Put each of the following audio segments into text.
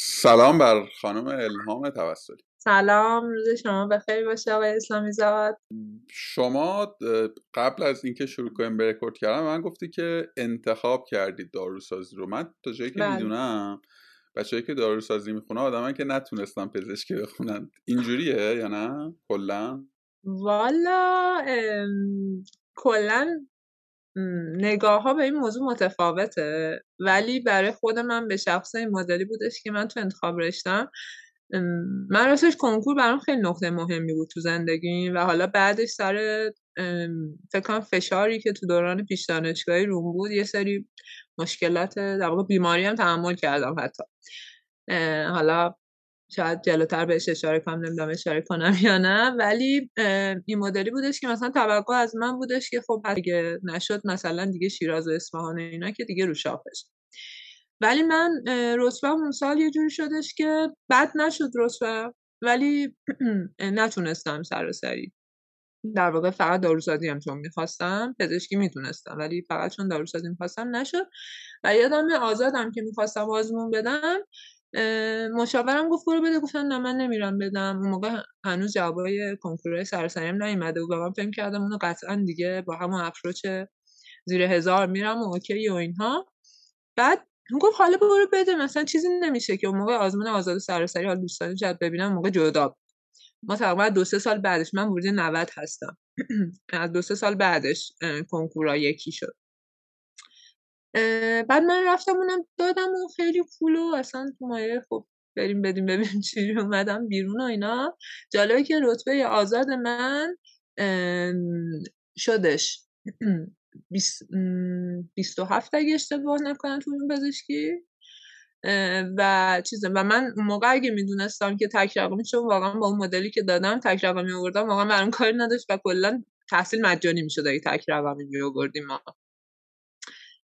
سلام بر خانم الهام توسلی. سلام روز شما بخیر باشه آقای اسلامی زاد. شما قبل از اینکه شروع کنیم به رکورد کردن من گفتی که انتخاب کردید داروسازی رو. من تا جایی که بله. می‌دونم بچه‌ای که داروسازی می‌خونه آدمایی که نتونستن پزشکی بخونن. اینجوریه یا نه؟ کلا؟ والا کلا نگاه ها به این موضوع متفاوته. ولی برای خود من به شخص این مدلی بودش که من تو انتخاب رشتم من راستش کنکور برام خیلی نقطه مهمی بود تو زندگی و حالا بعدش سر فکر فشاری که تو دوران پیش دانشگاهی روم بود یه سری مشکلات در واقع بیماری هم تحمل کردم حتی. حالا شاید جلوتر بهش اشاره کنم نمی‌دونم اشاره کنم یا نه. ولی این مدلی بودش که مثلا توقع از من بودش که خب اگه نشد مثلا دیگه شیراز و اصفهان اینا که دیگه رو شاپش ولی من رتبه اون سال یه جوری شدش که بد نشد رتبه ولی نتونستم سر سری. در واقع فقط داروسازی هم چون می‌خواستم پزشکی می‌تونستم ولی فقط چون داروسازی می‌خواستم نشد. و یادم آزادم که می‌خواستم آزمون بدم مشاورم گفت برو بده. گفتم نه من نمیرم بدم. اون موقع هنوز جوابای کنکورای سرسریم نیومده و من فکر کردم اونو قطعا دیگه با همون افروچ زیر هزار میرم و اوکی و اینها. بعد گفت حالا برو بده. مثلا چیزی نمیشه که اون موقع آزمون آزاد سراسری حال دوستان جد ببینم موقع جدا ما تقریبا دو سه سال بعدش من ورود 90 هستم. از دو سه سال بعدش کنکورا یکی شد. بعد من رفتم اونم دادم و خیلی پول و اصلا تو مایه خب بریم بدیم ببینیم چی اومدم بیرون و اینا. جالبه که رتبه آزاد من شدش. 27 اگه اشتباه نکنم تو این پزشکی. و چیزه. و من اون موقع اگه می‌دونستم که تک رقمی چون واقعا با اون مدلی که دادم تک رقمی آوردم واقعا برام کاری نداشت و کلا تحصیل مجانی می‌شد اگه تک رقمی ما.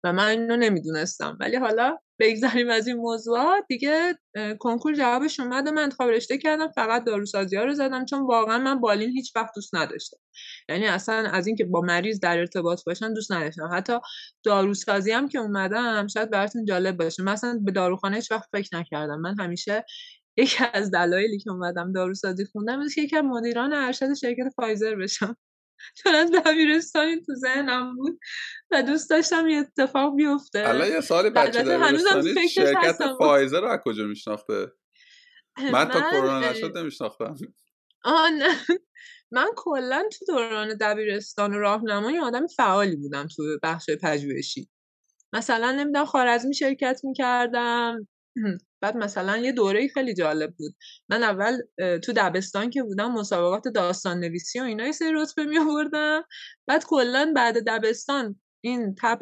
و من اینو نمی‌دونستم. ولی حالا بگذاریم از این موضوعات. دیگه کنکور جوابش اومد و من انتخاب رشته کردم. فقط داروسازی ها رو زدم چون واقعا من بالین هیچ وقت دوست نداشتم. یعنی اصلا از اینکه با مریض در ارتباط باشن دوست نداشتم. حتی داروسازی هم که اومدم شاید براتون جالب باشه. مثلا به داروخانه هیچ وقت فکر نکردم. من همیشه یکی از دلایلی که اومدم داروسازی خوندم اینه که از مدیران ارشد شرکت فایزر بشم. چون از دبیرستانی تو ذهنم بود و دوست داشتم یه اتفاق بیفته. الان یه سالی بچه دبیرستانی شرکت فایزر رو از کجا میشناخته؟ من تا کرونا نشد نمیشناختم. آه نه. من کلا تو دوران دبیرستان و راهنمایی آدم فعالی بودم تو بخش پژوهشی. مثلا نمی‌دونم خارزمی شرکت می‌کردم. بعد مثلا یه دوره خیلی جالب بود. من اول تو دبستان که بودم مسابقات داستان نویسی و اینا یه سری رتبه می آوردم. بعد کلا بعد دبستان این تب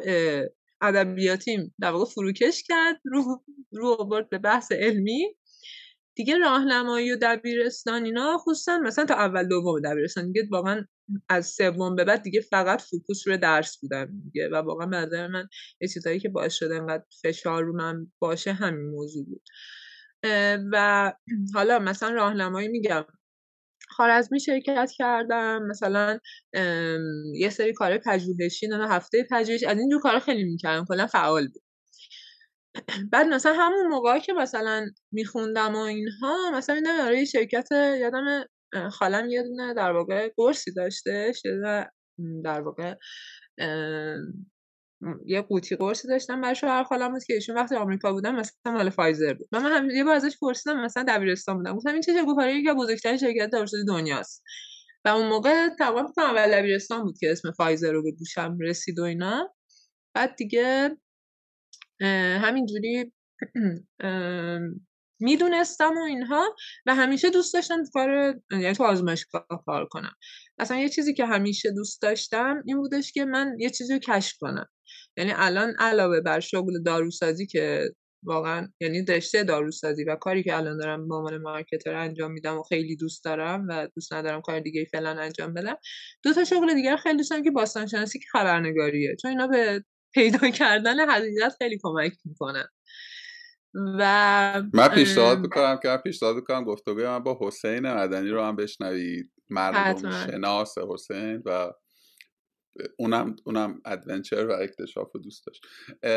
ادبیاتیم در واقع فروکش کرد رو رو آورد به بحث علمی. دیگه راهنمایی و دبیرستان اینا خصوصا مثلا تا اول دوم دبیرستان دیگه واقعا از سوم به بعد دیگه فقط فوکوس روی درس بودم دیگه و واقعا نظر من یه چیزایی که باعث شده انقدر فشار رو من باشه همین موضوع بود. و حالا مثلا راهنمایی میگم. خارزمی شرکت کردم مثلا یه سری کار پژوهشی نه هفته پژوهش از اینجور کارا خیلی می‌کردم کلا فعال بود. بعد مثلا همون موقع که مثلا میخوندم و اینها مثلا این برای شرکت یادم خالم یه دونه در واقع گرسی داشته در واقع یه قوطی قرصی داشتم برای شوهر خالم بود که ایشون وقتی آمریکا بودم مثلا مال فایزر بود. من, هم یه بار ازش پرسیدم مثلا دبیرستان بودم گفتم این چه گفتم که بزرگترین شرکت داروسازی دنیاست. و اون موقع تقریبا اول دبیرستان بود که اسم فایزر رو به گوشم رسید و اینا. بعد دیگه همینجوری می‌دونستم و اینها و همیشه دوست داشتم کار یعنی تو آزمایشگاه کار کنم. اصلا یه چیزی که همیشه دوست داشتم این بودش که من یه چیزی رو کشف کنم. یعنی الان علاوه بر شغل داروسازی که واقعا یعنی رشته داروسازی و کاری که الان دارم به عنوان مارکتر انجام میدم و خیلی دوست دارم و دوست ندارم کار دیگه فعلا انجام بدم دو تا شغل دیگر خیلی دوست دارم که باستان شناسی که خبرنگاریه. چون اینا به پیدا کردن حقیقت خیلی کمک می‌کنن. و من پیشنهاد می‌کنم که من پیشنهاد می‌کنم گفتگوی من با حسین مدنی رو هم بشنوید. مردم شناس حسین و اونم اونم ادونچر و اکتشاف رو دوست داشت.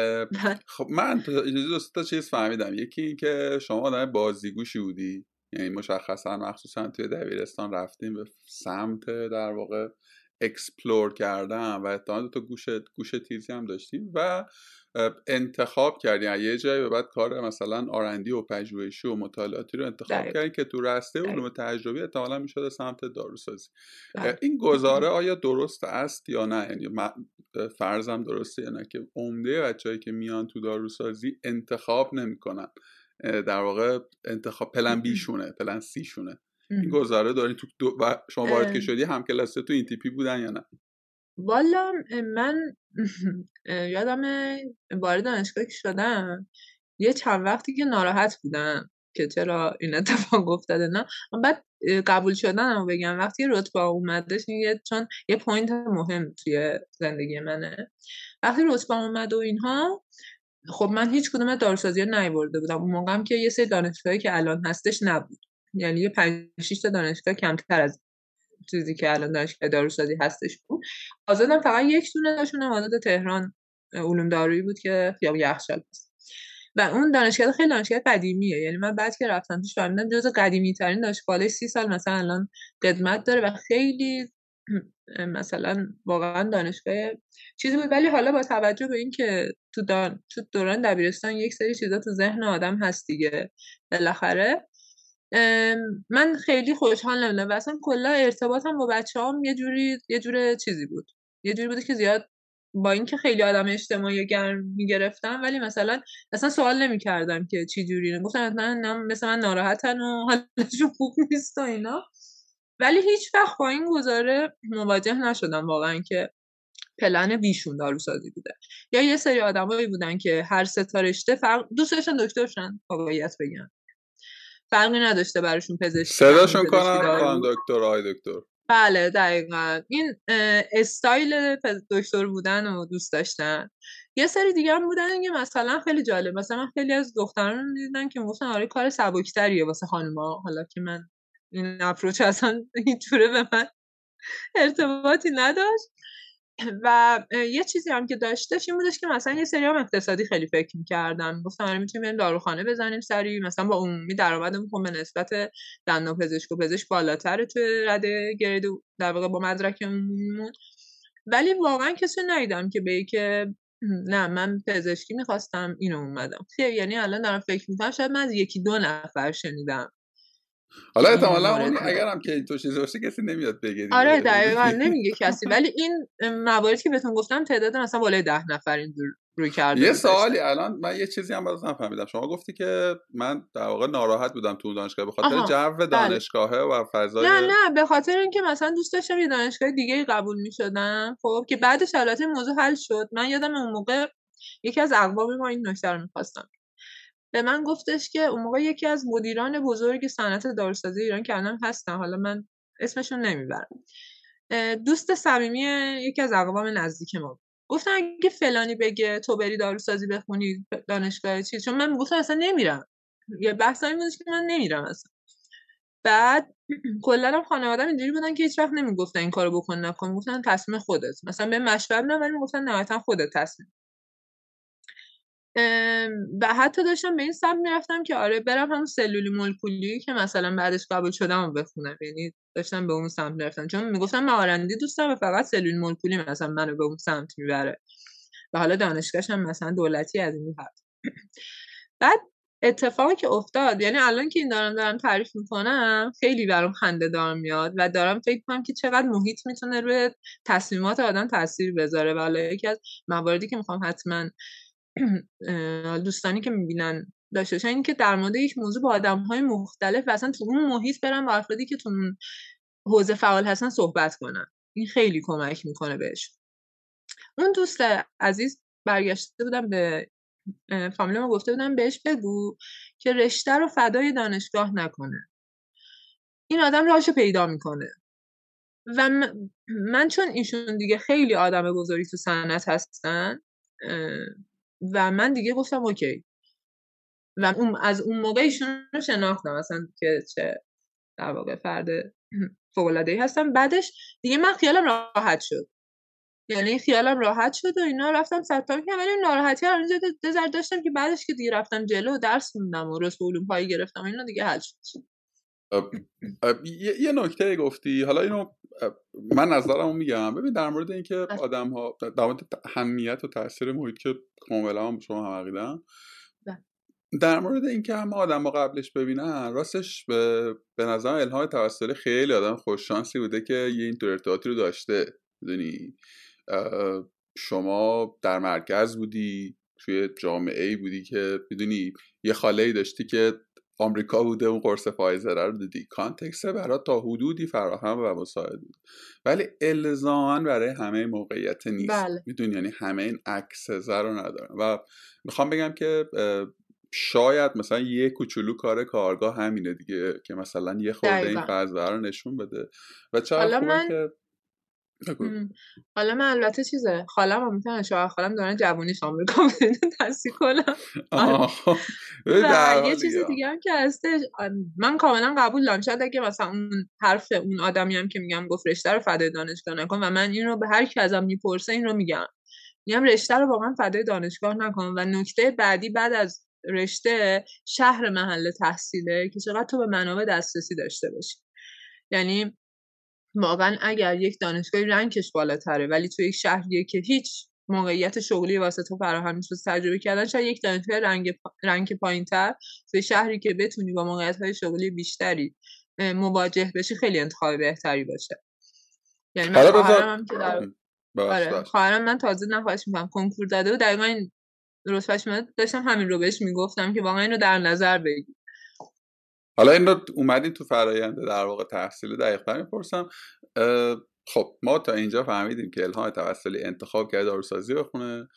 خب من دوست تا چیز فهمیدم. یکی این که شما آدم بازیگوشی بودی یعنی مشخصا مخصوصا توی دبیرستان رفتیم به سمت در واقع explore کردم و احتمال تو گوش گوش تیزی هم داشتیم و انتخاب کردیم یه جایی به بعد کار مثلا R&D و پژوهشی و مطالعاتی رو انتخاب کردیم که تو رسته علوم تجربی احتمالا می‌شده سمت داروسازی. این گزاره آیا درست است یا نه؟ یعنی فرضم درسته یا نه که عمده بچههایی که میان تو داروسازی انتخاب نمی‌کنن. در واقع انتخاب plan B شونه plan C شونه این گزاره داری تو دو... شما وارد که شدی هم کلاسی هات این تیپی بودن یا نه؟ والا من یادم وارد دانشگاه که شدم یه چند وقتی که ناراحت بودم که چرا این اتفاق افتاده نه؟ بعد قبول شدن بگم وقتی رتبه اومدش چون یه point مهم توی زندگی منه. وقتی رتبه اومد و اینها خب من هیچ کدوم داروسازی رو نیورده بودم. اون موقعم که یه سری دانشگاهی که الان هستش نبود. یعنی یه 5 6 تا دانشگاه کمتر از چیزی که الان دانشگاه داروسازی هستش بود. آزادم فقط یک دونه داشتون آزاد تهران علوم دارویی بود که خیاب یخچال است و اون دانشگاه خیلی دانشگاه قدیمیه. یعنی من بعد که رفتم توش فهمیدم جز قدیمی ترین دانشگاه سی سال مثلا الان قدمت داره و خیلی مثلا واقعا دانشگاه چیزی بود. ولی حالا با توجه به اینکه تو, تو دوران دبیرستان یک سری چیزا تو ذهن آدم هست دیگه بالاخره من خیلی خوشحال نمیدم و اصلا کلا ارتباطم با بچه هم یه جوری یه جور چیزی بود. یه جوری بود که زیاد با اینکه خیلی آدم اجتماعی گرم می‌گرفتم ولی مثلا اصلا سوال نمی‌کردم که چی جوری گفتم مثلا مثلا من ناراحتن و حالشون خوب نیست و اینا. ولی هیچ وقت با این گزاره مواجه نشدم واقعا که پلن بیشون داروسازی بوده. یا یه سری آدمایی بودن که هر تا رشته فرق دوست دکترشن واقعیت بگم فرقی نداشته براشون پزشکی صداشون کنم دکتر آی دکتر. بله دقیقا. این استایل دکتر بودن و دوست داشتن. یه سری دیگه هم بودن که مثلا خیلی جالب. مثلا خیلی از دختران دیدن که مثلا آره کار سبکتریه واسه خانما حالا که من این اپروچ اصلا اینطوره به من ارتباطی نداشت. و یه چیزی هم که داشتش این بودش که مثلا یه سری هم اقتصادی خیلی فکر می‌کردم گفتم آره می‌تونیم بریم داروخانه بزنیم سری مثلا با عمومی درآمدمون خب به نسبت دندان پزشک و پزشک بالاتره توی رده گرید در واقع با مدرک ولی واقعا کسی ندیدم که به که نه من پزشکی می‌خواستم اینو اومدم. یعنی الان دارم فکر می‌کنم شاید من از یکی دو نفر شنیدم. حالا احتمالا اون اگرم که تو چیزی باشه کسی نمیاد بگه آره دقیقا. نمیگه کسی. ولی این مواردی که بهتون گفتم تعداد مثلا بالای ده نفر این روی کرده یه سوالی الان من یه چیزی هم باز نفهمیدم. شما گفتی که من در واقع ناراحت بودم تو دانشگاه به خاطر جو بله. دانشگاهه و فضای نه نه. به خاطر اینکه مثلا دوست داشتم یه دانشگاه دیگه قبول می‌شدم. خب که بعدش البته موضوع حل شد. من یادم اون موقع یکی از اقوام ما این نکته رو می‌خواستم. به من گفتش که اون موقع یکی از مدیران بزرگ صنعت داروسازی ایران که الان هستن حالا من اسمشون نمی‌برم. دوست صمیمی یکی از اقوام نزدیک ما گفتن اگه فلانی بگه تو بری داروسازی بخونی دانشگاه چی چون من گفتم اصلا نمیرم. یه بحث این بودش که من نمیرم اصلا. بعد کلا هم خانواده‌ام اینجوری بودن که هیچ وقت نمی‌گفتن این کارو بکن نکن گفتن تصمیم خودت. مثلا به مشورت نه ولی می‌گفتن نهایتا خودت تصمیم و حتی داشتم به این سمت می‌رفتم که آره برم هم سلولی مولکولی که مثلا بعدش قبول شدم و بخونم. یعنی داشتم به اون سمت می‌رفتم. چون می‌گفتم من دوستم و فقط سلولی مولکولی مثلا منو به اون سمت می‌بره. و حالا دانشگاهش هم مثلا دولتی از این بعد اتفاقی که افتاد یعنی الان که این دارم دارم تعریف می‌کنم خیلی برام خنده دار میاد و دارم فکر کنم که چقدر محیط می‌تونه روی تصمیمات آدم تاثیر بذاره. ولی یکی از مواردی که می‌خوام حتما دوستانی که می‌بینن داشته باشن این که در مورد یک موضوع با آدم های مختلف و اصلا تو اون محیط برن با افرادی که تو اون حوزه فعال هستن صحبت کنن. این خیلی کمک می‌کنه بهش. اون دوست عزیز برگشته بودم به فامیلی ما گفته بودم بهش بگو که رشته رو فدای دانشگاه نکنه. این آدم راهشو پیدا می‌کنه. و من چون ایشون دیگه خیلی آدم بزرگی تو صنعت هستن و من دیگه گفتم اوکی. و اون از اون موقع ایشون رو شناختم اصلا که چه در واقع فرد فوق‌العاده‌ای هستم. بعدش دیگه من خیالم راحت شد. یعنی خیالم راحت شد و اینا رفتم ثبت که ولی ناراحتی رو اینجا دزر داشتم که بعدش که دیگه رفتم جلو درس خوندم و رسم علوم پایی گرفتم اینا دیگه حل شد. یه نکته گفتی. حالا اینو من نظرمو میگم. ببین در مورد اینکه آدم ها در مورد همیت و تاثیر محیط که کاملا هم شما هم عقیدم بله. در مورد اینکه همه آدم ها قبلش ببینن راستش به, به نظر الهام توسلی خیلی آدم خوششانسی بوده که یه اینطور ارتباطی رو داشته. می‌دونی؟ شما در مرکز بودی توی جامعه ای بودی که می‌دونی؟ یه خاله ای داشتی که آمریکا بوده اون قرص فایزر رو دیدی. context برای تا حدودی فراهم و مساعد بود. ولی الزاما برای همه موقعیت نیست. بله. می‌دونی؟ یعنی همه این access ه رو ندارن و می‌خوام بگم که شاید مثلا یه کوچولو کار کارگاه همینه دیگه که مثلا یه خورده این فضا رو نشون بده. و چرا من... که حالا من البته چیزه خالم هم می‌تونم شوهر خالم دارن جوونیش آمریکا بودن تصدیق کنم آره. یه چیز دیگه هم که هستش من کاملا قبول دارم. شاید اگه مثلا اون حرف اون آدمی هم که میگم گفت رشته رو فدای دانشگاه نکن و من این رو به هر کی ازم می‌پرسه این رو میگم. میگم رشته رو واقعا فدای دانشگاه نکن و نکته بعدی بعد از رشته شهر محل تحصیله که چقدر تو به منابع دسترسی داشته باشی. یعنی واقعا اگر یک دانشگاهی رنگش بالاتره ولی تو یک شهریه که هیچ موقعیت شغلی واسه تو فراهم نیست تجربه کردن شاید یک دانشگاه رنگ رنگ پایینتر توی شهری که بتونی با موقعیت های شغلی بیشتری مواجه بشی خیلی انتخاب بهتری باشه. یعنی من خواهرم که در آره خواهرم من تازه نخواهش می‌کنم کنکور داده و دقیقا این رتبهش داشتم همین رو بهش می‌گفتم که واقعا این رو در نظر بگیر. حالا این رو اومدین تو فراینده در واقع تحصیل دقیقتر می‌پرسم. خب ما تا اینجا فهمیدیم که الهام توسلی انتخاب کرده داروسازی بخونه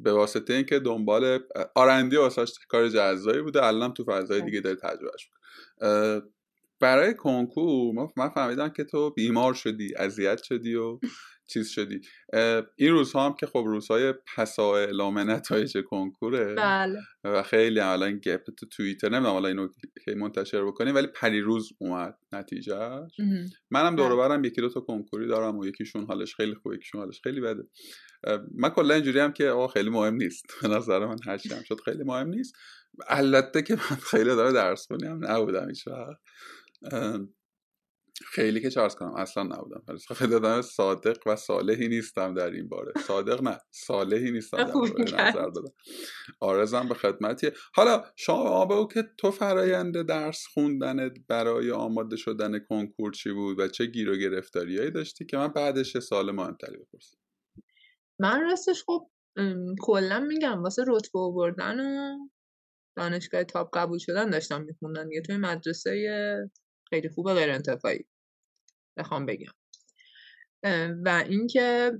به واسطه اینکه دنبال آرندی واسش کار جزایی بوده. الان تو فضای دیگه داره تجربهش برای کنکور من فهمیدم که تو بیمار شدی اذیت شدی و چیز شدی. این روزها هم که خب روزهای پسا اعلام نتایج کنکوره بله. و خیلی الان گپ تو توییتر نمی‌دونم حالا اینو که منتشر بکنیم ولی پریروز اومد نتیجه منم دور بله. برم یکی دو تا کنکوری دارم و یکیشون حالش خیلی خوبه یکیشون حالش خیلی بده. من کلا اینجوری هم که آقا خیلی مهم نیست. به نظر من هر هم شد خیلی مهم نیست. البته که من خیلی داره درس کنیم نبودم هیچ خیلی که چارز کنم اصلا نبودم. خیلی دادم صادق و صالحی نیستم در این باره. صادق نه صالحی نیستم در نظر دادم. آرزم به خدمتی. حالا شما بگو که تو فرایند درس خوندنت برای آماده شدن کنکور چی بود و چه گیر و گرفتاریایی داشتی که من بعدش سال مهمتری بپرسم؟ من راستش خب کلا میگم واسه رتبه آوردن و دانشگاه top قبول شدن داشتم میخوندن یه توی مدرسه خیلی خوب غیر انتفاعی بخوام بگم. و اینکه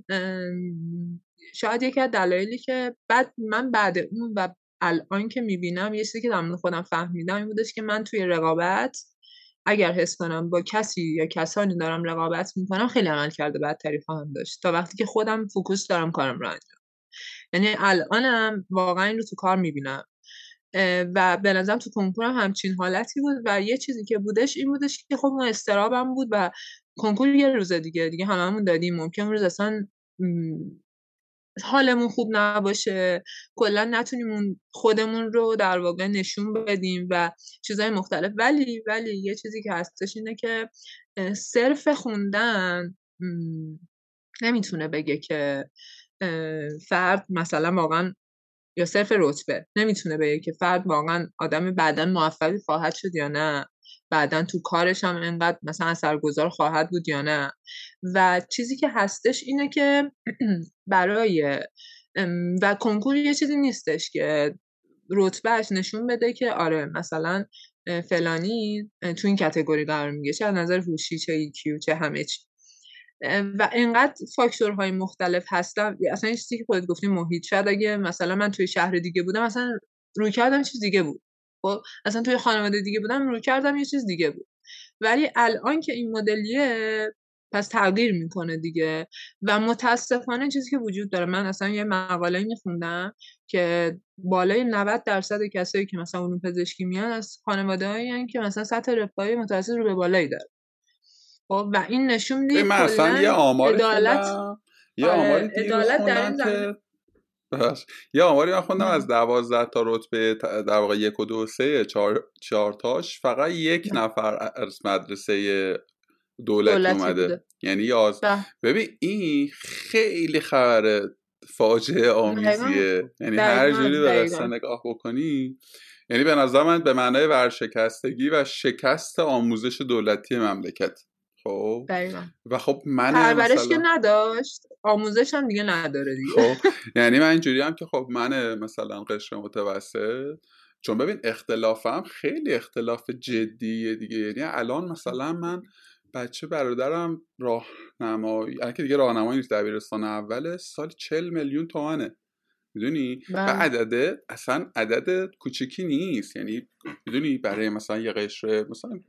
شاید یکی از دلایلی که بعد من بعد اون و الان که می‌بینم یه چیزی که در خودم فهمیدم این بودش که من توی رقابت اگر حس کنم با کسی یا کسانی دارم رقابت می‌کنم خیلی عملکرد بدتری خواهم داشت. تا وقتی که خودم focus دارم کارم رو انجام یعنی الانم واقعا این رو تو کار می‌بینم. و به نظرم تو کنکورم همچین حالتی بود و یه چیزی که بودش این بودش که خب اون استرابم بود و کنکور یه روز دیگه دیگه هممون دادیم. ممکن روز اصلا حالمون خوب نباشه. کلا نتونیم خودمون رو در واقع نشون بدیم و چیزهای مختلف. ولی ولی یه چیزی که هستش اینه که صرف خوندن نمی‌تونه بگه که فرد مثلا واقعا یا صرف رتبه. نمی‌تونه بگه که فرد واقعا آدم بعدا موفقی خواهد شد یا نه. بعدا تو کارش هم انقدر مثلا اثرگذار خواهد بود یا نه. و چیزی که هستش اینه که برای و کنکور یه چیزی نیستش که رتبهش نشون بده که آره مثلا فلانی تو این category قرار میگیره چه نظر هوشی چه IQ چه همه چی. و اینقدر فاکتورهای مختلف هستن. اصلا این چیزی که خودت گفتی محیط شاید اگه مثلا من توی شهر دیگه بودم مثلا روی کردم چیز دیگه بود. خب اصلا توی خانواده دیگه بودم روی کردم یه چیز دیگه بود. ولی الان که این مدلیه پس تغییر می‌کنه دیگه. و متاسفانه چیزی که وجود داره من اصلا یه مقاله میخوندم که بالای 90 درصد کسایی که مثلا اون پزشکی میان از خانواده هایی که مثلا سطح رفاهی متوسط رو به بالایی داره. خب و این نشون میده من اصلا یه آمار یه آره، آماری در که یه آماری من خوندم از دوازده تا رتبه در واقع یک و دو سه چهار, چهار تاش. فقط یک نفر از مدرسه دولتی اومده. یعنی یاز ببین این خیلی خبر فاجعه آمیزیه. یعنی هر جوری به نگاه بکنی. یعنی به نظر من به معنای ورشکستگی و شکست آموزش دولتی مملکت. خب. و خب من پرورش که نداشت آموزش هم دیگه نداره دیگه. خب یعنی من اینجوری هم که خب من مثلا قشر متوسط چون ببین اختلافم خیلی اختلاف جدیه دیگه. یعنی الان مثلا من بچه برادرم راهنمایی یعنی که دیگه راهنمایی نیست دبیرستان اول سال 40 میلیون تومنه. می‌دونی؟ و بله. عدده اصلا عدد کوچکی نیست. یعنی می‌دونی؟ برای مثلا یه قشر مثلا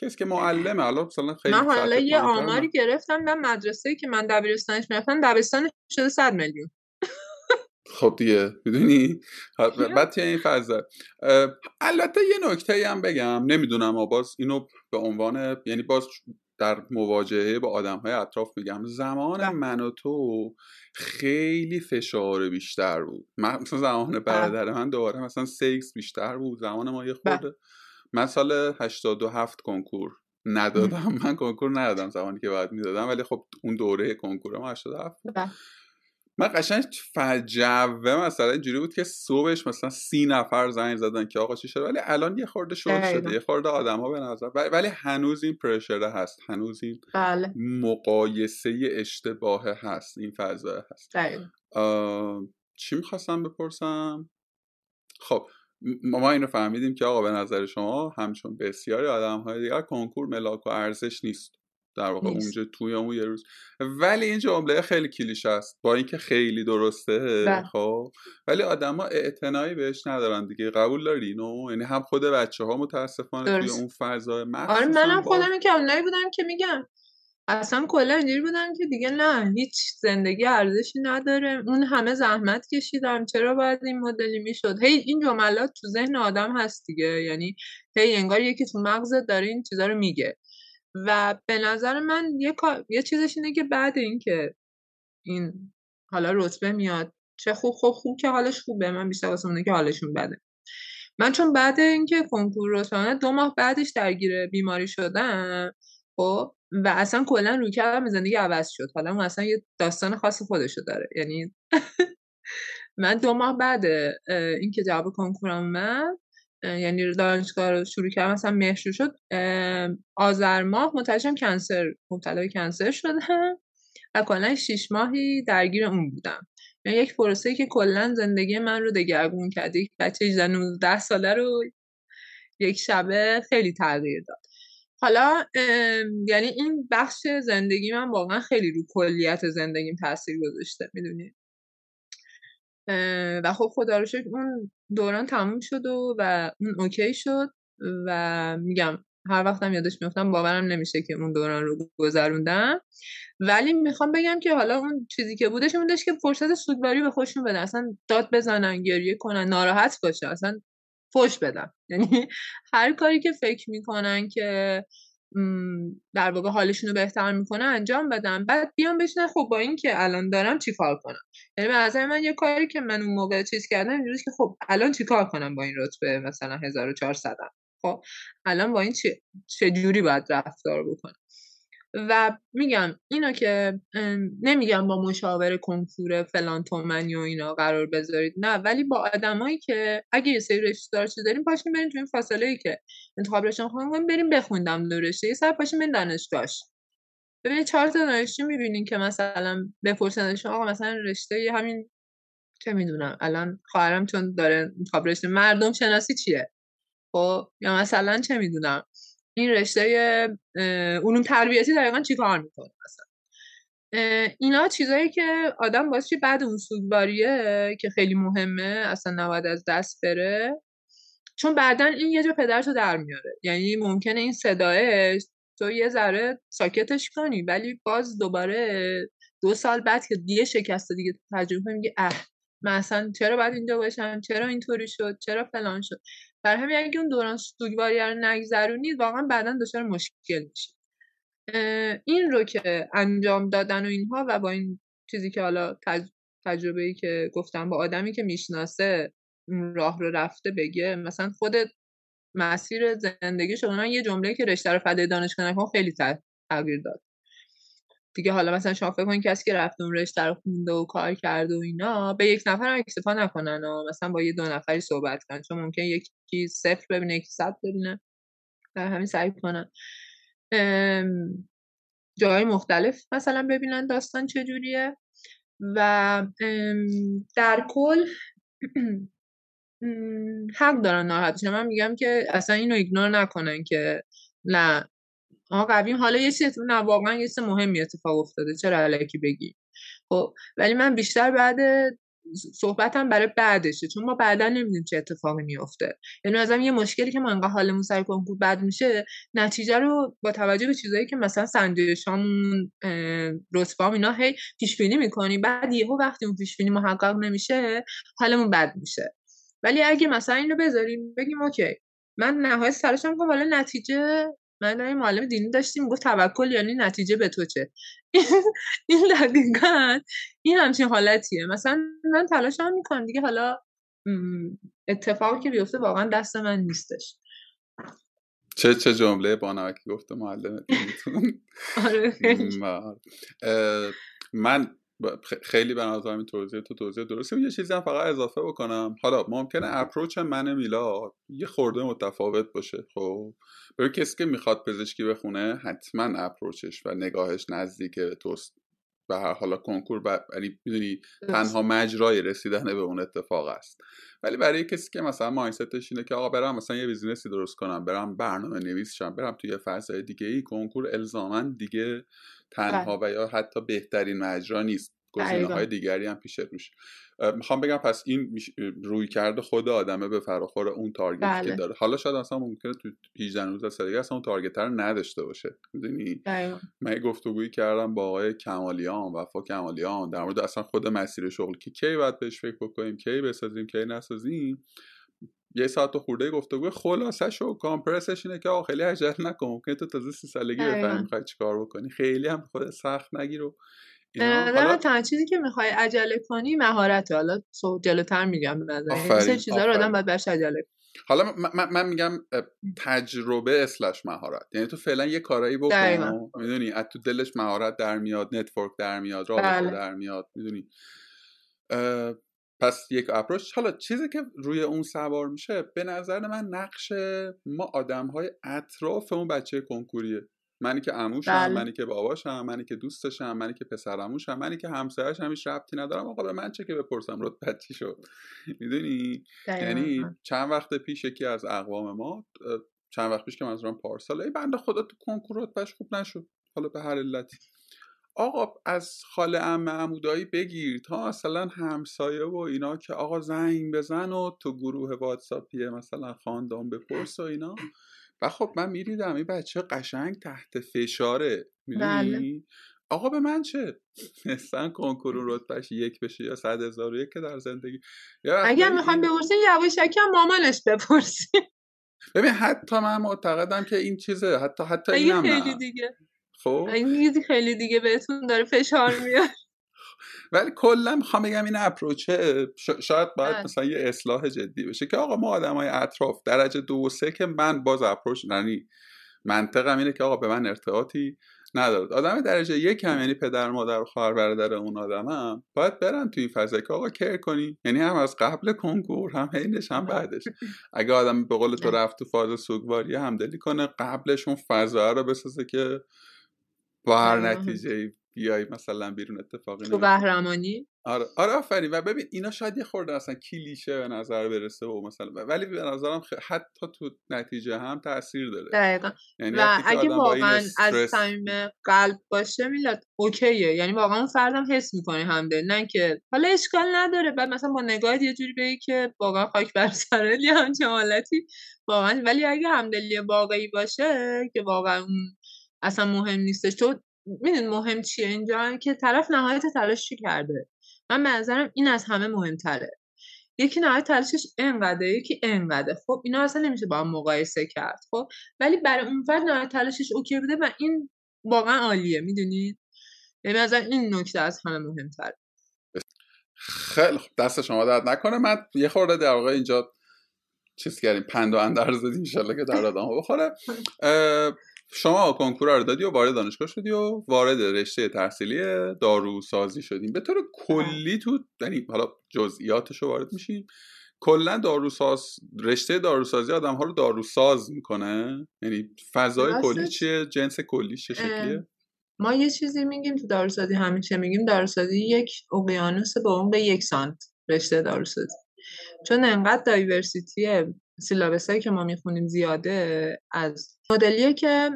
کسی که معلمه. حالا مثلا خیلی من حالا یه آماری گرفتم در مدرسه که من دبیرستانش می‌رفتم دبیرستان شده 100 میلیون. خب دیگه می‌دونی؟ بعد این فضا البته یه نکته هم بگم. نمی‌دونم باز اینو به عنوان یعنی باز در مواجهه با آدم های اطراف میگم. زمان بله. من و تو خیلی فشار بیشتر بود. مثلا زمان بله. برادر من دوباره مثلا سیکس بیشتر بود. زمان ما یه بله. خورده من سال 87 کنکور ندادم. من کنکور ندادم زمانی که باید می‌دادم ولی خب اون دوره کنکور ما 87 بود. من قشنگ فجوه مثلا اینجوری بود که صبحش مثلا سی نفر زنگ زدن که آقا چی شده؟ ولی الان یه خورده شد شده یه خورده آدم ها به نظر ولی هنوز این پرشره هست. هنوز این بله. مقایسه اشتباه هست. این فضا هست. چی می‌خواستم بپرسم؟ خب ما اینو فهمیدیم که آقا به نظر شما همچون بسیاری آدم های دیگر کنکور ملاک و ارزش نیست. در واقع اونجا توی اون یه روز. ولی این جمله خیلی کلیش است با اینکه خیلی درسته بله. خب. ولی آدما اعتنایی بهش ندارن دیگه. قبول داری اینو؟ یعنی هم خود بچه ها متاسفانه توی اون فضا آره منم خودم که اونایی بودم که میگم. اصلا کلا اینجوری بودم که دیگه نه هیچ زندگی ارزشی نداره. اون همه زحمت کشیدم چرا باید این مدلی می‌شد؟ هی این جملات تو ذهن آدم هست دیگه. یعنی هی انگار یکی تو مغزت داره این چیزا رو میگه. و به نظر من یه, یه چیزش اینه که بعد اینکه این حالا رتبه میاد چه خوب خوب خوب که حالش خوبه. من بیشتر واسه که حالشون بده. من چون بعد اینکه کنکور رتبه دو ماه بعدش درگیر بیماری شدم خب و اصلا کلا روی کردم زندگی عوض شد. حالا اون اصلا یه داستان خاص خودشو داره. یعنی من دو ماه بعد اینکه جواب کنکورم اومد یعنی دانشگاه رو شروع کردم مثلا مهر شد. آذر ماه متوجهم کنسر مبتلا کنسر شدم و کلا شیش ماهی درگیر اون بودم. یعنی یک پروسه که کلا زندگی من رو دگرگون کرد. یک بچه 18 19 ساله رو یک شبه خیلی تغییر داد. حالا یعنی این بخش زندگی من واقعا خیلی رو کلیت زندگیم تاثیر گذاشته می‌دونی؟ و خب خدا رو شکر اون دوران تموم شد و, و اون اوکی شد و میگم هر وقتم یادش میفتم باورم نمیشه که اون دوران رو گذروندم. ولی می‌خوام بگم که حالا اون چیزی که بودش اون که فرصت سوگواری به خوشون بده اصلا داد بزنن گریه کنن ناراحت باشه اصلا فوش بدن یعنی هر کاری که فکر می‌کنن که در واقع حالشون رو بهتر می‌کنه انجام بدم. بعد بیام بشنن خب با این که الان دارم چیکار کنم؟ یعنی به نظر من یه کاری که من اون موقع چیز کردم اینجوری که خب الان چیکار کنم با این رتبه مثلا 1400 خب الان با این چه جوری باید رفتار بکنم؟ و میگم اینو که نمیگم با مشاور کنکور فلان تومنی و اینا قرار بذارید نه ولی با آدمایی که اگه یه سری رشته دارچه داریم پاشیم بریم تو این فاصله ای که انتخاب رشته خواهیم بریم بخوندم دو رشته. یه سر پاشیم بریم دانشگاهش. ببینید چهار تا دانشجو می‌بینین که مثلا بپرسنشون آقا مثلا رشته همین چه می‌دونم الان خواهرم چون داره انتخاب رشته مردم شناسی چیه؟ خب؟ یا مثلا چه می‌دونم؟ این رشته علوم تربیتی دقیقا چی کار می‌کنه مثلا؟ اینا چیزایی که آدم باید بعد اون سوگواریه که خیلی مهمه اصلا نباید از دست بره. چون بعدا این یه جا پدرش رو در میاره. یعنی ممکنه این صداه تو یه ذره ساکتش کنی ولی باز دوباره دو سال بعد که دیگه شکسته دیگه تجربه میگه اه من اصلا چرا باید اینجا باشم؟ چرا اینطوری شد؟ چرا فلان شد؟ در همین اگه اون دوران سوگواری رو نگذرونید واقعا بعدا دچار مشکل میشید. این رو که انجام دادن و اینها و با این چیزی که حالا تجربه ای که گفتم با آدمی که می‌شناسه راه رو رفته بگه مثلا خودت مسیر زندگی شما من یه جمله که رشته رو فدای دانشگاه نکن خیلی تغییر داد. دیگه حالا مثلا شما فکر کنید کسی که رفته اون رشته رو خونده و کار کرده و اینا به یک نفر هم اکتفا نکنن و مثلا با یه دو نفری صحبت کنن چون ممکن یکی صفر ببینه یکی صد ببینه. در همین سعی کنن. جای مختلف مثلا ببینن داستان چجوریه. و در کل حق دارن ناراحت من میگم که اصلا اینو ایگنور نکنن که نه. آقا قویم حالا یه چیزی نه واقعا یه چیز مهمی اتفاق افتاده. چرا علکی بگی؟ خب ولی من بیشتر بعد صحبتم برای بعدشه چون ما بعدا نمی‌دونیم چه اتفاقی میفته یعنی ازم یه مشکلی که ما انقدر حالمون سر کنکور بد میشه نتیجه رو با توجه به چیزایی که مثلا سنجشامون رتبام اینا هی پیش بینی می‌کنیم بعد یهو وقتی اون پیش بینی محقق نمیشه حالمون بد میشه. ولی اگه مثلا اینو بذاریم بگیم اوکی من نهایت سرشم کنم حالا نتیجه من این معلم دینی داشتیم گفت توکل یعنی نتیجه به تو چه؟ این دقیقا این همچین حالتیه. مثلا من تلاش هم می‌کنم دیگه حالا اتفاقی که بیفته واقعا دست من نیستش. چه چه جمله بانمکی گفته معلم آره من خیلی به نظر این توضیح تو توضیح درسته. یه چیزی هم فقط اضافه بکنم. حالا ممکنه اپروچ من میلا یه خورده متفاوت باشه خب؟ برای کسی که می‌خواد پزشکی بخونه حتما اپروچش و نگاهش نزدیک توست. و هر حالا کنکور یعنی می‌دونی تنها مجرای رسیدن به اون اتفاق است. ولی برای کسی که مثلا mindset ش اینه که آقا برم مثلا یه business ی درست کنم برم برنامه نویس شم برم توی فضای دیگه ای کنکور الزاما دیگه تنها بله. و یا حتی بهترین مجرا نیست. گزینه های دیگری هم پیشت میشه. می‌خوام بگم پس این رویکرد خود آدمه به فراخور اون target که بله. داره. حالا شاید اصلا ممکنه تو 18 19 سالگی اصلا اون target رو نداشته باشه. می‌دونی؟ من گفتگویی کردم با آقای کمالیان وفا کمالیان در مورد اصلا خود مسیر شغل که کی باید بهش فکر بکنیم کی بسازیم کی نسازیم. یه ساعت خورده گفتگو خلاصش و compress ش اینه که آقا خیلی عجله نکن. ممکنه تو تازه سی سالگی بفهمی می‌خوای چیکار بکنی. خیلی هم خود سخت نگیر و حالا تنها چیزی که می‌خوای عجله کنی مهارت حالا جلوتر میگم به نظر سه چیزا رو آدم باید بهش عجله حالا من, من میگم تجربه slash مهارت. یعنی تو فعلا یه کارایی بکن می‌دونی از تو دلش مهارت در میاد network در میاد رابطه بله. در میاد می‌دونی. پس یک اپروچ. حالا چیزی که روی اون سوار میشه به نظر من نقش ما آدم های اطراف اون بچه کنکوریه. منی که عموشم بله. منی که باباشم منی که دوستشم منی که پسرعموشم منی که همسرش همیش ربطی ندارم. آقا به من چه که بپرسم؟ رتبت چی شد می‌دونی؟ یعنی چند وقت پیش یکی از اقوام ما چند وقت پیش که منظورم پارسال ای بنده خدا تو کنکور رتبهش خوب نشد. حالا به هر علتی. آقا از خاله ام عمودایی بگیر تا مثلا همسایه و اینا که آقا زنگ بزن و تو گروه واتساپی مثلا خاندان بپرس و اینا. و خب من میریدم این بچه قشنگ تحت فشاره می‌دونی؟ بله. آقا به من چه؟ مثلا کنکور رتبهش یک بشه یا صد هزار یک که در زندگی. اگر می‌خوام بپرسیم یواشکی هم مامانش بپرسیم ببین حتی من معتقدم که این چیزه حتی حتی اینم دیگه. خب؟ این خیلی دیگه بهتون داره فشار میاد ولی کلا می‌خوام بگم این اپروچه شاید باید بله. مثلا یه اصلاح جدی بشه که آقا ما آدم های اطراف درجه دو و سه که من باز اپروچ یعنی منطقم اینه که آقا به من ارتباطی ندارد. آدم درجه یک هم یعنی پدر مادر و خواهر برادر اون آدمم باید برن توی این فضا که آقا کر کنی. یعنی هم از قبل کنکور هم حینش هم بعدش. اگه آدم به قول تو رفت تو فاز سوگواری همدلی کنه قبلش اون فضا رو بسازه که با هر نتیجه بیای مثلا بیرون اتفاقی تو قهرمانی؟ آره آره آفرین. و ببین اینا شاید یه خورده اصلا کلیشه به نظر برسه و مثلا ولی به نظرم حتی تو نتیجه هم تاثیر داره. دقیقا. یعنی و اگه واقعا از صمیم قلب باشه میلاد اوکیه. یعنی واقعا اون فردم حس می‌کنه همده نه که حالا اشکال نداره. بعد مثلا با نگاه یه جوری بگی که واقعا خاک بر سرت یا همچه حالتی. واقعا. ولی اگه همدلی واقعی باشه که واقعا اصلا مهم نیستش. تو میدون مهم چیه اینجا؟ که طرف نهایت تلاشی کرده؟ من منظرم این از همه مهمتره. یکی نهایت تلاشش انقدره یکی انقدره. خب اینا اصلا نمیشه با هم مقایسه کرد خب؟ ولی برای اون فرد نهایت تلاشش اوکی بوده و این واقعا عالیه می‌دونید یعنی از این نکته از همه مهمتر خیلی خوب. دست شما درد نکنه. من یه خورده در واقع اینجا چیز کردیم پند و اندر زدی انشالله که در آدم بخوره. شما کنکور رو دادی و وارد دانشگاه شدی و وارد رشته تحصیلی داروسازی شدیم به طور کلی تو یعنی حالا جزئیاتش رو وارد میشی. کلا داروساز رشته داروسازی آدم ها رو داروساز می‌کنه. یعنی فضای کلی چیه؟ جنس کلی چه شکلیه؟ ما یه چیزی میگیم تو داروسازی همیشه میگیم داروسازی یک اقیانوس به یک سانت رشته داروسازی. چون انقدر دایورسیتی syllabus که ما می‌خونیم زیاده از مدلیه که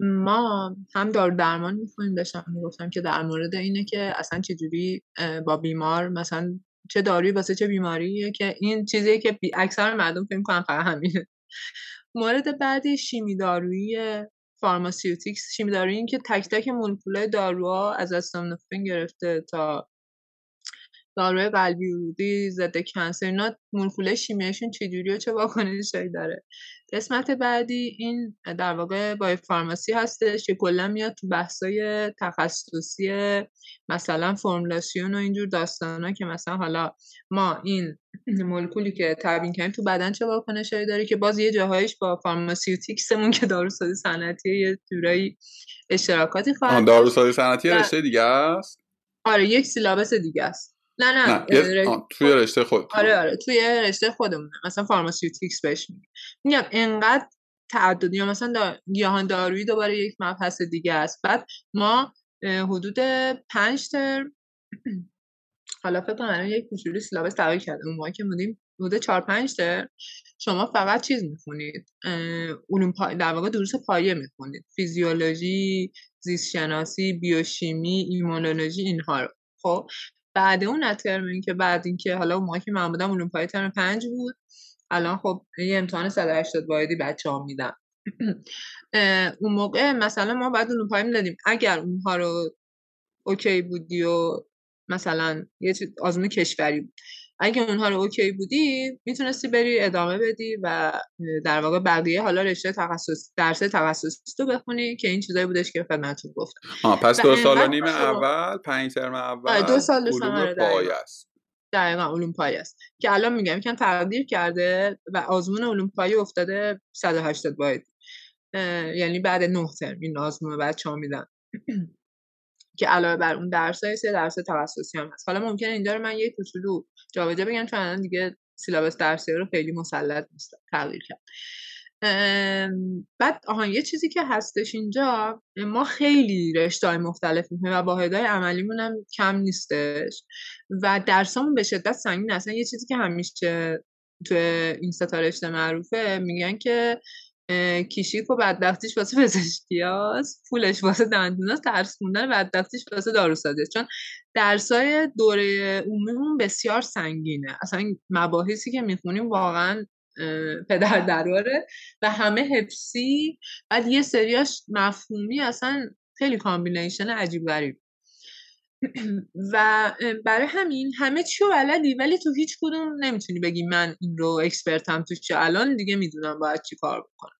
ما هم دارو درمان می‌خونیم داشتم می‌گفتم که در مورد اینه که اصلا چجوری با بیمار مثلا چه داروی واسه چه بیماریه که این چیزیه که اکثر مردم فکر کنن فقط همینه. مورد بعدی شیمی دارویی pharmaceutics. شیمی دارویی که تک تک مولکولای داروها از استامینوفن گرفته تا داروی قلبی ورودی ضد کنسر اینا مولکول شیمیایشون چجوری و چه واکنشی داره. قسمت بعدی این در واقع با فارماسی هستش که کلا میاد تو بحثای تخصصی مثلا فرمولاسیون و اینجور داستانا که مثلا حالا ما این مولکولی که تبیین کردیم تو بدن چه واکنشی داره که باز یه جاهایش با فارماسیوتیکسمون که داروسازی صنعتی یه جورایی اشتراکاتی خواهد داروسازی صنعتی رشته دیگه است؟ آره یک syllabus دیگه است. نه نه, نه. توی رشته خود آره آره توی رشته خودمونه. مثلا pharmaceutics بهش میگه. میگم انقدر تعددی یا مثلا دا... گیاهان دارویی دوباره یک مبحث دیگه است. بعد ما حدود پنج ترم حالا فکر کنم یک کوچولو syllabus تغییر کرده اون موقع که بودیم حدود چهار پنج ترم. شما فقط چیز می‌خونید. علوم پا... در واقع دروس پایه می‌خونید. فیزیولوژی زیست شناسی بیوشیمی ایمونولوژی اینها رو. خب؟ بعد اون ترم که بعد اینکه حالا اون که من بودم علوم پایه ترم پنج بود. الان خب یه امتحان 180 واحدی بچه ها میدن. اون موقع مثلا ما بعد علوم پایه می‌دادیم. اگر اونها رو OK بودی و مثلا یه آزمون کشوری بود. اگه اونها رو OK بودی می‌تونستی بری ادامه بدی و در واقع بقیه حالا رشته تخصص درس تخصصی تو بخونی که این چیزایی بودش که خدمتتون گفتم. آه پس دو سال و نیم اول پنج ترم اول آره، دو سال دو است. دقیقا علوم پای است. که الان میگم که تقدیر کرده و آزمون علوم پای افتاده 180 باید یعنی بعد نه ترم این آزمون بچه ها میدن که علاوه بر اون درس های سه درس تخصصی هم هست. حالا ممکنه اینجا رو من یه کوچولو جابجا بگم چون الان دیگه سیلابس درسی رو خیلی مسلط نیستم تغییر کرد. بعد آهان یه چیزی که هستش اینجا ما خیلی رشته های مختلف می‌کنیم و واحدهای عملیمون هم کم نیستش و درسامون به شدت سنگین اصلا یه چیزی که همیشه تو این ستا رشته معروفه میگن که کیشیک و بدبختیش واسه پزشکی هاست. پولش واسه دندون درس خوندن بدبختیش واسه داروسازی چون درسای دوره عمومیمون بسیار سنگینه. اصلا مباحثی که می‌خونیم واقعا پدر دراره و همه حفظی. بعد یه سریاش مفهومی اصلا خیلی combination عجیب غریب. و برای همین همه چی رو بلدی ولی تو هیچ کدوم نمی‌تونی بگی من این رو expert م تو چه الان دیگه می‌دونم باید چی کار بکنم.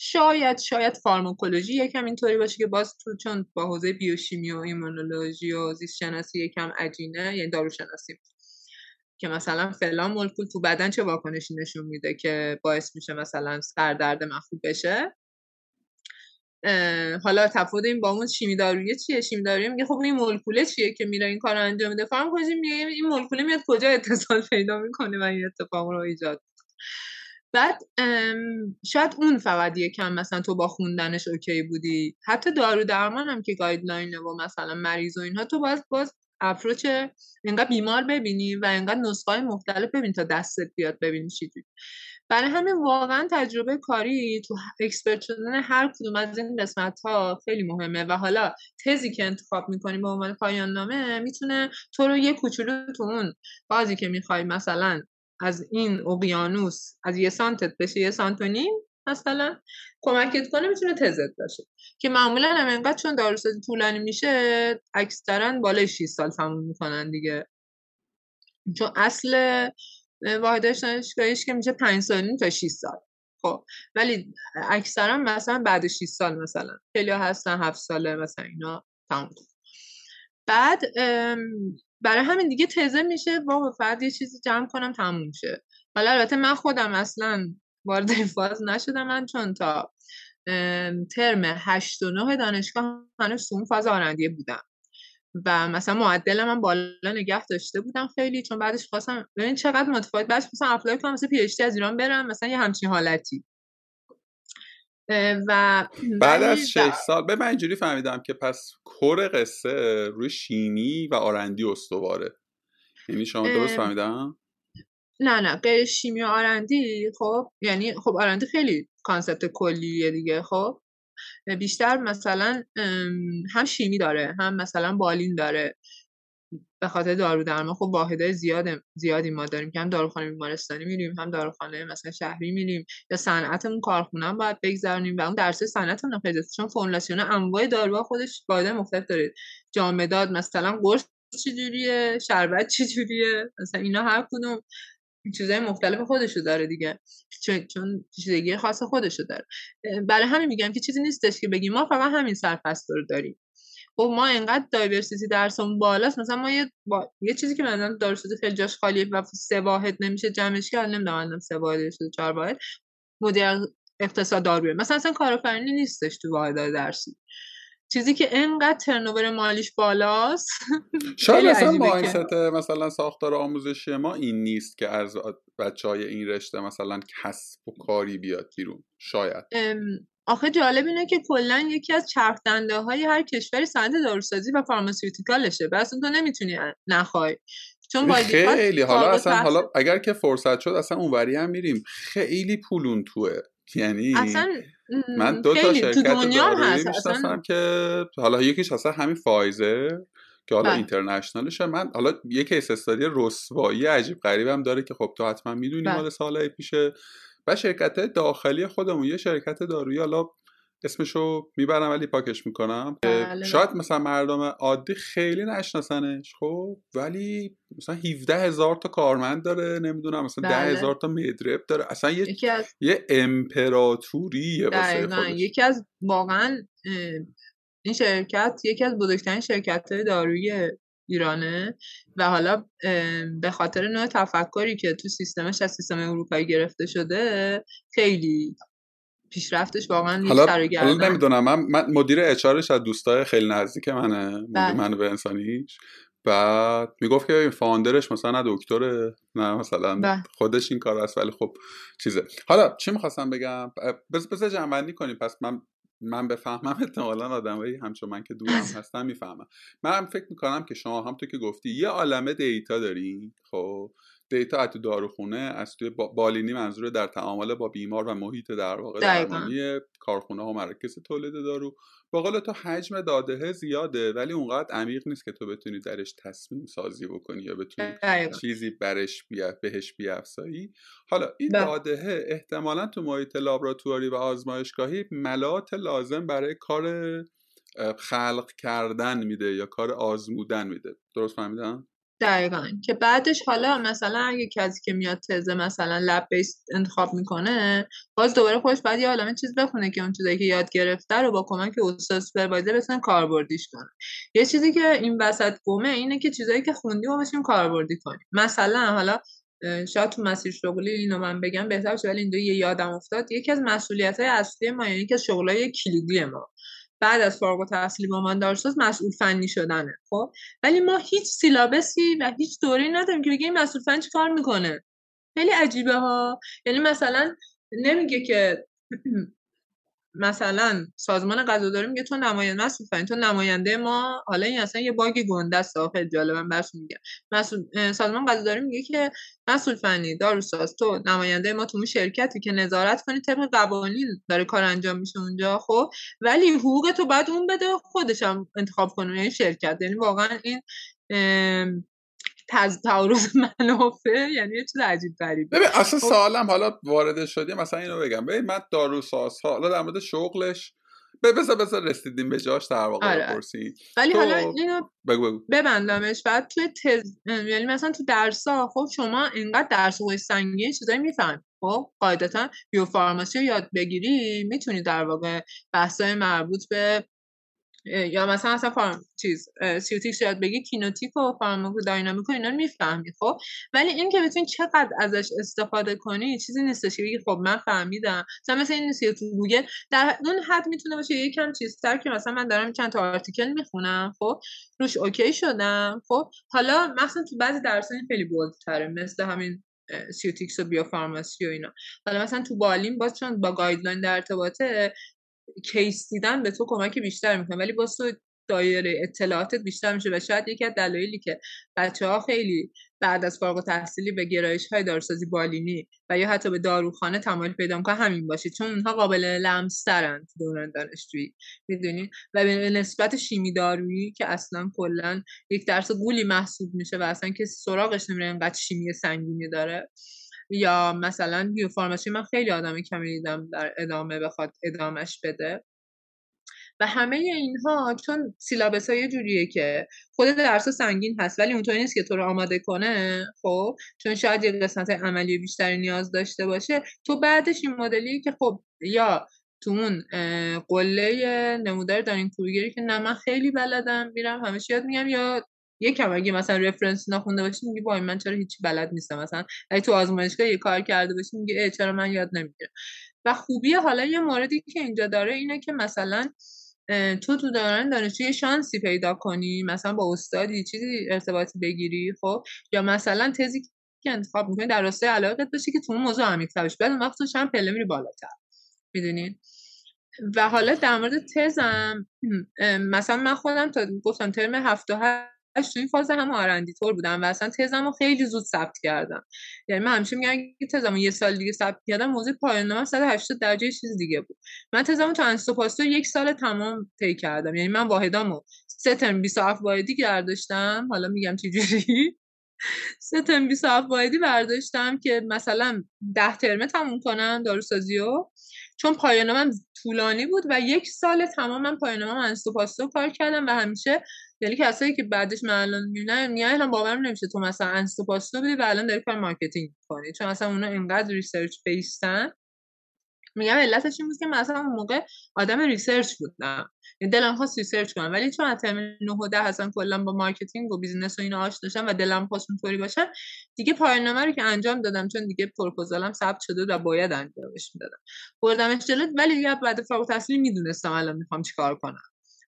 شاید شاید فارماکولوژی یکم اینطوری باشه که باز تو چون با حوزه بیوشیمی و ایمونولوژی و زیست شناسی یکم عجینه یعنی داروشناسی که مثلا فلان مولکول تو بدن چه واکنشی نشون میده که باعث میشه مثلا سردرد خوب بشه؟ حالا تفاوت این با اون شیمی دارویی چیه؟ شیمی دارویی میگه خب این مولکوله چیه که میره این کار انجام میده؟ فارماکولوژی میگه این مولکوله میاد کجا اتصال پیدا می‌کنه و این اتفاق رو ایجاد بعد شاید اون فقط یکم مثلا تو با خوندنش OK بودی. حتی دارو درمان هم که guideline و مثلا مریض و اینها تو باز باز اپروچ انقدر بیمار ببینی و انقدر نسخه مختلف ببینی تا دستت بیاد ببینی چی برای همین واقعا تجربه کاری تو اکسپرت شدن هر کدوم از این قسمت ها خیلی مهمه و حالا تزی که انتخاب می‌کنی به عنوان پایان نامه می‌تونه تو رو یه کوچولو تو اون بازی که می‌خوای مثلا از این اقیانوس از یه سانتت بشه یه سانت مثلا کمکت کنه می‌تونه تزت باشه. که معمولا هم انقدر چون داروسازی طولانی میشه اکثرا بالای 6 سال تموم می‌کنن دیگه. چون اصل واحدش دانشگاهیش که میشه 5 سال تا 6 سال. خب ولی اکثرا مثلا بعد 6 سال مثلا. خیلی هستن 7 ساله مثلا اینا. تمام بعد برای همین دیگه تزه میشه با فرد یه چیزی جمع کنم تموم شه. حالا البته من خودم اصلا وارد این فاز نشدم من چون تا ترم هشت و نه دانشگاه هنوز اون فاز R&D ه بودم. و مثلا معدل من بالا نگه داشته بودم خیلی چون بعدش خواستم ببین چقدر متفاوت. بعدش مثلا apply کنم مثلا پی از ایران برم مثلا یه همچین حالتی. و بعد از 6 سال به من اینجوری فهمیدم که پس core قصه روی شیمی و R&D استواره. یعنی شما درست فهمیدم؟ نه نه. غیر شیمی و آرندی خب یعنی خب آرندی خیلی کانسپت کلیه دیگه خب. بیشتر مثلا هم شیمی داره هم مثلا بالین داره. به خاطر دارو درمان خب واحدهای زیاد زیادی ما داریم که هم داروخانه بیمارستانی میریم هم داروخانه مثلا شهری میریم. یا صنعتمون کارخونه هم باید بگذرونیم و اون درس صنعتمون خیلی چون فرمولاسیون انواع داروها خودش واحد مختلف داره. جامداد مثلا قرص چجوریه؟ شربت چجوریه؟ مثلا اینا هر کدوم. چیزای مختلف خودشو داره دیگه. چون چون چیزی خاص خودشو داره. برای همین میگم که چیزی نیستش که بگیم ما فقط همین سرپست رو داریم. خب ما انقدر دایورسیتی درسمون بالاست. مثلا ما یه, با... یه چیزی که مثلا دارو خیلی جاش خالیه و سه واحد نمیشه جمعش کرد. نمی‌دونم سه واحد شده چهار واحد. مدیر اقتصاد داروه مثلا اصلا کارآفرینی نیستش تو واحد درسی. چیزی که انقدر ترنوور مالیش بالاست. شاید اصلا مایندست مثلا ساختار آموزشی ما این نیست که از بچه های این رشته مثلا کسب و کاری بیاد بیرون. شاید. آخه جالب اینه که کلا یکی از چرخ های هر کشوری صنعت داروسازی و فارماسیوتیکالشه. بس تو نمی‌تونی نخوای. چون خیلی حالا اصلا حالا اگر که فرصت شد اصلا اونوری هم میریم. خیلی پولون توه. یعنی اصلا من دو تا شرکت دارویی می‌شناسم که حالا یکیش اصلا همین فایزر که حالا بله. اینترنشنالشه من حالا یک کیس استادی رسوایی عجیب غریبم داره که خب تو حتما می‌دونی بله. مال سالهای پیشه و شرکت داخلی خودمون یه شرکت دارویی حالا اسمشو می‌برم ولی پاکش می‌کنم. بله. شاید مثلا مردم عادی خیلی نشناسنش خب؟ ولی مثلا 17 هزار تا کارمند داره نمی‌دونم مثلا 10 بله. هزار تا مدرب داره. اصلا یه, از... یه امپراتوریه واسه یکی از واقعا این شرکت یکی از بزرگترین شرکت دارویی ایرانه و حالا به خاطر نوع تفکری که تو سیستمش از سیستم اروپایی گرفته شده خیلی پیشرفتش واقعا حالا, حالا نمی‌دونم من, من مدیر اچارش از دوستای خیلی نزدیک منه مدیر بله. من به انسانیش. بعد می‌گفت که این فاندرش مثلا دکتر نه مثلا بله. خودش این کار است ولی خب چیزه. حالا چی می‌خواستم بگم؟ بز بز جنبندی کنیم. پس من من بفهمم احتمالا آدمایی همچون من که دورم هستن می‌فهمم من هم فکر می‌کنم که شما هم تو که گفتی یه عالمه دیتا داری خب؟ دیتا از تو داروخونه از توی بالینی منظور در تعامل با بیمار و محیط در واقع درمانی کارخونه ها و مراکز تولید دارو. با قول تو حجم داده زیاده ولی اونقدر عمیق نیست که تو بتونی درش تصمیم سازی بکنی یا بتونی چیزی برش بیا بهش بیافزایی. حالا این بله. داده احتمالا تو محیط لابراتواری و آزمایشگاهی ملات لازم برای کار خلق کردن میده یا کار آزمودن میده. درست فهمیدم؟ دقیقا. که بعدش حالا مثلا اگه کسی که میاد تزه مثلا لب بیس انتخاب می‌کنه باز دوباره خودش باید یه عالمه چیز بخونه که اون چیزایی که یاد گرفته رو با کمک استاد سوپروایزر بتونه کاربردیش کنه. یه چیزی که این وسط گمه اینه که چیزایی که خوندی و بشیم کاربردی کنیم. مثلا حالا شاید تو مسیر شغلی اینو من بگم بهتر ولی این دو یه یادم افتاد. یکی از مسئولیت های اصلی ما یعنی که شغلای کلیدی ما. بعد از فارغ التحصیلی با من دارساز مسئول فنی شدنه خب؟ ولی ما هیچ سیلابسی و هیچ دوره نداریم که بگه این مسئول فنی چی کار می‌کنه. خیلی عجیبه ها. یعنی مثلا نمیگه که مثلا سازمان قضاداری میگه تو نماینده مسئول تو نماینده ما حالا این اصلا یه باگ گنده است خیلی جالبم برش میگه مسئول سازمان قضاداری میگه که مسئول فنی داروساز تو نماینده ما تو شرکتی که نظارت کنی طبق قوانین داره کار انجام میشه اونجا خب؟ ولی حقوق تو بعد اون بده خودشم انتخاب کنه این یعنی شرکت. یعنی واقعا این تز تعارض منافع یعنی یه چیز عجیب غریبه ببین اصلا خب سوالم حالا وارد شدیم مثلا اینو بگم. ببین من داروساز حالا در مورد شغلش بذار بذار رسیدیم به جاش در واقع آره. ولی حالا اینو بگو ببندمش بعد توی تز یعنی مثلا تو درسا خب شما اینقدر درس و سنگین چیزایی میفهم خب قاعدتا biopharmacy رو یاد بگیری می‌تونی در واقع بحثای مربوط به یا مثلا اصلا pharm چیز ceutics شاید بگی kinetic و pharmacodynamic و اینا می‌فهمی خب؟ ولی این که بتونی چقدر ازش استفاده کنی چیزی نیستش که بگی خب من فهمیدم. مثلا مثل این نیست تو گوگل در اون حد می‌تونه باشه یکم چیزتر که مثلا من دارم چند تا article می‌خونم خب؟ روش OK شدم خب؟ حالا مثلا تو بعضی درس خیلی bold تره مثل همین ceutics و biopharmacy و اینا. حالا مثلا تو بالین باز چون با guideline در ارتباطه case دیدن به تو کمک بیشتر می‌کنه. ولی با تو دایره اطلاعاتت بیشتر میشه و شاید یکی از دلایلی که بچه ها خیلی بعد از فارغ تحصیلی به گرایش های داروسازی بالینی و یا حتی به داروخانه تمایل پیدا می‌کنه همین باشه. چون اونها قابل لمسترن تو دوران دانشجویی می‌دونی؟ و به نسبت شیمی دارویی که اصلا کلا یک درس گولی محسوب میشه و اصلا کسی سراغش نمیره انقدر شیمی سنگینی داره. یا مثلا بیوفارماسی من خیلی آدم کمی دیدم در ادامه بخواد ادامش بده. و همه اینها چون سیلابس های جوریه که خود درس سنگین هست ولی اونطوری نیست که تو رو آماده کنه خب؟ چون شاید یه قسمت عملی بیشتری نیاز داشته باشه. تو بعدش این مدلی که خب یا تو اون قله نمودار دارین کروگری که نه من خیلی بلدم میرم همیشه یاد میگم یا یکم اگه مثلا رفرنس نخونده باشی میگی وای من چرا هیچی بلد نیستم. مثلا اگه تو آزمایشگاه یه کار کرده باشی میگه چرا من یاد نمی‌گیرم. و خوبی حالا یه موردی که اینجا داره اینه که مثلا تو تو دوران دانشجوی شانسی پیدا کنی مثلا با استادی چیزی ارتباطی بگیری خب؟ یا مثلا تزی که انتخاب می‌کنی در راستای علاقت باشه که تو اون موضوع عمیق بشی بعد وقت چند پله میری بالاتر. می‌دونین و حالا در مورد تزم مثلا من خودم تا گفتم ترم هفت تو این فاز هم آرندی طور بودم و اصلا تزم رو خیلی زود ثبت کردم. یعنی من همیشه میگم اگه تزم یه سال دیگه ثبت کردم موضوع پایان نامه 180 درجه چیز دیگه بود. من تزم تو انستیتو پاستور یک سال تمام طی کردم. یعنی من واحدامو سه ترم 27 واحدی برداشتم حالا میگم چه جوری؟ سه ترم 27 واحدی برداشتم که مثلا ده ترمه تموم کنم داروسازیو چون پایانامم طولانی بود و یک سال تمام من پایانامم انستیتو پاستور کار کردم و همیشه یعنی کسایی که بعدش من الان می‌بینن میگن الان باورم نمیشه تو مثلا انستیتو پاستور بودی و الان داری کار marketing می‌کنی. چون اصلا اونا اینقدر research based ان میگم علتش این بود که مثلا اون موقع آدم research بودم. یعنی دلم خواست research کنم. ولی چون ترم 9 و 10 اصلا کلا با marketing و business و اینا آشنا داشتم و دلم خواست اونطوری باشم دیگه پایان نامه رو که انجام دادم چون دیگه پروپوزالم ثبت شده و باید انجامش می‌دادم. بردمش جلو ولی دیگه بعد فارغ التحصیلی می‌دونستم الان می‌خوام چیکار کنم.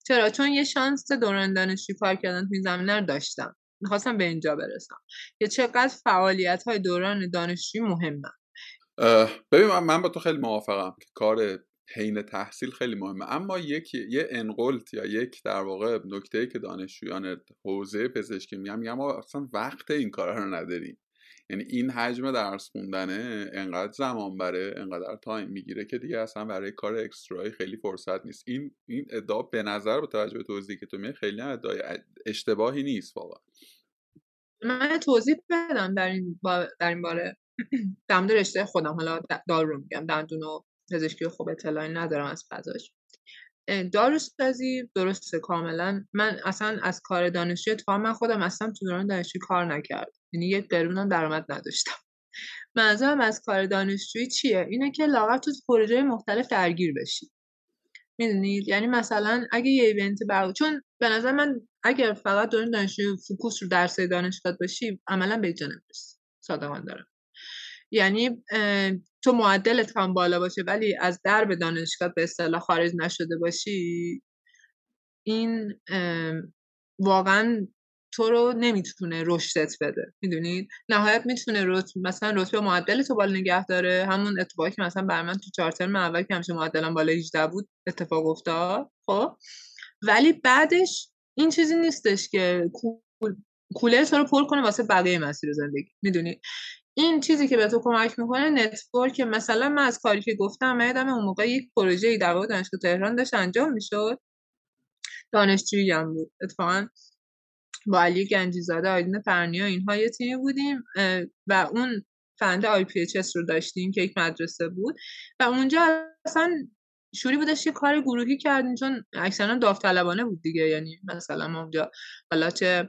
چرا؟ چون یه شانس دوران دانشجویی کار کردن تو این زمینه رو داشتم. می‌خواستم به اینجا برسم. که چقدر فعالیت های دوران دانشجویی مهمه ببین من با تو خیلی موافقم که کار حین تحصیل خیلی مهمه. اما یک یه انقلت یا یک در واقع نکته که دانشجویان حوزه پزشکی میگم میگم ما اصلا وقت این کارا رو نداریم. یعنی این حجم درس خوندنه انقدر زمان بره انقدر time می‌گیره که دیگه اصلا برای کار extra ی خیلی فرصت نیست. این این ادعا به نظر با توجه به توضیحی که تو میگه خیلی ادعای اشتباهی نیست واقعا. من توضیح بدم در این در این باره. در رشته خودم حالا دارو میگم دندون و پزشکی خوب اطلاعی ندارم از فضاش. داروسازی درسته کاملا. من اصلا از کار دانشجوی تا من خودم اصلا تو دوران دانشجویی کار نکردم. یعنی یک قرونم درآمد نداشتم. منظورم از کار دانشجویی چیه؟ اینه که لااقل تو پروژه مختلف درگیر بشی. می‌دونید؟ یعنی مثلا اگه یه event برگزار چون به نظر من اگر فقط دوران دانشجوی focus رو درس دانشگاه باشی عملا به جایی نمی‌رسی صادقانه دارم. یعنی تو معدلت هم بالا باشه ولی از درب دانشگاه به اصطلاح خارج نشده باشی این واقعا تو رو نمی‌تونه رشدت بده می‌دونید نهایت می‌تونه رتب مثلا رتبه معدل تو بالا نگه داره. همون اتفاقی که مثلا بر من تو چهار ترم اول که همیشه معدلم بالا 18 بود اتفاق افتاد خب؟ ولی بعدش این چیزی نیستش که کوله تو رو پر کنه واسه بقیه مسیر زندگی می‌دونی؟ این چیزی که به تو کمک می‌کنه network مثلا من از کاری که گفتم من اون موقع یک پروژه ای در دانشگاه تهران داشت انجام می‌شد. دانشجویی هم بود. اتفاقا با علی گنجیزاده آیدین فرنیا اینها یه تیمی بودیم و اون فند آی پی رو داشتیم که یک مدرسه بود. و اونجا اصلا شوری بودش که کار گروهی کردیم چون اکثرا داوطلبانه بود دیگه. یعنی مثلا ما اونجا حالا چه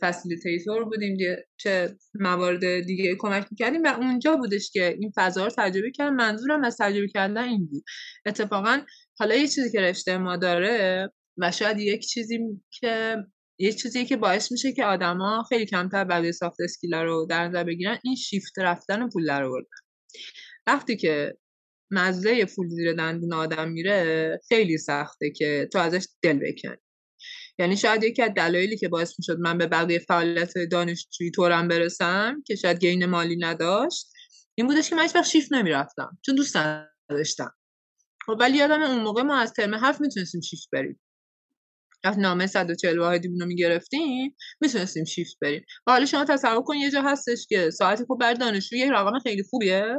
facilitator بودیم چه موارد دیگه کمک می‌کردیم. و اونجا بودش که این فضا رو تجربه کردم منظورم از تجربه کردن این بود. اتفاقا حالا یه چیزی که رشته ما داره و شاید یک چیزی که یک چیزی که باعث میشه که آدما خیلی کمتر بقیه soft skill ا رو در نظر بگیرن این شیفت رفتن پول در آوردن. وقتی که مزه پول زیر دندون آدم میره خیلی سخته که تو ازش دل بکنی. یعنی شاید یکی از دلایلی که باعث می‌شد من به بقیه فعالیت دانشجویی طورم برسم که شاید گین مالی نداشت این بودش که من هیچ شیفت نمی‌رفتم چون دوست نداشتم. خب ولی یادم اون موقع ما از ترم هفت می‌تونستیم شیفت بریم. وقتی نامه 140 واحدی رو می‌گرفتیم می‌تونستیم شیفت بریم. حالا شما تصور کن یه جا هستش که ساعتی خوب برای دانشجو یه رقم خیلی خوبیه.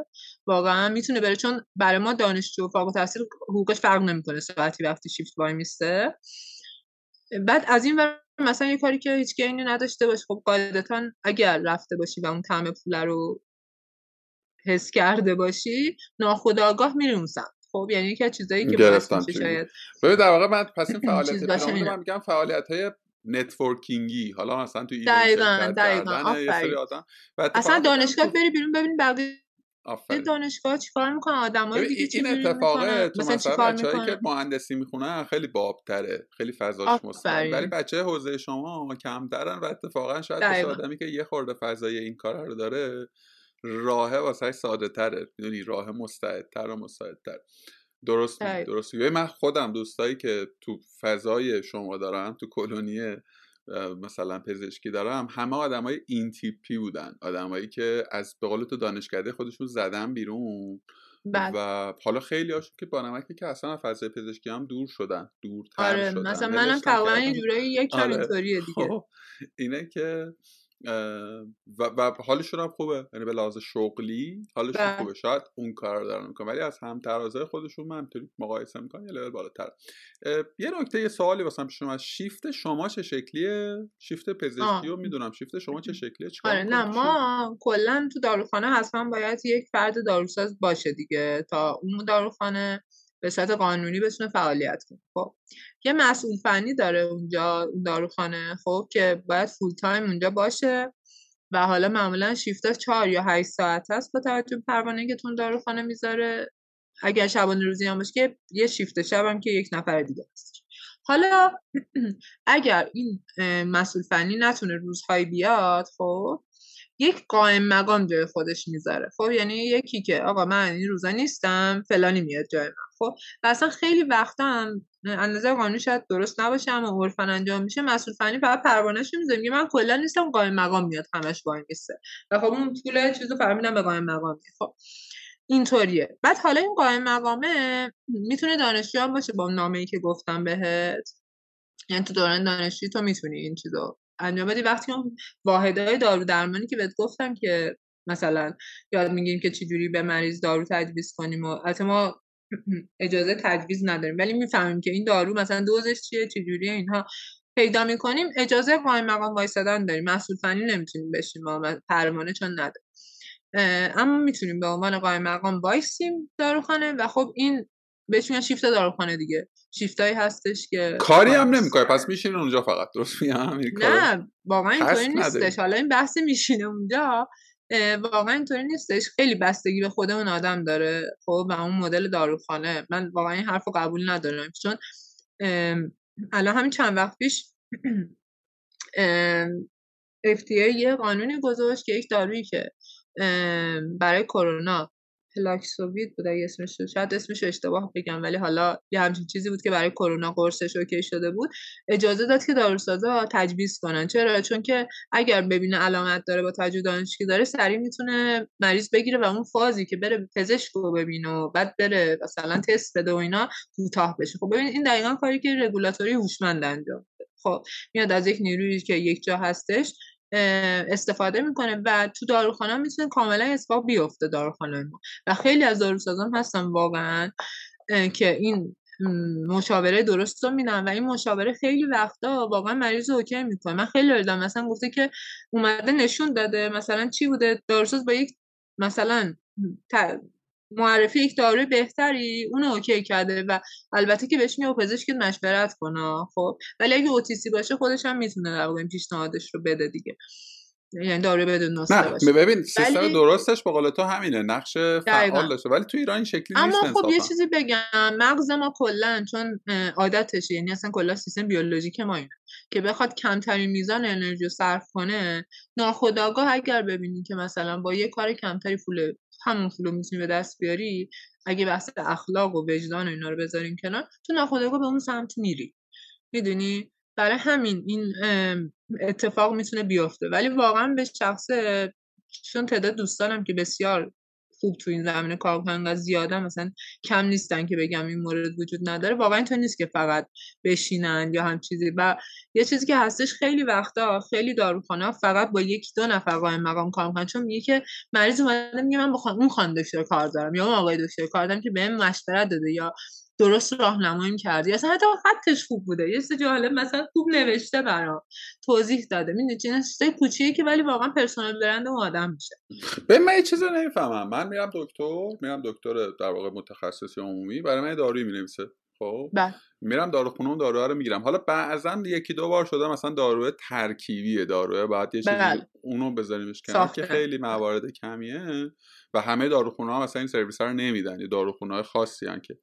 واقعا می‌تونه بره چون برای ما دانشجو فارغ التحصیل حقوقش فرق نمی‌کنه ساعتی وقتی شیفت وای میسته. بعد از این ور مثلا یه کاری که هیچ gain ی نداشته باشه خب قاعدتا اگر رفته باشی و اون طعم پول رو حس کرده باشی ناخداگاه میره اون سمت. خب یعنی یکی از چیزایی که باعث میشه شاید ببین در واقع من پس این فعالیت من میگم فعالیت های networking ی. حالا مثلا تو دقیقاً دقیقاً. اصلا دانشگاه بری بیرون ببین بقیه آفرین. دانشگاه چیکار می‌کنن آدمای دیگه این اتفاقه تو مثلا بچه‌ای که مهندسی می‌خونن خیلی بابتره خیلی فضاش مستقل ولی بچه حوزه شما کمترن و اتفاقا شاید آدمی که یه خورده فضای این کار رو داره راه واسه ساده تره. می‌دونی؟ راه مستعدتر و مستعدتر. درست درست من خودم دوستایی که تو فضای شما دارم تو کلونی مثلا پزشکی دارم همه آدمای این تیپی بودن. آدمایی که از به قول تو دانشکده خودشون زدن بیرون بله. و حالا خیلی هاشون که با نمکی که اصلا فضای پزشکی هم دور شدن دورتر آره شدن. مثلا منم تقریبا یه جورایی یک آره. دیگه. خب، اینه که و, و حالشون هم خوبه. یعنی به لحاظ شغلی حالشون بله. خوبه. شاید اون کار رو دارن می‌کنن. ولی از هم ترازای خودشون من همینطوری مقایسه می‌کنم یه لول بالاتر. یه نکته یه سوالی واسم پیش از شیفت شما چه شکلیه؟ شیفت پزشکی رو می‌دونم. شیفت شما چه شکلیه؟ آره نه ما کلا تو داروخانه حتما باید یک فرد داروساز باشه دیگه تا اون داروخانه به صورت قانونی بتونه فعالیت کنه. خب یه مسئول فنی داره اونجا اون داروخانه خب که باید فول تایم اونجا باشه و حالا معمولا شیفت چهار یا هشت ساعت هست با توجه به پروانه که تون داروخانه می‌ذاره. اگر شبانه روزی هم باشه که یه شیفت شب هم که یک نفر دیگه هست. حالا اگر این مسئول فنی نتونه روزهایی بیاد خب یک قائم مقام جای خودش می‌ذاره. خب یعنی یکی که آقا من این روزا نیستم فلانی میاد جای من. خب و اصلا خیلی وقتا هم اندازه قانونی شاید درست نباشه اما عرفا انجام میشه. مسئول فنی فقط پروانهش می‌ذاره. میگه من کلا نیستم قائم مقام میاد همش وای میسته و خب اون طول چیزو فهمیدم به قائم مقام خب اینطوریه. بعد حالا این قائم مقامه می‌تونه دانشجو باشه. با نامه که گفتم بهت. یعنی تو دوران دانشجویی تو می‌تونی این چیزو انجام بدی. وقتی اون واحدهای دارو درمانی که بهت گفتم که مثلا یاد میگیم که چجوری به مریض دارو تجویز کنیم و ما اجازه تجویز نداریم ولی می‌فهمیم که این دارو مثلا دوزش چیه چجوری اینها پیدا می‌کنیم اجازه قائم مقام وایسادن داریم. مسئول فنی نمی‌تونیم بشیم ما پرمانه چون نداریم اما می‌تونیم به عنوان قائم مقام وایسیم داروخانه و خب این بهش میگن شیفت داروخانه دیگه. شیفتایی هستش که کاری هم نمی‌کنه. پس میشینه اونجا فقط. درست میگم؟ نه واقعا اینطوری نیستش. حالا این بحث میشینه اونجا. واقعا اینطوری نیستش. خیلی بستگی به خود اون آدم داره خب و اون مدل داروخانه. من واقعا این حرف رو قبول ندارم. چون الان همین چند وقت پیش FDA یه قانونی گذاشت که یک دارویی که برای کرونا پلاکسووید بود اگه اسمش شاید اسمش اشتباه بگم ولی حالا یه همچین چیزی بود که برای کرونا قرصش اوکی شده بود. اجازه داد که داروسازا تجویز کنن. چرا؟ چون که اگر ببینه علامت داره با توجه دانشگاه داره سریع می‌تونه مریض بگیره و اون فازی که بره پزشک رو ببینه و بعد بره مثلا تست بده و اینا کوتاه بشه. خب ببین این دقیقا کاری که رگولاتوری هوشمند انجام خب میاد از یک نیرویی که یک جا هستش استفاده می‌کنه و تو داروخانه می‌تونه کاملا اتفاق بیفته داروخانه ما. و خیلی از داروسازان هستن واقعا که این مشاوره درست رو میدن و این مشاوره خیلی وقتا واقعا مریض رو OK می‌کنه. من خیلی دیدم مثلا گفته که اومده نشون داده مثلا چی بوده؟ داروساز با یک مثلا معرفی یک داروی بهتری اونو OK کرده و البته که بهش میگه پزشک مشورت کنه خب. ولی اگه OTC باشه خودش هم می‌تونه در واقع پیشنهادش رو بده دیگه. یعنی داروی بدون نسخه باشه. ببین سیستم ولی... درستش به قول تو همینه. نقش فعال داشته. ولی تو ایران این شکلی اما نیست خب یه چیزی بگم. مغز ما کلا چون عادتشه یعنی اصلا کلا سیستم بیولوژیک ما اینه. که بخواد کمترین میزان انرژی رو صرف کنه ناخودآگاه اگر ببینی که مثلا با یه کار کمتری پول همون پول می‌تونی به دست بیاری اگه بحث اخلاق و وجدان و اینا رو بذاریم کنار تو ناخودآگاه به اون سمت میری. می‌دونی؟ برای همین این اتفاق می‌تونه بیفته. ولی واقعا به شخص چون تعداد دوستانم که بسیار خوب تو این زمینه کار کنن زیاده مثلا کم نیستن که بگم این مورد وجود نداره. واقعا اینطور نیست که فقط بشینن یا هم چیزی. و یه چیزی که هستش خیلی وقتا خیلی داروخانه فقط با یک دو نفر قائم مقام کار می‌کنن. چون میگه که مریض اومده میگه من بخوام اون خانم دکتر کار دارم یا اون آقای دکتر کار دارم که بهم مشورت داده یا درست راهنمایی کردی. اصلا حتی خطش خوب بوده. یه سه جالب مثلا خوب نوشته برام. توضیح داده. می‌دونی چیزای کوچیکی که ولی واقعا پرسونال برند اون آدم میشه. به من یه چیزی نمی‌فهمم. من میرم دکتر میرم دکتر در واقع متخصص عمومی. برای من دارویی می‌نویسه. خب؟ بله. میرم داروخونه اون داروها رو می‌گیرم. حالا بعضا یکی دو بار شده مثلا داروی ترکیبیه. داروی بعد یه چیزی بله. اونو بذاریمش کنار که خیلی موارد کمیه. و همه داروخونه ها مثلا این سرویس رو نمیدن. یه داروخونه های خاصی هن که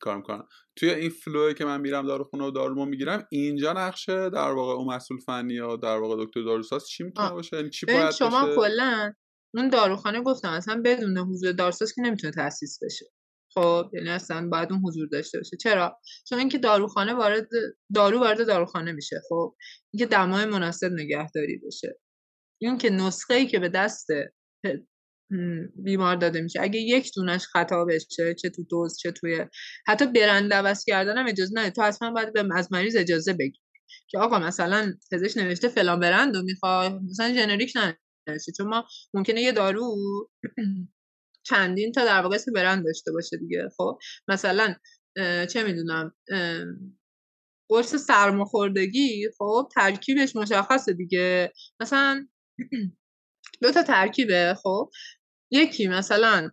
کار می‌کنن. توی این فلوی که من میرم داروخونه و دارومو می‌گیرم اینجا نقشه در واقع اون مسئول فنی یا در واقع دکتر داروساز چی می‌تونه باشه؟ یعنی چی باید شما کلا اون داروخانه گفتم اصلا بدون حضور داروساز که نمی‌تونه تاسیس بشه. خب یعنی اصلا باید اون حضور داشته باشه. چرا؟ چون اینکه داروخانه وارد دارو وارد داروخانه میشه. خب اینکه دمای مناسب نگهداری بشه اینکه نسخه ای که به دست بیمار داده میشه. اگه یک دونش خطا بشه چه تو دوز چه توی حتی برند عوض کردن هم اجازه نه تو اصلا باید به از مریض اجازه بگی که آقا مثلا پزشک نوشته فلان برند و می‌خوای مثلا جنریک ننوشته چون ما ممکنه یه دارو چندین تا در واقع برند داشته باشه دیگه. خب مثلا چه می‌دونم قرص سرماخوردگی خب ترکیبش مشخصه دیگه. مثلا دو تا ترکیبه خب. یکی مثلا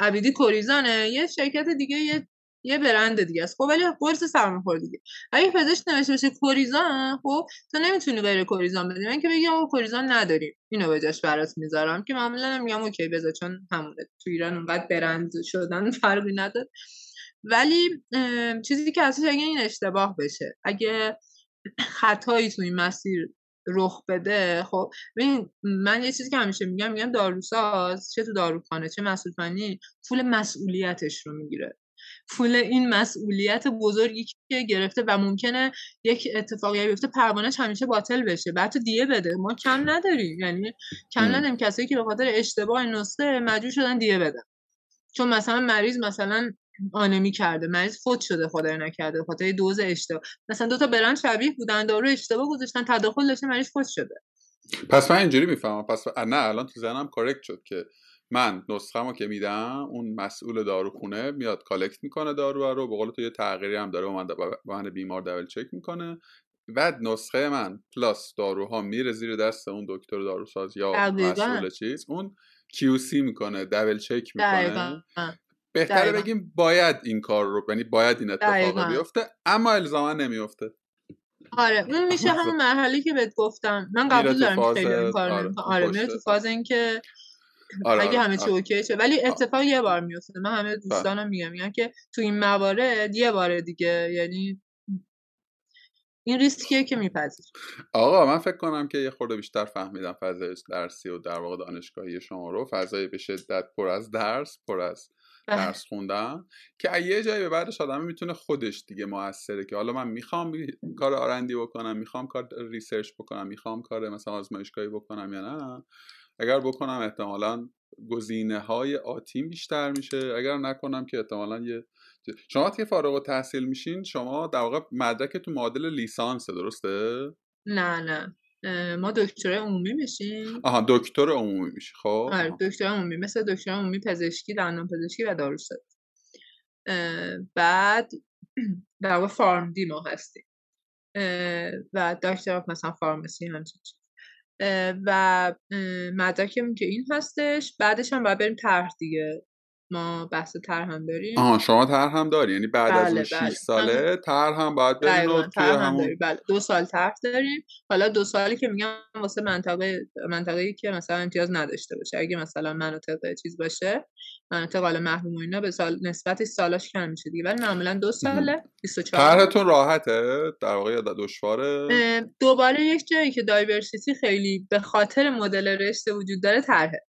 عبیدی کوریزانه یه شرکت دیگه یه یه برند دیگه است. خب ولی قرص سرماخوردگی دیگه. اگه پزشک نوشته باشه کوریزان خب تو نمی‌تونی غیر کوریزان بدی. من که بگم کوریزان نداریم. اینو به جاش برات می‌ذارم که معمولا میگم اوکی بذار چون همونه. تو ایران اونقدر برند شدن فرقی نداره. ولی چیزی که اصلا اگه این اشتباه بشه اگه خطایی تو این مسیر رخ بده. خب ببین من یه چیزی که همیشه میگم میگم داروساز چه تو داروخانه چه مسئول فنی پول مسئولیتش رو می‌گیره. پول این مسئولیت بزرگی که گرفته و ممکنه یک اتفاقی بیفته پروانش همیشه باطل بشه. بعد تو دیه بده. ما کم نداریم. یعنی کم نداریم. کسایی که به خاطر اشتباه نسخه مجبور شدن دیه بدن. چون مثلا مریض مثلا آنمی کرده مریض فوت شده خدای نکرده خاطر دوز اشتباه. مثلا دو تا برند شبیه بودن دارو اشتباه گذاشتن تداخل داشته مریض فوت شده. پس من اینجوری می‌فهمم. پس نه الان تو ذهنم correct شد که من نسخه که میدم اون مسئول داروخونه میاد collect می‌کنه دارو رو به قول تو یه تغییری هم داره من, من بیمار double check می‌کنه. بعد نسخه من plus داروها میره زیر دست اون دکتر داروساز یا مسئول چیز اون کیوسی می‌کنه دبل چک می‌کنه. بهتره بگیم باید این کار رو یعنی باید این اتفاق بیفته اما الزاما نمیفته. آره اون میشه همون مرحله که بهت گفتم. من قبول دارم که خیلی این کار آره, آره میره تو فاز اینکه آره اگه همه چی آره. اوکی شه. ولی اتفاق یه بار میفته من همه دوستانم میگم میگن که تو این موارد یه بار دیگه. یعنی این ریسکیه که میپذیر آقا من فکر کنم که یه خورده بیشتر فهمیدم فضای درسی و در واقع دانشگاهی شما رو. فضای به شدت پر از درس پر از بله. درس خوندم که یه جایی به بعدش آدم می‌تونه خودش دیگه موثره که حالا من می‌خوام کار R&D بکنم می‌خوام کار research بکنم می‌خوام کار مثلا آزمایشگاهی بکنم یا نه اگر بکنم احتمالا گزینه های آتیم بیشتر میشه اگر نکنم که احتمالا یه شما که فارغ‌التحصیل میشین شما در واقع مدرک تو معادل لیسانس درسته؟ نه نه. ما دکتر عمومی میشیم؟ آها دکتر عمومی میشه. خب. آره دکتر عمومی. مثل دکتر عمومی پزشکی دندان پزشکی و داروسازی بعد در واقع فارم دی ما هستیم. و دکتر مثلا فارمسی همچین چیز. و مدرکمون که این هستش بعدش هم باید بریم طرح دیگه. ما بحث تر هم داریم؟ آها شما تر هم داری. یعنی بعد بله، از اون 6 بله. ساله تر هم باید بریم و توی همون بله دو سال تر داریم. حالا دو سالی که میگم واسه منطقه منطقه‌ای که مثلا امتیاز نداشته باشه. اگه مثلا مناطق چیز باشه مناطق حالا محروم و اینا به سال نسبت سالاش کم میشه دیگه. ولی معمولا دو ساله 24 طرحتون راحته؟ در واقع دشواره؟ دوباره یک جایی که دایورسیتی خیلی به خاطر مدل رشته وجود داره طرحه.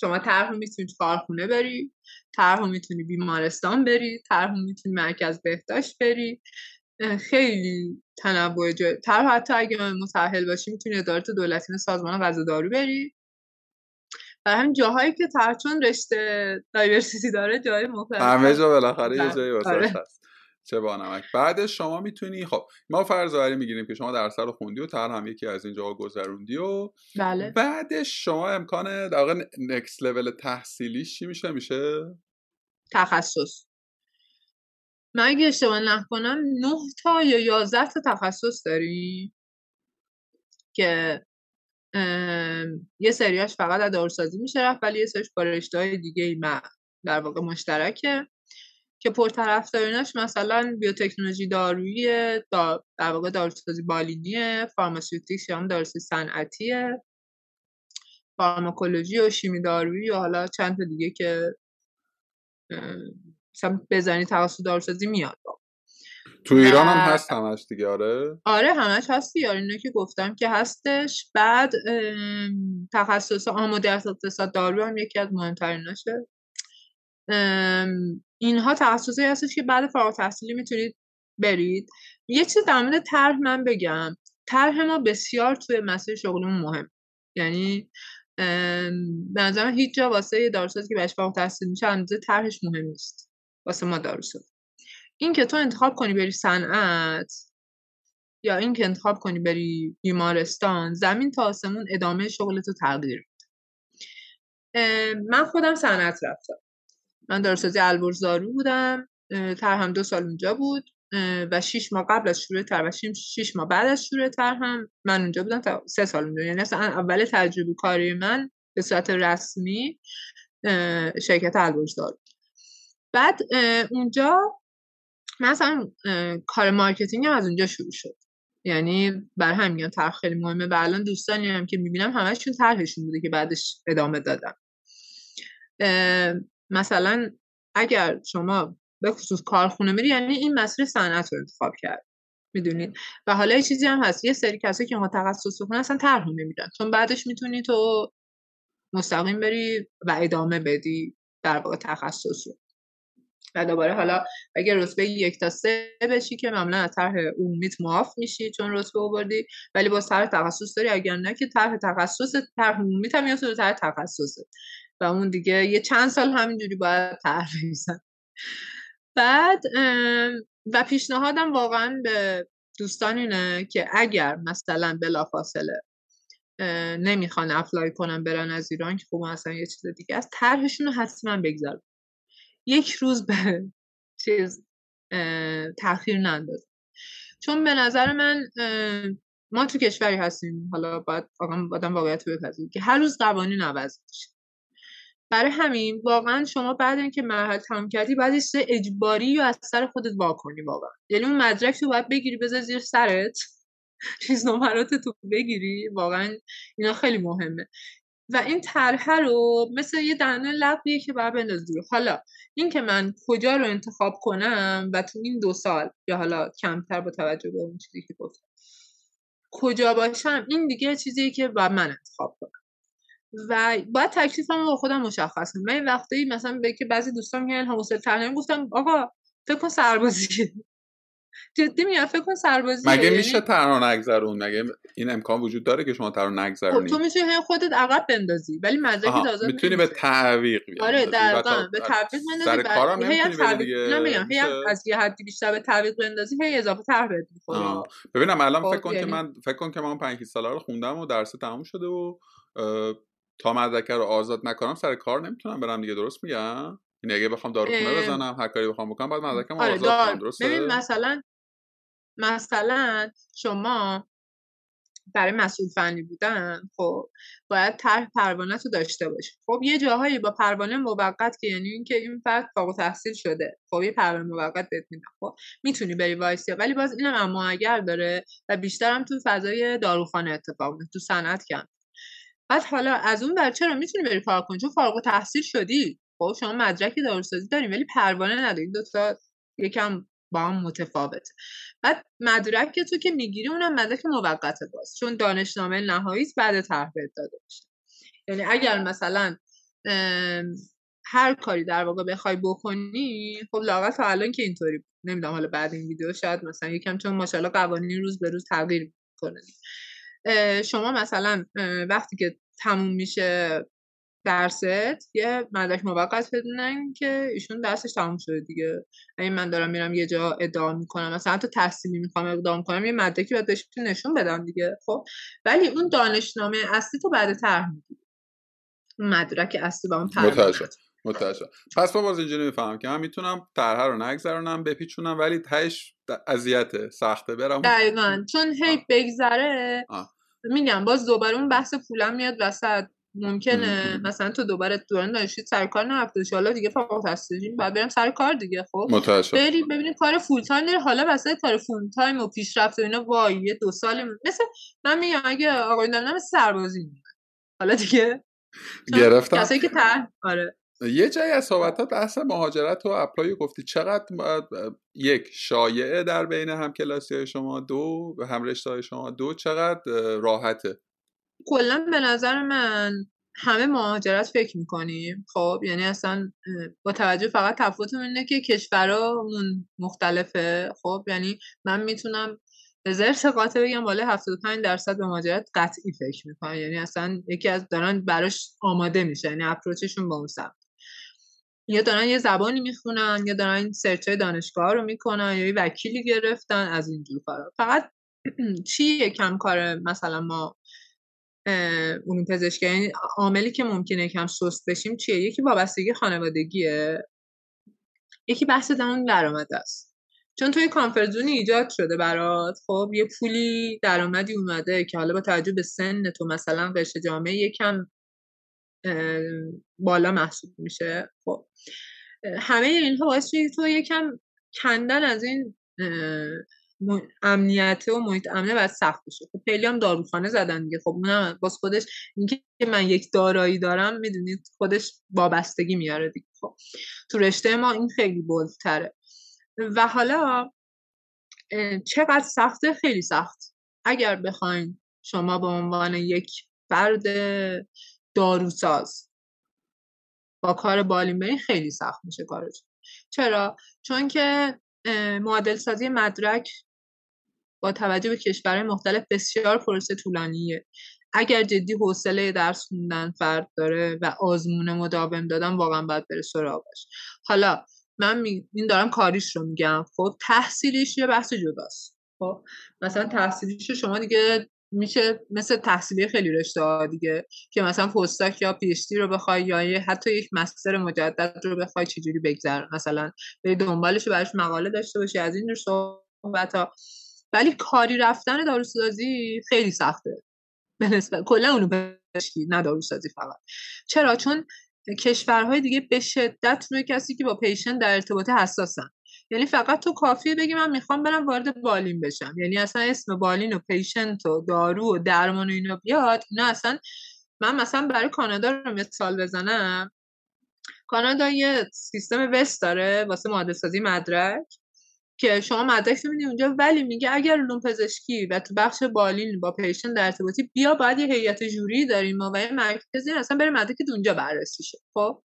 شما طرح می‌تونی کارخونه بری طرح می‌تونی بیمارستان بری طرح می‌تونی مرکز بهداشت بری. خیلی تنوع طرح حتی اگه متأهل باشی می‌تونی ادارات دولتی سازمان غذا دارو بری. و همین جاهایی که طرح چون رشته دایورسیتی داره جای مختلف همه جا بالاخره یه جایی واسه آره. هست. چه بانمک بعدش شما می‌تونی خب ما فرض آوری می‌گیریم که شما درس رو خوندی و تر هم یکی از اینجا گذروندی و بله. بعدش شما امکان در واقع نکست لول تحصیلیش چی میشه؟ میشه؟ تخصص. من اگه اشتباه نکنم نه تا یا یازده تا تخصص داری که یه سریاش فقط از داروسازی میشه رفت ولی یه سریش با رشته های دیگه ای در واقع مشترکه. که پرطرفداریناش مثلا بیوتکنولوژی دارویی دا در واقع داروسازی بالینیه فارماسیوتیکس یا هم داروسازی صنعتیه فارماکولوژی و شیمی دارویی و حالا چند تا دیگه که مثلا بزنی تخصص داروسازی میاد. تو ایران هم هست همش دیگه آره؟ آره همش هست دیگه اینو که گفتم که هستش. بعد تخصص آماده اقتصاد دارو هم یکی از مهمتریناشه. اینها تخصصی هستش که بعد فارغ تحصیلی می‌تونید برید. یه چیز در مورد طرح من بگم. طرح ما بسیار توی مسیر شغلمون مهم. یعنی به نظرم هیچ جا واسه یه داروساز که بهش فارغ تحصیل میشه اندازه طرحش مهم نیست. واسه ما داروساز. این که تو انتخاب کنی بری صنعت یا این که انتخاب کنی بری بیمارستان زمین تا آسمون ادامه شغلتو تغییر من خودم صنعت رفتم. من داروسازی البرز دارو بودم تر هم دو سال اونجا بود و شیش ماه قبل از شروع طرح و شیش ماه بعد از شروع طرح هم من اونجا بودم تا سه سال اونجا. یعنی اصلا اول تجربه کاری من به صورت رسمی شرکت البرز دارو بعد اونجا مثلا کار marketing هم از اونجا شروع شد. یعنی برا همین میگم طرح خیلی مهمه. و الان دوستانی هم که می‌بینم همشون طرحشون بوده که بعدش ادامه دادم. مثلا اگر شما به خصوص کارخونه میری یعنی این مسیر صنعت رو انتخاب کرد. می‌دونید و حالا یه چیزی هم هست. یه سری کسایی که ما تخصص اصلا طرح نمیدن چون بعدش می‌تونی تو مستقیم بری و ادامه بدی در واقع تخصص رو. و دوباره حالا اگر رتبه یک تا سه بشی که معمولا از طرح عمومیت معاف میشی چون رتبه بردی. ولی با طرح تخصص داری. اگر نه که طرح تخصص طرح عمومیت هم میاد طرح تخصصه و اون دیگه یه چند سال همینجوری باید تحریم بعد و پیشنهادم واقعا به دوستان اینه که اگر مثلا بلافاصله نمی‌خوان اپلای کنن برن از ایران که خب اصلا یه چیز دیگه است طرحشون رو حتما بگذارن یک روز به چیز تاخیر ننداز چون به نظر من ما تو کشوری هستیم حالا باید آدم واقعیت بپذیر که هر روز قوانین عوض میشه. برای همین واقعا شما بعد اینکه مرحله تمام کردی باید یه اجباری یا از سر خودت واکنی واقعا. یعنی اون مدرک رو باید بگیری بذار زیر سرت. چیز نمرات تو بگیری. واقعا اینا خیلی مهمه. و این طرحه رو مثل یه دانه لقیه که باید بندازی حالا این که من کجا رو انتخاب کنم و تو این دو سال یا حالا کمتر با توجه به اون چیزی که گفتم کجا باشم این دیگه چیزیه که باید من انتخاب کنم. و باید تکلیفم با خودم مشخص کنم. من وقتی مثلا به که بعضی دوستان میگن حوصله ترنم گفتم آقا فکر کن سربازی. جدی میگم فکر کن سربازی. مگه یعنی میشه تنها نگذرون؟ مگه این امکان وجود داره که شما تنها نگذرونی خب تو می‌تونی خودت عقب بندازی ولی مدرک تازه می‌تونی به تعویق آره در به تعویق بندازی سر کارم نمی‌تونی از یه حدی بیشتر به تعویق بندازی هی اضافه تر بهت ببینم الان فکر کن که یعنی من فکر کن که من 5 ساله رو خوندم و درس تموم شده و تا مدرک رو آزاد نکنم سر کار نمی‌تونم برم دیگه درست میگم؟ این اگه بخوام داروخونه بزنم هر کاری بخوام بکنم بعد مدرکم آره آزاد کنم درسته؟ ببین مثلا مثلا شما برای مسئول فنی بودن خب باید طرح پروانه رو داشته باشی. خب یه جاهایی با پروانه موقت که یعنی اینکه این فرد فوق تحصیل شده. خب یه پروانه موقت بهت میدن. خب می‌تونی بری وایسی ولی باز اینم اما اگر داره و بیشتر هم تو فضای داروخانه اتفاق میفته تو صنعت کم. بعد حالا از اون بر چرا می‌تونی بری کار کنی؟ چون فارغ تحصیل شدی. خب شما مدرک داروسازی داری ولی پروانه نداری. دو تا یکم با هم متفاوت بعد مدرک تو که می‌گیری اونم مدرک موقت باز. چون دانشنامه نهایی بعد طرح داده میشه. یعنی اگر مثلا هر کاری در واقع بخوای بکنی خب لاغت تا الان که اینطوری نمی‌دونم حالا بعد این ویدیو شاید مثلا یکم چون ماشاءالله قوانین روز به روز تغییر می‌کنه. شما مثلا وقتی که تموم میشه درست یه مدرک موقت بدونن که ایشون درسش تموم شده دیگه. اگه من دارم میرم یه جا ادعا می‌کنم مثلا تو تحصیلی می‌خوام اقدام کنم یه مدرکی باید بهش نشون بدم دیگه خب؟ ولی اون دانشنامه اصلی تو بعد طرح می‌گیری. مدرک اصلی با اون متوجه. پس با باز اینجوری می‌فهمم که من می‌تونم طرح رو نگذرونم بپیچونم ولی تهش اذیت سخته. برم دقیقا. چون هی بگذره میگم باز دوباره اون بحث پولم میاد وسط. ممکنه مثلا تو دوباره دوران دانشجویی سر کار نرفته حالا دیگه فقط تحصیلی بعد برم سر کار دیگه خب؟ بری ببینیم کار full time داره. حالا واسه کار full time و پیشرفت و اینا وای یه دو سال مثل من میگم اگه آقای دارم سربازی حالا دیگه گرفتم. کسایی که ته آره. یه جایی از صحبت ها بحث مهاجرت و اپلای گفتی. چقدر یک شایعه در بین همکلاسی های شما دو و هم های شما دو چقدر راحته؟ کلا به نظر من همه مهاجرت فکر می‌کنیم. خب یعنی اصلا با توجه فقط تفاوتمون اینه که کشورامون مختلفه. خب یعنی من می‌تونم به زرس قاطع بگم بالا 75 درصد به مهاجرت قطعی فکر می‌کنم. یعنی اصلا یکی از دارن براش آماده میشه. یعنی اپروچشون با اون سمت. یا دارن یه زبانی می‌خونن یا دارن سرچ دانشگاه رو می‌کنن یا یه وکیلی گرفتن از اینجور کارا. فقط چی کم کار مثلا ما اون پزشکی؟ یعنی عاملی که ممکنه کم سست بشیم چیه؟ یکی وابستگی خانوادگیه. یکی بحث اون درآمد است. چون توی کانفرزونی ایجاد شده برات خب یه پولی درآمدی اومده که حالا با توجه به سن تو مثلا قشر جامعه یکم بالا محسوب میشه. خب همه اینها باعث تو یکم کندن از این امنیت و محیط امنه باید سخت بشه. خب خیلی هم داروخانه زدن دیگه. خب اونم باز خودش اینکه من یک دارایی دارم می‌دونید خودش وابستگی میاره دیگه. خب تو رشته ما این خیلی بزرگتره. و حالا چقدر سخته؟ خیلی سخت. اگر بخواین شما به عنوان یک فرد داروساز. با کار بالین برین خیلی سخت میشه کارش چرا؟ چون که معادل سازی مدرک با توجه به کشورهای مختلف بسیار پروسه طولانیه. اگر جدی حوصله درس خوندن فرد داره و آزمون مداوم دادن واقعا باید بره سراغش. حالا من این دارم کاریش رو میگم. خب تحصیلیش یه بحث جداست. خب مثلا تحصیلیش شما دیگه میشه مثل تحصیلی خیلی رشته دیگه که مثلا پستاک یا پیشتی رو بخوای یا حتی یک مستر مجدد رو بخوای چجوری بگذر مثلا به دنبالش براش مقاله داشته باشی از این صحبت ها ولی کاری رفتن داروسازی خیلی سخته. به نسبت کلا اونو بشکی نه داروسازی فقط. چرا؟ چون کشورهای دیگه به شدت روی کسی که با پیشن در ارتباط حساسن. یعنی فقط تو کافیه بگی من می‌خوام برم وارد بالین بشم. یعنی اصلا اسم بالین و پیشنت و دارو و درمان و اینا بیاد اینا اصلا من مثلا برای کانادا رو مثال بزنم. کانادا یه سیستم وست داره واسه معادل سازی مدرک که شما مدرک می‌بینی اونجا ولی میگه اگر علوم پزشکی و تو بخش بالین با پیشن در ارتباطی بیا باید یه هیئت جوری داریم ما و یه مرکزی اصلا بره مدرک اونجا بررسی شه. خب؟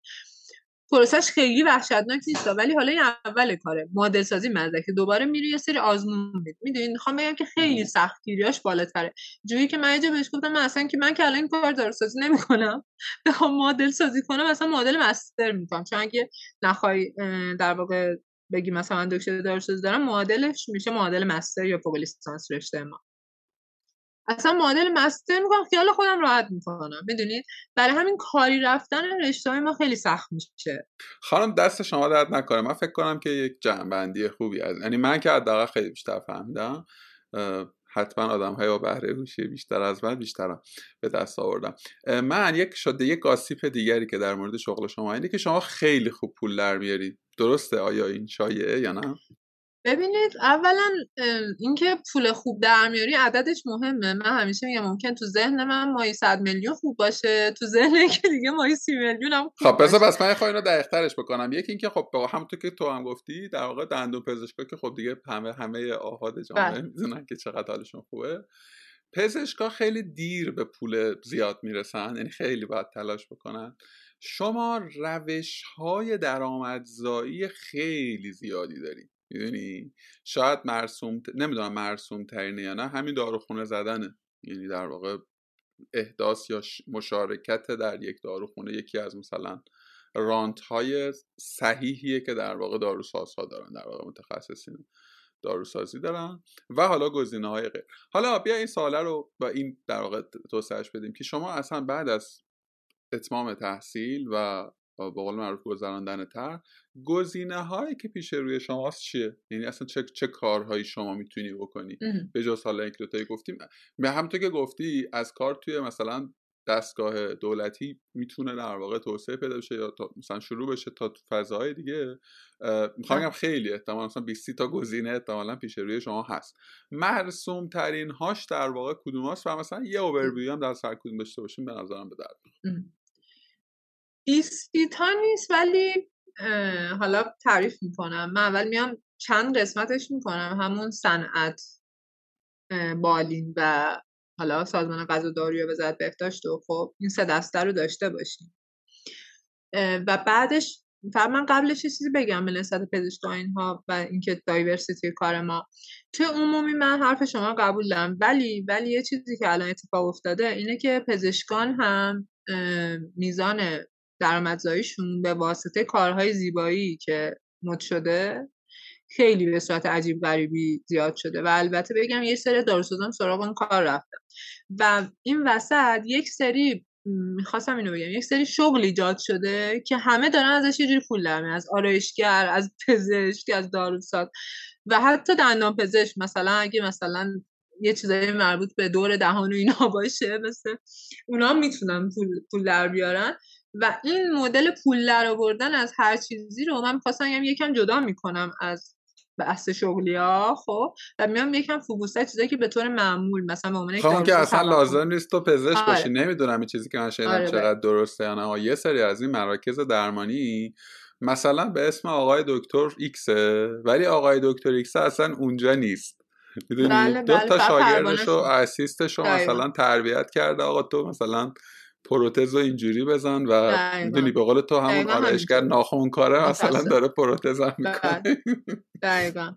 پروسش خیلی وحشتناک نیست ولی حالا این اول کاره. مدل سازی که دوباره میری یه سری آزمون میدی. می‌دونی؟ می‌خوام بگم که خیلی سختگیریاش بالاتره. جوری که من بهش گفتم من اصلا که من که الان این کار دارو سازی نمی‌کنم بخوام مدل سازی کنم مثلا مدل مستر می‌کنم. چون اگه نخوای در واقع بگی مثلا دکتر داروسازی دارم معادلش میشه معادل مستر یا فوق لیسانس رشته ما. اصلا مدل مستر می‌کنم خیال خودم راحت می‌کنم. می‌دونید برای همین کاری رفتن رشته ما خیلی سخت میشه. خانم دست شما درد نکنه. من فکر کنم که یک جنبندی خوبی از یعنی من که حداقل خیلی بیشتر فهمیدم حتما آدم های بهره هوشی بیشتر از من بیشترم به دست آوردم. من یک شده یک گاسیپ دیگری که در مورد شغل شما اینه که شما خیلی خوب پول در میارید. درسته؟ آیا این شایعه یا نه؟ ببینید اولا اینکه پول خوب در میاری عددش مهمه. من همیشه میگم ممکن تو ذهن من مایی صد میلیون خوب باشه. تو ذهن که دیگه مایی سی میلیون هم خوب خب بذار بس من خواهی رو دقیقترش بکنم. یکی اینکه خب همونطور که تو هم گفتی در واقع دندون پزشکا که خب دیگه همه همه آهاد جامعه بله. می‌دونن که چقدر حالشون خوبه. پزشکا خیلی دیر به پول زیاد می‌رسن یعنی خیلی باید تلاش بکنن. شما روش های درآمدزایی خیلی زیادی دارید. می‌دونی؟ شاید مرسوم نمی‌دونم مرسوم ترینه یا نه همین داروخونه زدنه. یعنی در واقع احداث یا مشارکت در یک داروخونه یکی از مثلا رانت های صحیحیه که در واقع داروسازها دارن در واقع متخصصین داروسازی دارن و حالا گزینه های غیر. حالا بیا این ساله رو با این در واقع توسعهش بدیم که شما اصلا بعد از اتمام تحصیل و به قول معروف گذراندن تر گزینه هایی که پیش روی شماست چیه؟ یعنی اصلا چه, چه کارهایی شما می‌تونی بکنی؟ به جز حالا دوتایی گفتیم به همونطور که گفتی از کار توی مثلا دستگاه دولتی می‌تونه در واقع توسعه پیدا بشه یا تا مثلا شروع بشه تا تو فضاهای دیگه. می‌خوام بگم خیلی احتمال مثلا 20 تا گزینه احتمالا پیش روی شما هست. مرسوم ترین هاش در واقع کدوم هاست و مثلا یه اوورویو هم در سر کدوم داشته باشیم به نظرم به درد بیسکیت نیست ولی حالا تعریف می‌کنم. من اول میام چند قسمتش می‌کنم. همون صنعت بالین و حالا سازمان غذا داروی وزارت بهداشت و خب این سه دسته رو داشته باشیم. و بعدش فقط من قبلش چیزی بگم به نسبت پزشکان اینها و اینکه دایورسیتی کار ما. توی عمومی من حرف شما قبول دارم. ولی ولی یه چیزی که الان اتفاق افتاده اینه که پزشکان هم میزان درآمدزاییشون به واسطه کارهای زیبایی که مد شده خیلی به صورت عجیب غریبی زیاد شده و البته بگم یه سری داروسازان سراغ اون کار رفتن. و این وسط یک سری می‌خواستم اینو بگم یک سری شغل ایجاد شده که همه دارن ازش یه جوری پول در از آرایشگر از پزشک از داروساز و حتی دندان پزشک مثلا اگه مثلا یه چیزایی مربوط به دور دهان و اینا باشه مثل اونا می‌تونن پول, پول در بیارن. و این مدل پول در آوردن از هر چیزی رو من می‌خواستم یکم جدا می‌کنم از بحث شغلی ها خب؟ و میام یکم focus ه چیزایی که به طور معمول مثلا به عنوان خب که اصلا لازم نیست تو پزشک آره. باشی نمی‌دونم این چیزی که من شنیدم آره چقدر درسته یا نه. یه سری از این مراکز درمانی مثلا به اسم آقای دکتر X ه ولی آقای دکتر X اصلا اونجا نیست. می‌دونی؟ بله دو بله. تا شاگردش و assist ش رو مثلا تربیت کرده. آقا تو مثلا پروتز رو اینجوری بزن و می‌دونی به قول تو همون آرایشگر ناخون کاره مثلا داره پروتز هم می‌کنه. دقیقا.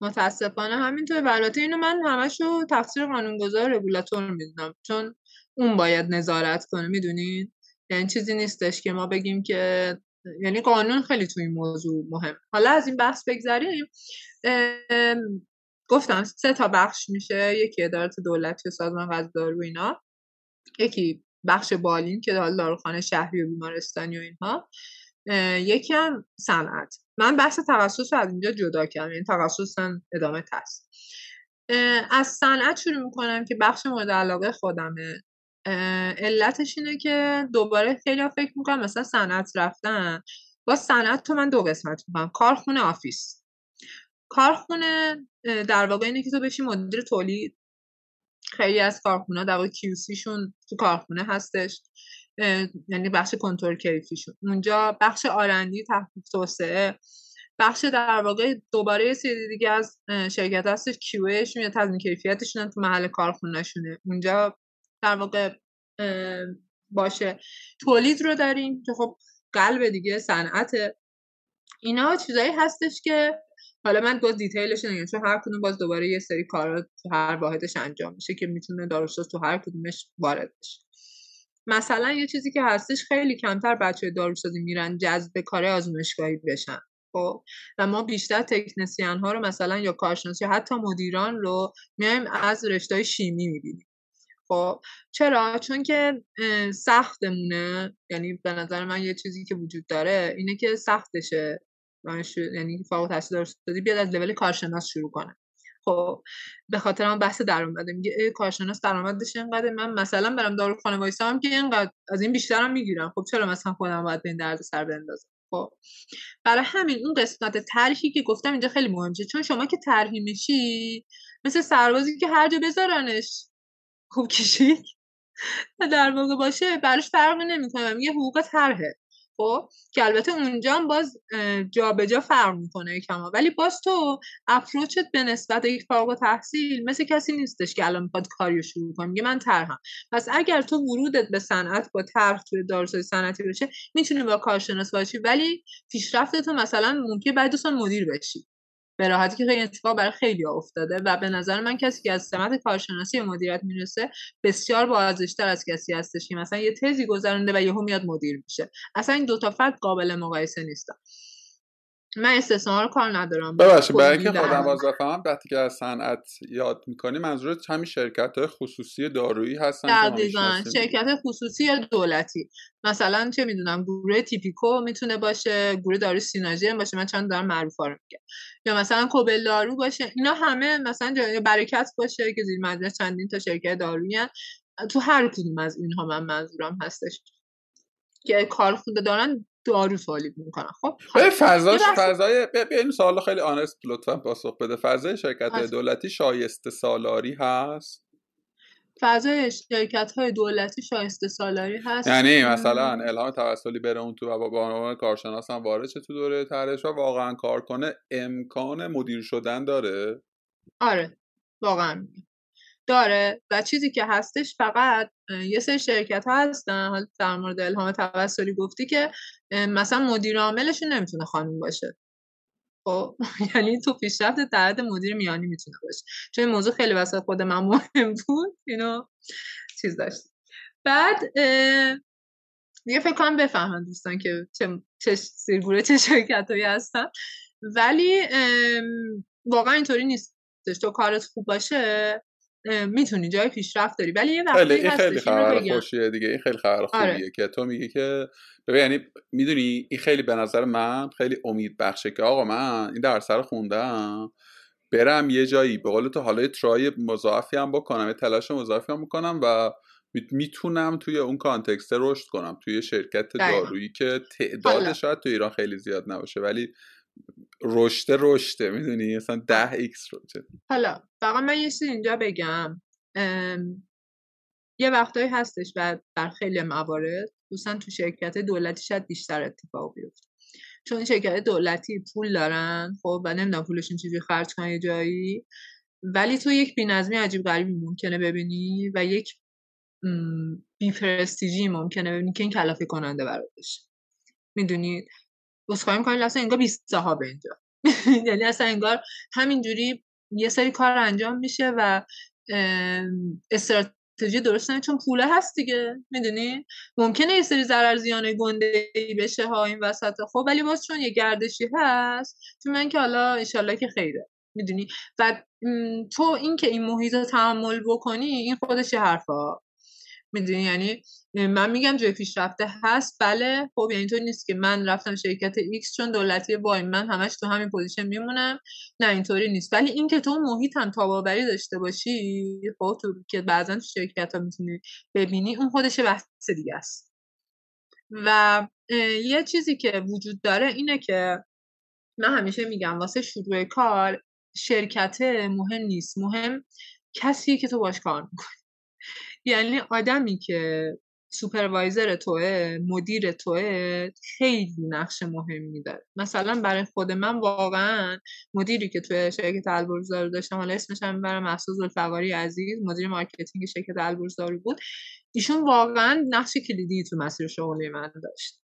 متاسفانه همینطور. البته اینو من همش رو تقصیر قانونگذار رگولاتور می‌دونم. چون اون باید نظارت کنه می‌دونین یعنی چیزی نیستش که ما بگیم که یعنی قانون خیلی توی این موضوع مهم. حالا از این بحث بگذریم. گفتم سه تا بخش میشه. یکی ادارات دولتی و سازمان غذا و اینا. یکی بخش بالین که حالا داروخانه شهری و بیمارستانی و اینها یکی هم صنعت. من بحث تخصص رو از اینجا جدا کردم یعنی تخصصا ادامه هست از صنعت شروع می‌کنم که بخش مورد علاقه خودمه. علتش اینه که دوباره خیلی فکر می‌کنم مثلا صنعت رفتن. با صنعت تو من دو قسمت می‌کنم کارخونه آفیس. کارخونه در واقع اینه که تو بشی مدیر تولید خیلی از کارخونه در کیوسیشون تو کارخونه هستش. یعنی بخش کنترل کیفیشون اونجا بخش آرندی تحقیق توسعه. بخش در واقع دوباره یه سری دیگه از شرکت هستش. کیوشون یا تضمین کیفیتشون تو محل کارخونهشونه. اونجا در واقع باشه. تولید رو داریم که خب قلب دیگه صنعت اینا چیزایی هستش که حالا من باز دیتیلش نگم چون هر کدوم باز دوباره یه سری کارا تو هر واحدش انجام میشه که می‌تونه داروساز تو هر کدومش وارد بشه. مثلا یه چیزی که هستش خیلی کمتر بچه داروسازی میرن جذب کار آزمایشگاهی بشن. خب و ما بیشتر تکنسیان ها رو مثلا یا کارشناس یا حتی مدیران رو میایم از رشته شیمی می‌بینیم. خب چرا؟ چون که سختمونه. یعنی به نظر من یه چیزی که وجود داره اینه که سختشه. یعنی فوق التحصیل داروسازی بیاد از لول کارشناس شروع کنه. خب به خاطر هم بحث درآمده میگه کارشناس درآمدش اینقدر من مثلا برم داروخانه وایسام که اینقدر از این بیشترم می‌گیرم. خب چرا مثلا خودم باید به این درد سر بندازم؟ خب برای همین اون قسمت طرحی که گفتم اینجا خیلی مهمه چون شما که طرحی میشی مثل سربازی که هر جا بذارنش خوب کشید. در واقع باشه براش فرقی نمی‌کنه. میگه حقوق طرحه. خب که البته اونجا هم باز جابجا جا فرق می‌کنه کما ولی باز تو اپروچت به نسبت یک فارغ تحصیل مثل کسی نیستش که الان می‌خواد کاریو شروع کنه. میگه من طرحم. پس اگر تو ورودت به صنعت با طرح توی داروسازی صنعتی بشه می‌تونی با کارشناس باشی ولی پیشرفت تو مثلا ممکنه بعد دو سال مدیر بشی. به راحتی که خیلی اتفاق برای خیلی افتاده و به نظر من کسی که از سمت کارشناسی و مدیریت می‌رسه بسیار بازشتر از کسی هستش که مثلا یه تزی گذرونده و یهو میاد مدیر میشه. اصلا این دو تا فرد قابل مقایسه نیستن. من استثنا رو کار ندارم ببخشید برای اینکه خودم باز بفهمم وقتی که از صنعت یاد می‌کنی منظورت همین شرکت های خصوصی دارویی هستن دقیقا شرکت خصوصی یا دولتی. مثلا چه می‌دونم گروه تیپیکو می‌تونه باشه گروه دارو سیناژر باشه من چند دارم معروف رو میگم. یا مثلا کوبل دارو باشه اینا همه مثلا برکت باشه که زیر مجلس چندین تا شرکت دارویی تو هر کدوم از اینها من منظورم هستش که کار خونده دارن. دارو تولید می‌کنن خب فضاش فضای این سوال خیلی آنست لطفا پاسخ بده. فضای شرکت های دولتی شایسته سالاری هست؟ فضای شرکت های دولتی شایسته سالاری هست؟ یعنی مثلا الهام توسلی بره اون تو و با عنوان کارشناس هم وارد تو دوره ترش و واقعا کار کنه امکان مدیر شدن داره؟ آره واقعا. داره و چیزی که هستش فقط یه سری شرکت ها هستن حالا در مورد الهام توسلی گفتی که مثلا مدیر عاملشون نمی‌تونه خانم باشه. خب یعنی تو پیشرفت درد مدیر میانی می‌تونه باشه. چون این موضوع خیلی واسه خود من مهم بود اینو چیز داشت. بعد یه فکر کنم بفهمن دوستان که چه, چه سیرگوره چه شرکت هایی هستن. ولی واقعا اینطوری نیستش. تو کارت خوب باشه می‌تونی جای پیشرفت داری. ولی یه وقتی این خیلی خبر خوشیه دیگه. این خیلی خبر خوبیه آره. که تو میگی که ببین یعنی می‌دونی این خیلی به نظر من خیلی امید بخشه که آقا من این درس رو خوندم برم یه جایی به قول تو حالا try مضاعفی هم بکنم یه تلاش مضاعفی هم بکنم و می‌تونم توی اون context رشد کنم توی شرکت دارویی که تعداد شاید تو ایران خیلی زیاد نباشه. ولی رشته رشته می‌دونی؟ مثلا ده X رشته حالا فقط من یه اینجا بگم. یه وقتایی هستش و در خیلی موارد خصوصا تو شرکت دولتی شاید بیشتر اتفاق بیفته. چون شرکت دولتی پول دارن خب و نمی‌دونم پولشون چیزی خرج کنن یه جایی. ولی تو یک بینظمی عجیب غریبی ممکنه ببینی و یک بی پرستیجی ممکنه ببینی که این کلافه کننده برات بشه می‌دونید بسخواهی می‌کنید اصلا انگار بیست صاحب اینجا. یعنی اصلا انگار همینجوری یه سری کار انجام میشه و استراتژی درست نه چون پوله هست دیگه. می‌دونی؟ ممکنه یه سری ضرر زیان گنده بشه ها این وسط خب ولی باز چون یه گردشی هست چون من که حالا انشالله که خیره. می‌دونی؟ و تو این که این محیط رو تحمل بکنی این خودش حرفا می‌دونی؟ یعنی من میگم جای پیشرفته هست. بله خب یعنی اینطور نیست که من رفتم شرکت X چون دولتی وای من همش تو همین position میمونم. نه اینطوری نیست. ولی اینکه تو محیط هم تاباوری داشته باشی خب تو که بعضا تو شرکت ها می‌تونی ببینی اون خودش بحث دیگه است. و یه چیزی که وجود داره اینه که من همیشه میگم واسه شروع کار شرکت مهم نیست. مهم کسی که تو باش کار می‌کنی. یعنی آدمی که سوپروایزر توه مدیر توه خیلی نقش مهمی داره مثلا برای خود من واقعا مدیری که توی شرکت البرزدارو داشتم حالا اسمش هم ببرم محسن ذوالفقاری عزیز مدیر marketing شرکت البرزدارو بود. ایشون واقعا نقش کلیدی تو مسیر شغلی من داشت.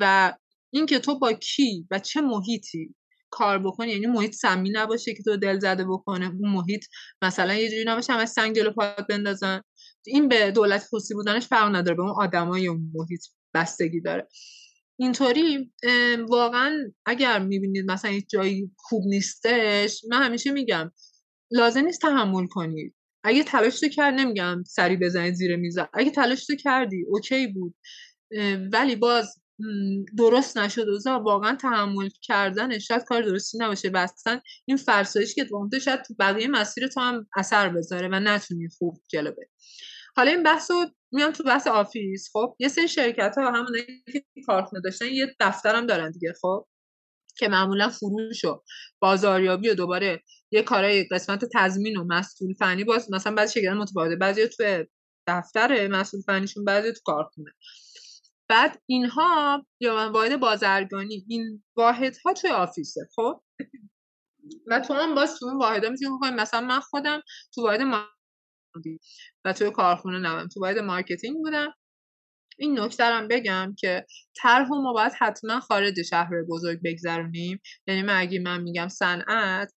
و اینکه تو با کی و چه محیطی کار بکنی یعنی محیط سمی نباشه که تو دل زده بکنه. اون محیط مثلا یه جوری نباشه همه سنگ جلو پات بندازن. این به دولت خصوصی بودنش فرق نداره به اون آدمای اون محیط بستگی داره. اینطوری واقعا اگر می‌بینید مثلا یک جایی خوب نیستش من همیشه میگم لازم نیست تحمل کنید اگه تلاش تو کرد نمیگم سری بزنید زیر میز. اگه تلاش تو کردی اوکی بود. ولی باز درست نشد و واقعا تحمل کردن شاید کار درستی نباشه و اصلا این فرسایش که تو شاید تو بقیه مسیر تو هم اثر بذاره و نتونی خوب جلو بری. حالا این بحث رو میام تو بحث office. خب یه سری شرکت ها همون که کارخونه داشتن یه دفتر هم دارن دیگه خب که معمولا فروش و بازاریابی و دوباره یه کارای قسمت تضمین و مسئول فنی باز مثلا بعضی شرکت متفاوته بعضی تو دفتر مسئول فنیشون بعضی تو کارخونه بعد اینها یا واحد بازرگانی این واحد ها توی office ه خب؟ و تو هم باز تو اون واحد می‌تونی مثلا من خودم تو واحد و توی کارخونه نبودم. تو واحد marketing بودم. این نکته هم بگم که طرح ما باید حتما خارج شهر بزرگ بگذرونیم. یعنی من اگه من میگم صنعت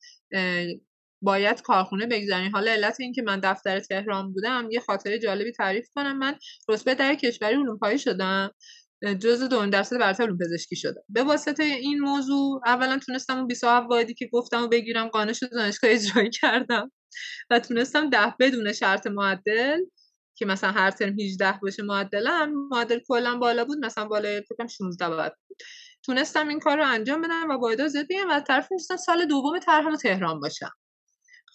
باید کارخونه بگذرونیم حالا علت این که من دفتر تهران بودم یه خاطره جالبی تعریف کنم. من رتبه ده کشوری علوم پایه شدم جزء دو درصد برتر علوم پزشکی شدم. به واسطه این موضوع اولا تونستم اون 27 واحدی که گفتم و بگیرم قانش دانشگاه اجرایی کردم. و تونستم ده بدون شرط معدل که مثلا هر ترم 18 باشه معدلم معدل کلا بالا بود مثلا بالای فکر 16 باید بود. تونستم این کار رو انجام بدم و واحدها زد بگم و طرف سال دوم طرحم تهران باشم.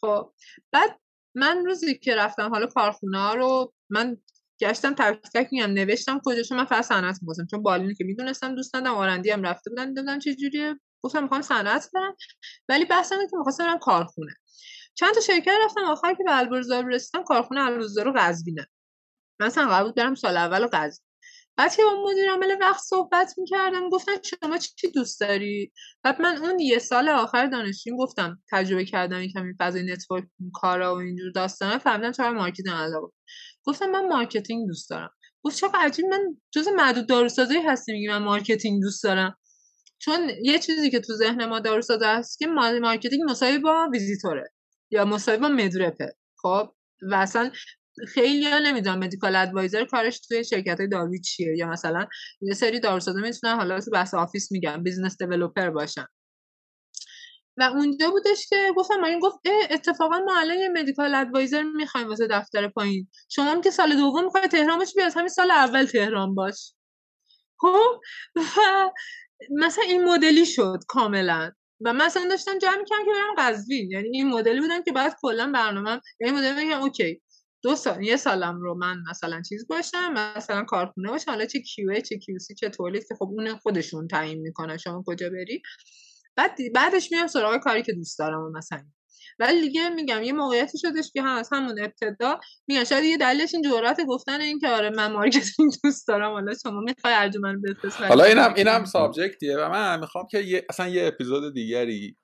خب بعد من روزی که رفتم حالا کارخونه رو من گشتم تک تک میگم نوشتم کجاشو من فقط صنعت می‌خواستم چون بالینی که می‌دونستم دوست ندارم آرندی هم رفته بودن دیدم چه جوریه گفتم می‌خوام صنعت برم ولی بحثم که می‌خواستم برم کارخونه. چند تا شرکت رفتم آخر که به البرزدارو رسیدم کارخونه البرزدارو قزوینه مثلا قرار بود برم سال اول قزوین بعد که با مدیر عامل وقت صحبت می‌کردم گفتن شما چی دوست داری؟ بعد من اون یه سال آخر دانشجویی گفتم تجربه کردم یکم این فضای network کارا و اینجور داستانا. فهمیدم چرا marketing علاقه گفتم من marketing دوست دارم. گفت چقدر عجیب من جز معدود داروسازی هستی میگی من marketing دوست دارم. چون یه چیزی که تو ذهن ما داروسازی هست که marketing مساوی با ویزیتوره. یا مساوی با med rep ه خب؟ و اصلا خیلی ها نمی‌دونم medical advisor کارش توی شرکت های داروی چیه. یا مثلا یه سری داروسازا می‌تونن حالا تو بحث office میگم business developer باشن. و اونجا بودش که گفتم این گفت اتفاقا ما الان یه medical advisor می‌خوایم واسه دفتر پایین. شما هم که سال دوم می‌خوای تهران باشی بیا همین سال اول تهران باش. خب؟ و مثلا این مدلی شد کاملا. و مثلا داشتم جمع می‌کنم که برم قزوین. یعنی این مدلی بودن که بعد کلا برنامه یعنی مدلی میگم OK. دو سال یه سالم رو من مثلا چیز باشم مثلا کارخونه باشم. حالا چه QA چه QC چه تولید که خب اون خودشون تعیین می‌کنن شما کجا بری. بعد بعدش میام سراغ کاری که دوست دارم مثلا ولی دیگه میگم یه موقعیتی شدش که هم از همون ابتدا میگم شاید یه دلیلش این جرأت گفتن این که آره من marketing دوست دارم حالا شما می‌خوای ارجمند بفرست حالا اینم اینم subject یه و من می‌خوام که یه اصلا یه اپیزود دیگری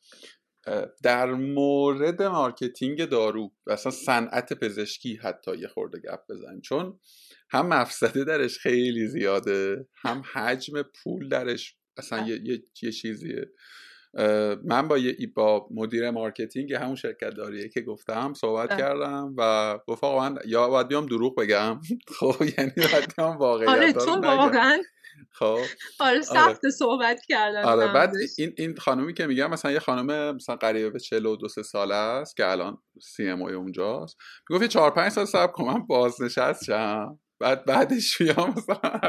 در مورد marketing دارو و اصلا صنعت پزشکی حتی یه خورده گپ بزنیم چون هم مفسده درش خیلی زیاده هم حجم پول درش اصلا یه, یه،, یه چیزیه. من با یه با مدیر marketing همون شرکت داروییه که گفتم صحبت کردم و گفت آقا من یا باید بیام دروغ بگم؟ خب یعنی باید بیام واقعیت آره چون واقعا خب. آره, آره. سخت صحبت کردن آره بعد این این خانومی که میگم مثلا یه خانم مثلا قریبه به 42 سه ساله است که الان سی ام اونجاست. می‌گفت 4 5 سال صبر کنم بازنشست شم بعد بعدش بیام مثلا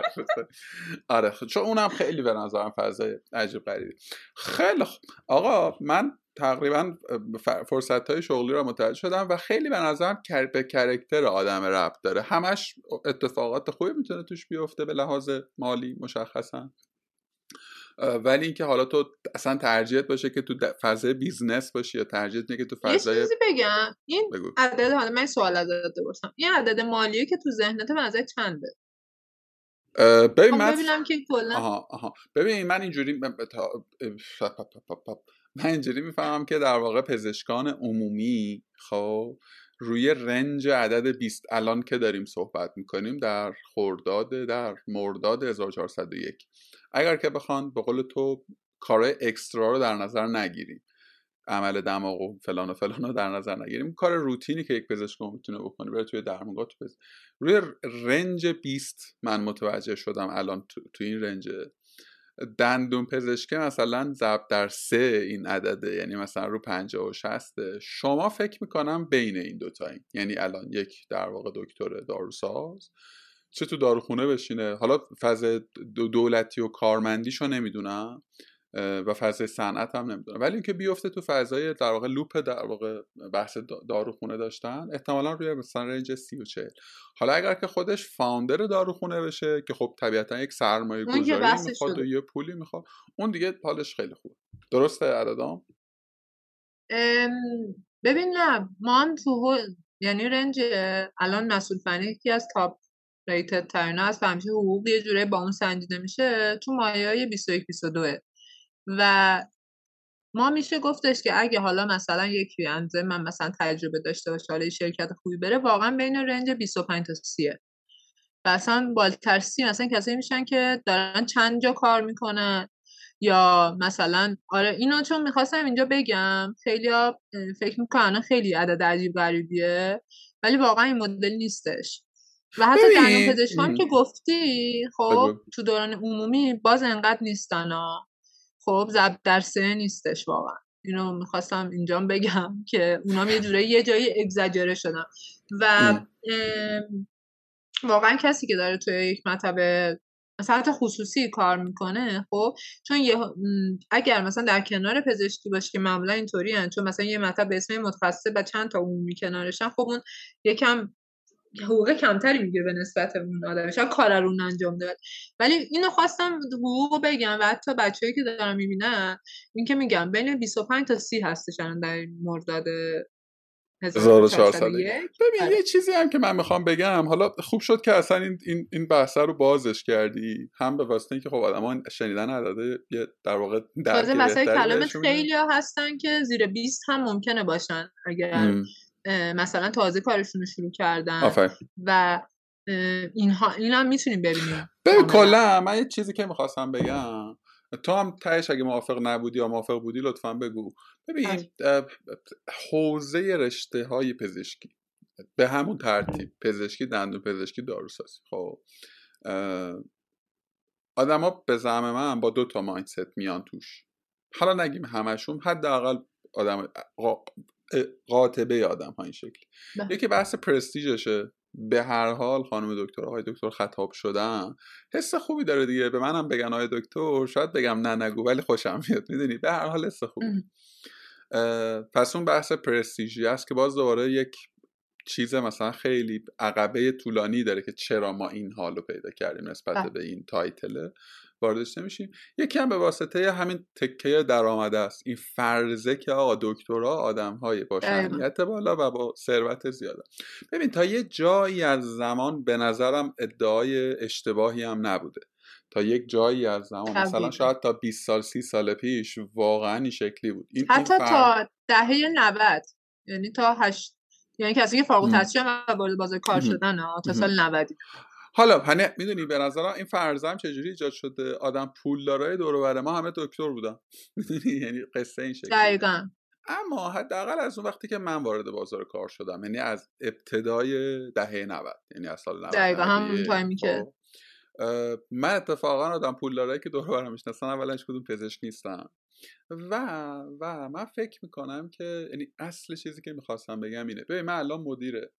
آره خب، چون اونم خیلی به نظرم فضای عجیب غریبی. خیلی خوب آقا من تقریبا فرصت های شغلی رو متوجه شدم و خیلی به نظرم به کرکتر آدم ربط داره. همش اتفاقات خوبی می‌تونه توش بیفته به لحاظ مالی مشخصا. ولی اینکه حالا تو اصلا ترجیحت باشه که تو فضای business باشی یا ترجیحت اینه که تو فضای یه چیزی بگم. این بگو. عدد حالا من سوال ازت بپرسم. این عدد مالیه که تو ذهنت به چنده؟ ببین من ببینم که کلا آها آها. ببین من اینجوری من اینجوری می‌فهمم که در واقع پزشکان عمومی خب روی رنج عدد 20 الان که داریم صحبت می‌کنیم در خورداد در مرداد 1401 اگر که بخوان به قول تو کارهای اکسترا رو در نظر نگیریم عمل دماغ و فلان و فلان رو در نظر نگیریم کار روتینی که یک پزشک می‌تونه بکنه بره توی درمانگاه تو روی رنج 20 من متوجه شدم الان تو, تو این رنج دندون پزشکی مثلا ضرب در سه این عدده یعنی مثلا رو پنجاه و شسته شما فکر می‌کنم بین این دوتا این. یعنی الان یک در واقع دکتر داروساز چه تو داروخونه بشینه. حالا فضای دولتی و کارمندیشو نمی‌دونم. و فضای صنعت هم نمی‌دونم. ولی اینکه بیفته تو فضای در واقع لوپ در واقع بحث داروخونه داشتن احتمالا روی مثلا رنج سی و چهل. حالا اگر که خودش فاوندر داروخونه بشه که خب طبیعتا یک سرمایه گذاری می‌خواد و یه پولی می‌خواد اون دیگه حالش خیلی خوب درسته عددام؟ ببین نه. ما هم تو یعنی رنج الان مسئول فنی یکی از تاپ ریتد ترین از همیشه حقوق یه جوره با اون سنجیده میشه. تو مایه های 21 22 و ما میشه گفتش که اگه حالا مثلا یک انزه من مثلا تجربه داشته باشه حالا شرکت خوبی بره واقعا بین رنج 25 تا 30 و اصلا بالتر سی مثلا کسایی میشن که دارن چند جا کار می‌کنن یا مثلا آره اینو چون می‌خواستم اینجا بگم خیلی فکر می‌کنن خیلی عدد عجیب غریبیه ولی واقعا این مدل نیستش. و حتی دندون پزشکان که گفتی خب تو دوران عمومی باز انقدر نیستن ها. خب ضبط در سه نیستش واقعا. اینو می‌خواستم اینجا بگم که اونام یه جوره یه جایی اگزاجره شدن. و واقعا کسی که داره توی یک مطب مثلا خصوصی کار می‌کنه خب چون یه اگر مثلا در کنار پزشکی باشه که معمولا اینطوری چون مثلا یه مطب به اسم متخصص و چند تا عمومی کنارشن خب اون یکم حقوق کمتری می‌گیره به نسبت اون آدم. شاید کار رو انجام ده ولی اینو خواستم حقوق بگم و حتی بچه‌ای که دارم می‌بینن این که میگم بین 25 تا 30 هستش در مرداد 1400 ببین آره. یه چیزی هم که من می‌خوام بگم حالا خوب شد که اصلا این این این بحث رو بازش کردی. هم به واسطه اینکه خب آدما شنیدن عدد یه در واقع تازه مسائل کلمت خیلی هستن که زیر 20 هم ممکنه باشن. اگر مثلا تازه کارشون رو شروع کردن و اینها این هم می‌تونیم ببینیم ببین کلا من یه چیزی که می‌خواستم بگم تو هم تهش اگه موافق نبودی یا موافق بودی لطفا بگو. ببین حوزه رشته های پزشکی به همون ترتیب پزشکی دندون پزشکی داروسازی. خب آدما به زعم من با دو تا مایندست میان توش. حالا نگیم همشون حداقل آدم قاطبه آدم ها این شکلی. بله. یکی بحث پرستیجشه به هر حال خانم دکتر آقای دکتر خطاب شدن. حس خوبی داره دیگه. به منم بگن آقای دکتر. شاید بگم نه نگو ولی خوشم میاد. می‌دونی؟ به هر حال حس خوبی. پس اون بحث پرستیژی است که باز دوباره یک چیز مثلا خیلی عقبه طولانی داره که چرا ما این حال رو پیدا کردیم نسبت بله. به این تایتله. واردش نمیشیم. یکی هم به واسطه همین تکه درآمده است. این فرضه که آقا دکترا آدم های با شهریت بالا و با ثروت زیاده. ببین تا یه جایی از زمان به نظرم ادعای اشتباهی هم نبوده. تا یک جایی از زمان مثلا شاید تا 20 سال 30 سال پیش واقعا این شکلی بود. این حتی این تا دهه 90 یعنی تا هشت یعنی کسی که فارغ التحصیل و وارد بازار کار شدن تا سال 90 حالا پنه می‌دونی به نظرم این فرضم چجوری ایجاد شده؟ آدم پولدارای دور ما همه دکتر بودن می‌دونی؟ یعنی قصه این شکلی. دقیقاً. اما حداقل از اون وقتی که من وارد بازار کار شدم یعنی از ابتدای دهه 90 یعنی از سال 90 دقیقاً همون تایمی که. خب. من اتفاقا آدم پولدارایی که دور برم می‌شناسن اولش کدوم پزشک نیستم و و من فکر می‌کنم که یعنی اصل چیزی که می‌خواستم بگم اینه. ببین من الان مدیر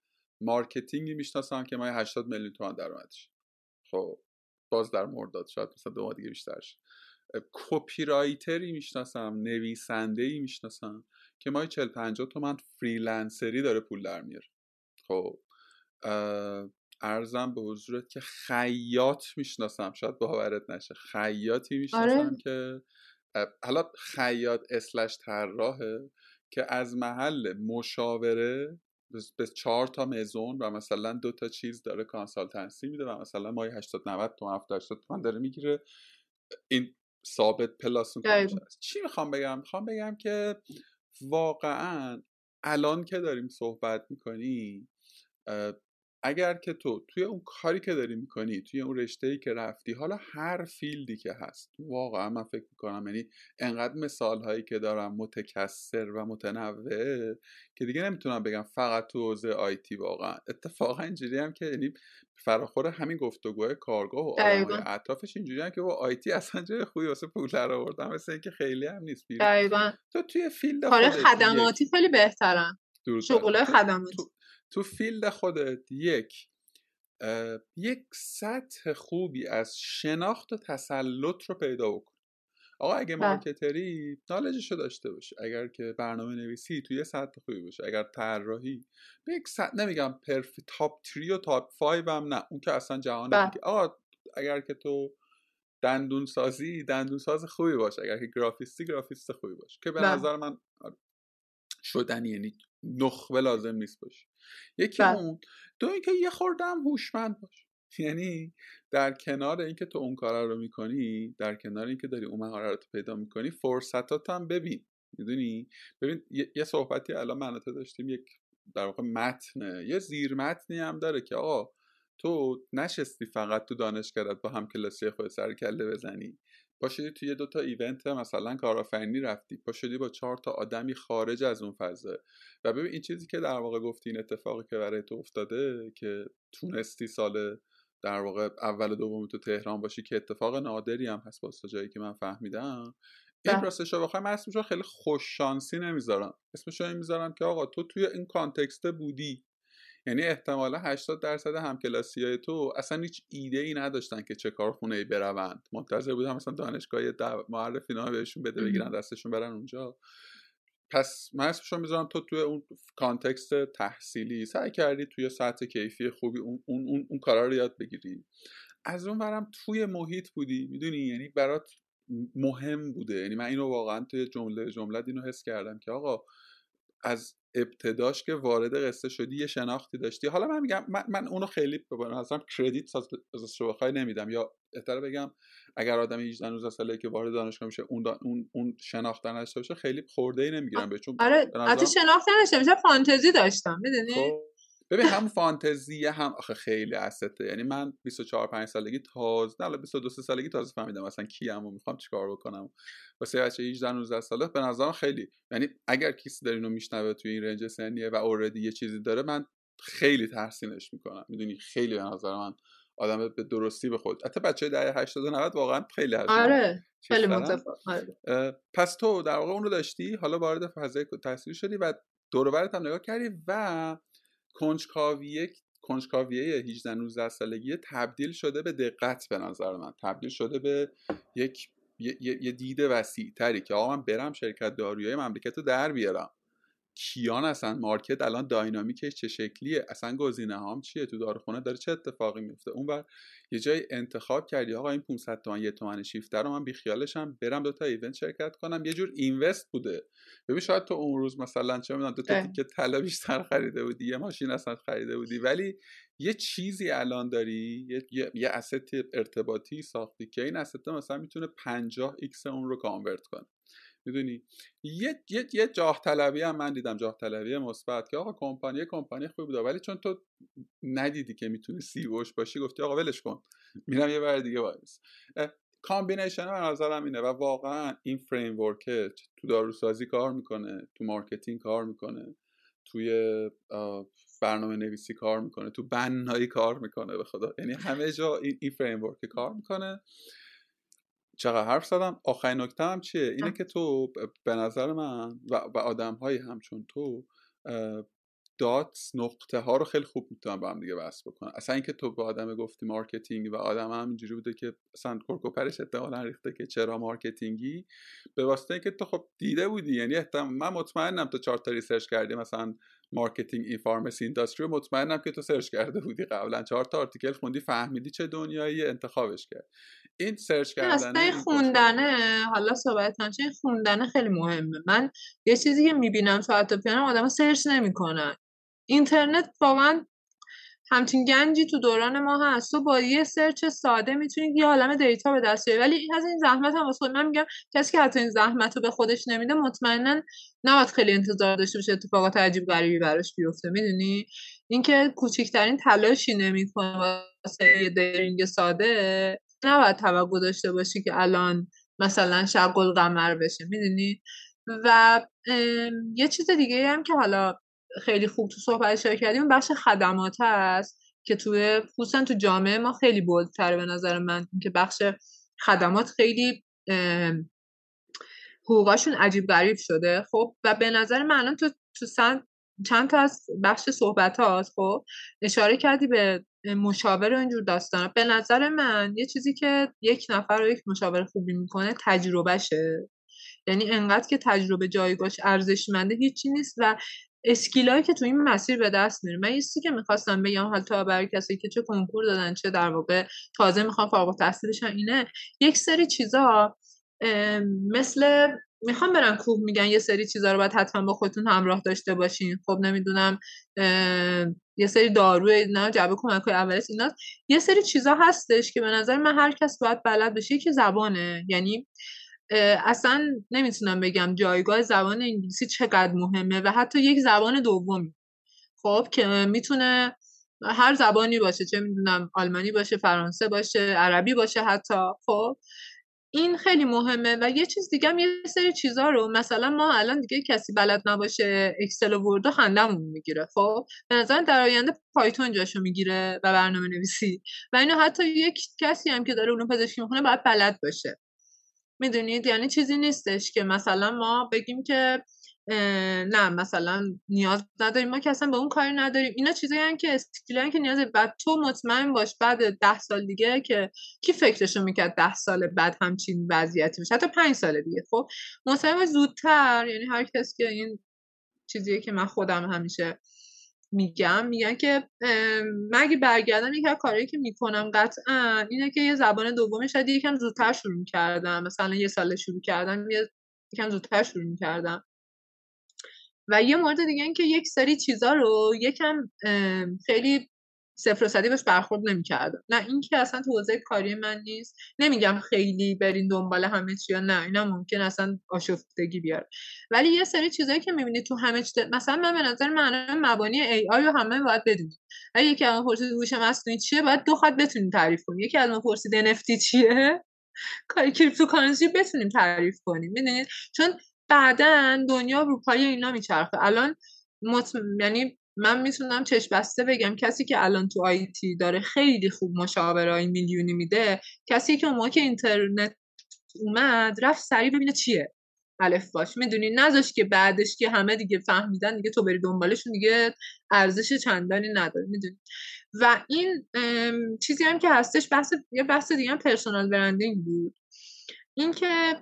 marketing ی می‌شناسم که ماهی 80 میلیون تومان درآمدش. خب باز در مرداد شاید مثلا دو ماه دیگه بیشترش. copywriter ی می‌شناسم نویسنده ای می‌شناسم که ماهی 40 50 تومن freelancer ی داره پول در میاره. خب عرضم به حضورت که خیاط می‌شناسم. شاید باورت نشه. خیاطی می‌شناسم آره. که حالا خیاط slash طراحه که از محل مشاوره به چهار تا مزون و مثلا دو تا چیز داره consultancy میده و مثلا ماهی 80 90 تومن 70 80 تومن داره می‌گیره. این ثابت plus چی می‌خوام بگم؟ می‌خوام بگم که واقعا الان که داریم صحبت می‌کنیم اگر که تو توی اون کاری که داری می‌کنی توی اون رشته ای که رفتی حالا هر field ی که هست واقعا من فکر می‌کنم یعنی انقدر مثال هایی که دارم متکثر و متنوع که دیگه نمی‌تونم بگم فقط تو حوزه IT واقعا. اتفاقا اینجوری هم که یعنی فراخور همین گفتگوهای کارگاه و آدمای اطرافش اینجوری هم که با IT اصلا جای خوبی واسه پول در آوردن مثل اینکه خیلی هم نیست تو توی field کار خدماتی خیلی بهترن. شغل خدماتی. تو field خودت یک یک سطح خوبی از شناخت و تسلط رو پیدا بکن. آقا اگه بله. مارکتری نالجش رو داشته باشه اگر که برنامه نویسی توی سطح خوبی باشه. اگر طراحی به یک سطح نمیگم پرف تاپ 3 و تاپ 5 هم نه. اون که اصلا جهان بله. آقا اگر که تو دندون سازی دندون ساز خوبی باشه اگر که گرافیستی گرافیست خوبی باشه که به بله. نظر من آره، شدنی یعنی نخبه لازم نیست باشه یکی اون دو اینکه یه خوردم هوشمند باش. یعنی در کنار اینکه تو اون کار رو می‌کنی در کنار اینکه داری اون مهارت رو پیدا می‌کنی فرصتات هم ببین. می‌دونی؟ ببین یه صحبتی الان من داشتیم یک در واقع متن یه زیر متنی هم داره که آقا تو نشستی فقط تو دانشگاهت با هم کلاسی خود سر کله بزنی. پاشدی توی یه دوتا ایونت مثلا کارآفرینی رفتی پاشدی با چهار تا آدمی خارج از اون فضا. و ببین این چیزی که در واقع گفتی این اتفاقی که برای تو افتاده که تونستی سال در واقع اول دوم تو تهران باشی که اتفاق نادری هم هست با جایی که من فهمیدم. این بله. راستش رو بخوای من اسمش رو خیلی خوش شانسی نمی‌ذارم. اسمش رو می‌ذارم که آقا تو توی این کانتکست بودی. یعنی احتمالا 80 درصد همکلاسی های تو اصلا هیچ ایده ای نداشتن که چه کارخونه ای بروند. منتظر بودن مثلا دانشگاه معرفی نامه بهشون بده بگیرن دستشون برن اونجا. پس من اسمشو می‌ذارم تو توی اون کانتکست تحصیلی. سعی کردی توی سطح کیفی خوبی اون, اون, اون, اون کارا رو یاد بگیری. از اون برم توی محیط بودی می‌دونی؟ یعنی برات مهم بوده. یعنی من اینو واقعا توی جمله جمله اینو حس کردم که آقا از ابتداش که وارد قصه شدی یه شناختی داشتی. حالا من میگم من, من اونو خیلی نظرم کردیت از بخوای نمیدم. یا بهتر بگم اگر آدم 18 19 ساله که وارد دانشگاه میشه اون اون اون شناخت داشته باشه خیلی خورده ای نمی‌گیرم به چون آره. حتی شناخت نداشته میشه فانتزی داشتم می‌دونی؟ خب، ببین هم فانتزی هم آخه خیلی استه یعنی من 24 5 سالگی تازه نه 22 سالگی تازه فهمیدم مثلا کیم و می‌خوام چیکار بکنم. واسه بچه 18 19 ساله به نظرم خیلی یعنی اگر کسی داره اینو میشنوه توی این رنج سنیه و اوردی یه چیزی داره من خیلی تحسینش می‌کنم. می‌دونی؟ خیلی به نظر من آدم به درستی به خود حتی بچه دهه 80 و 90 واقعا خیلی هست آره خیلی آره. پس تو در واقع اون رو داشتی حالا وارد فضای تحصیلی شدی و دور هم نگاه کردی و کنجکاویه کنجکاویه 18 19 سالگی تبدیل شده به دقت به نظر من. تبدیل شده به یک یه, یه دید وسیع تری که آقا من برم شرکت دارویی مملکت رو در بیارم. کیان اصلا مارکت الان داینامیکش چه شکلیه؟ اصلا گزینه هام چیه تو داروخونه؟ داره چه اتفاقی میفته؟ اون بر یه جای انتخاب کردی آقا این 500 تومن یه تومن شیفته رو من بیخیالشم برم دو تا event شرکت کنم. یه جور invest بوده. ببین شاید تو اون روز مثلا چه می‌دونم دو تا تیکه طلا بیشتر خریده بودی یه ماشین اصلا خریده بودی. ولی یه چیزی الان داری یه, یه،, یه asset ارتباطی ساختی که این asset مثلا می‌تونه 50 X اون رو convert کنه. می‌دونی؟ یه یه یه جاه طلبی هم من دیدم جاه طلبی مثبت که آقا کمپانی کمپانی خوبی بوده ولی چون تو ندیدی که می‌تونی CEO ش باشی گفتی آقا ولش کن. میرم یه ور دیگه وایس. combination به نظرم اینه و واقعا این فریم تو داروسازی کار می‌کنه تو marketing کار می‌کنه توی برنامه نویسی کار می‌کنه تو بنایی کار می‌کنه به خدا. یعنی همه جا این فریم کار می‌کنه. چقدر حرف زدم؟ آخرین نکته هم چیه؟ اینه که تو به نظر من و, و آدم هایی همچون تو dot نقطه ها رو خیلی خوب می‌تونن با هم دیگه وصل بکنن. اصلا اینکه تو به آدم گفتی marketing و آدم هم اینجوری بوده که اصلا کرک و پرش احتمالا ریخته که چرا marketing ی؟ به واسطه اینکه تو خب دیده بودی یعنی من مطمئنم تو چهار تا research کردی مثلا marketing in pharmacy industry مطمئنم که تو search کرده بودی قبلا. چهار تا article خوندی فهمیدی چه دنیایی انتخابش کرد. این search کردن خوندنه حالا صحبت چه خوندنه خیلی مهمه. من یه چیزی که می‌بینم تو اطرافیانم آدم search نمی‌کنن. اینترنت واقعا همچین گنجی تو دوران ما هست. تو با یه search ساده می‌تونی یه عالم data به دست بیاری. ولی از این زحمت هم واسه من میگم کسی که حتی این زحمت رو به خودش نمیده مطمئنا نباید خیلی انتظار داشته باشه اتفاقات عجیب غریبی براش بیفته. می‌دونی؟ اینکه کوچکترین تلاشی نمی‌کنه واسه یه learning ساده نباید توقع داشته باشی که الان مثلا شغل قمر بشه. می‌دونی؟ و یه چیز دیگه هم که حالا خیلی خوب تو صحبت شروع کردیم. بخش خدمات هست که توی خصوصا تو جامعه ما خیلی بولتره به نظر من. که بخش خدمات خیلی حقوقاشون عجیب غریب شده. خب و به نظر من الان تو تو چند تا از بخش صحبت هاست؟ خب اشاره کردی به مشاور و اینجور داستانا. به نظر من یه چیزی که یک نفر رو یک مشاور خوبی می‌کنه تجربهشه. یعنی انقدر که تجربه جایگاهش ارزشمنده هیچی نیست و اسکیلایی که تو این مسیر به دست میره من یه که می‌خواستم بگم حال تا برای کسی که چه کنکور دادن چه در واقع تازه می‌خوام فارغ تحصیلشن اینه یک سری چیزا مثل می‌خوام برن کوه میگن یه سری چیزا رو باید حتما با خودتون همراه داشته باشین. خب نمی‌دونم یه سری دارو نه جبه کمک اولش اینا یه سری چیزا هستش که به نظر من هر کس باید بلد بشه. که زبانه. یعنی اصلا نمی‌تونم بگم جایگاه زبان انگلیسی چقدر مهمه و حتی یک زبان دومی. خب که می‌تونه هر زبانی باشه چه می‌دونم آلمانی باشه فرانسه باشه عربی باشه حتی. خب این خیلی مهمه و یه چیز دیگه هم یه سری چیزا رو مثلا ما الان دیگه کسی بلد نباشه اکسل و ورد خندمون می‌گیره. خب به نظر در آینده پایتون جاشو می‌گیره و برنامه نویسی و اینو حتی یک کسی هم که داره علوم پزشکی می‌خونه باید بلد باشه. می‌دونید؟ یعنی چیزی نیستش که مثلا ما بگیم که نه مثلا نیاز نداریم. ما که اصلا به اون کاری نداریم. اینا چیزایی که اسکیل که نیاز بعد تو مطمئن باش بعد ده سال دیگه که کی فکرشو می‌کرد ده سال بعد همچین وضعیتی بشه؟ حتی پنج سال دیگه. خب مطمئن زودتر یعنی هر کس که این چیزیه که من خودم همیشه میگم میگن که مگه برگردم یکی کارهایی که می‌کنم قطعا اینه که یه زبان دومی شاید یکم زودتر شروع می‌کردم. مثلا یه سال شروع کردم یکم زودتر شروع می‌کردم. و یه مورد دیگه این که یک سری چیزا رو یکم خیلی صفر و صدی بهش برخورد نمی‌کردم. نه این که اصلا تو حوزه کاری من نیست. نمیگم خیلی برین دنبال همه چی نه اینا ممکن اصلا آشفتگی بیاره. ولی یه سری چیزایی که می‌بینید تو همه چیز مثلا من به نظر من مبانی ای آی رو همه باید بدونید اگه یکی از پرسید هوش مصنوعی چیه باید دو خط بتونیم تعریف کنیم. یکی از ما پرسید NFT چیه؟ کاری cryptocurrency بتونیم تعریف کنیم. می‌دونید چون بعدا دنیا رو پای اینا میچرخه. الان مط... یعنی من می‌تونم چشم بسته بگم کسی که الان تو IT داره خیلی خوب مشاورای میلیونی میده کسی که اون که اینترنت اومد رفت سریع ببینه چیه. الفباش. می‌دونی؟ نذاش که بعدش که همه دیگه فهمیدن دیگه تو بری دنبالشون دیگه ارزش چندانی نداره می‌دونی؟ و این چیزی هم که هستش بحث یه بحث دیگه هم پرسونال برندینگ بود. اینکه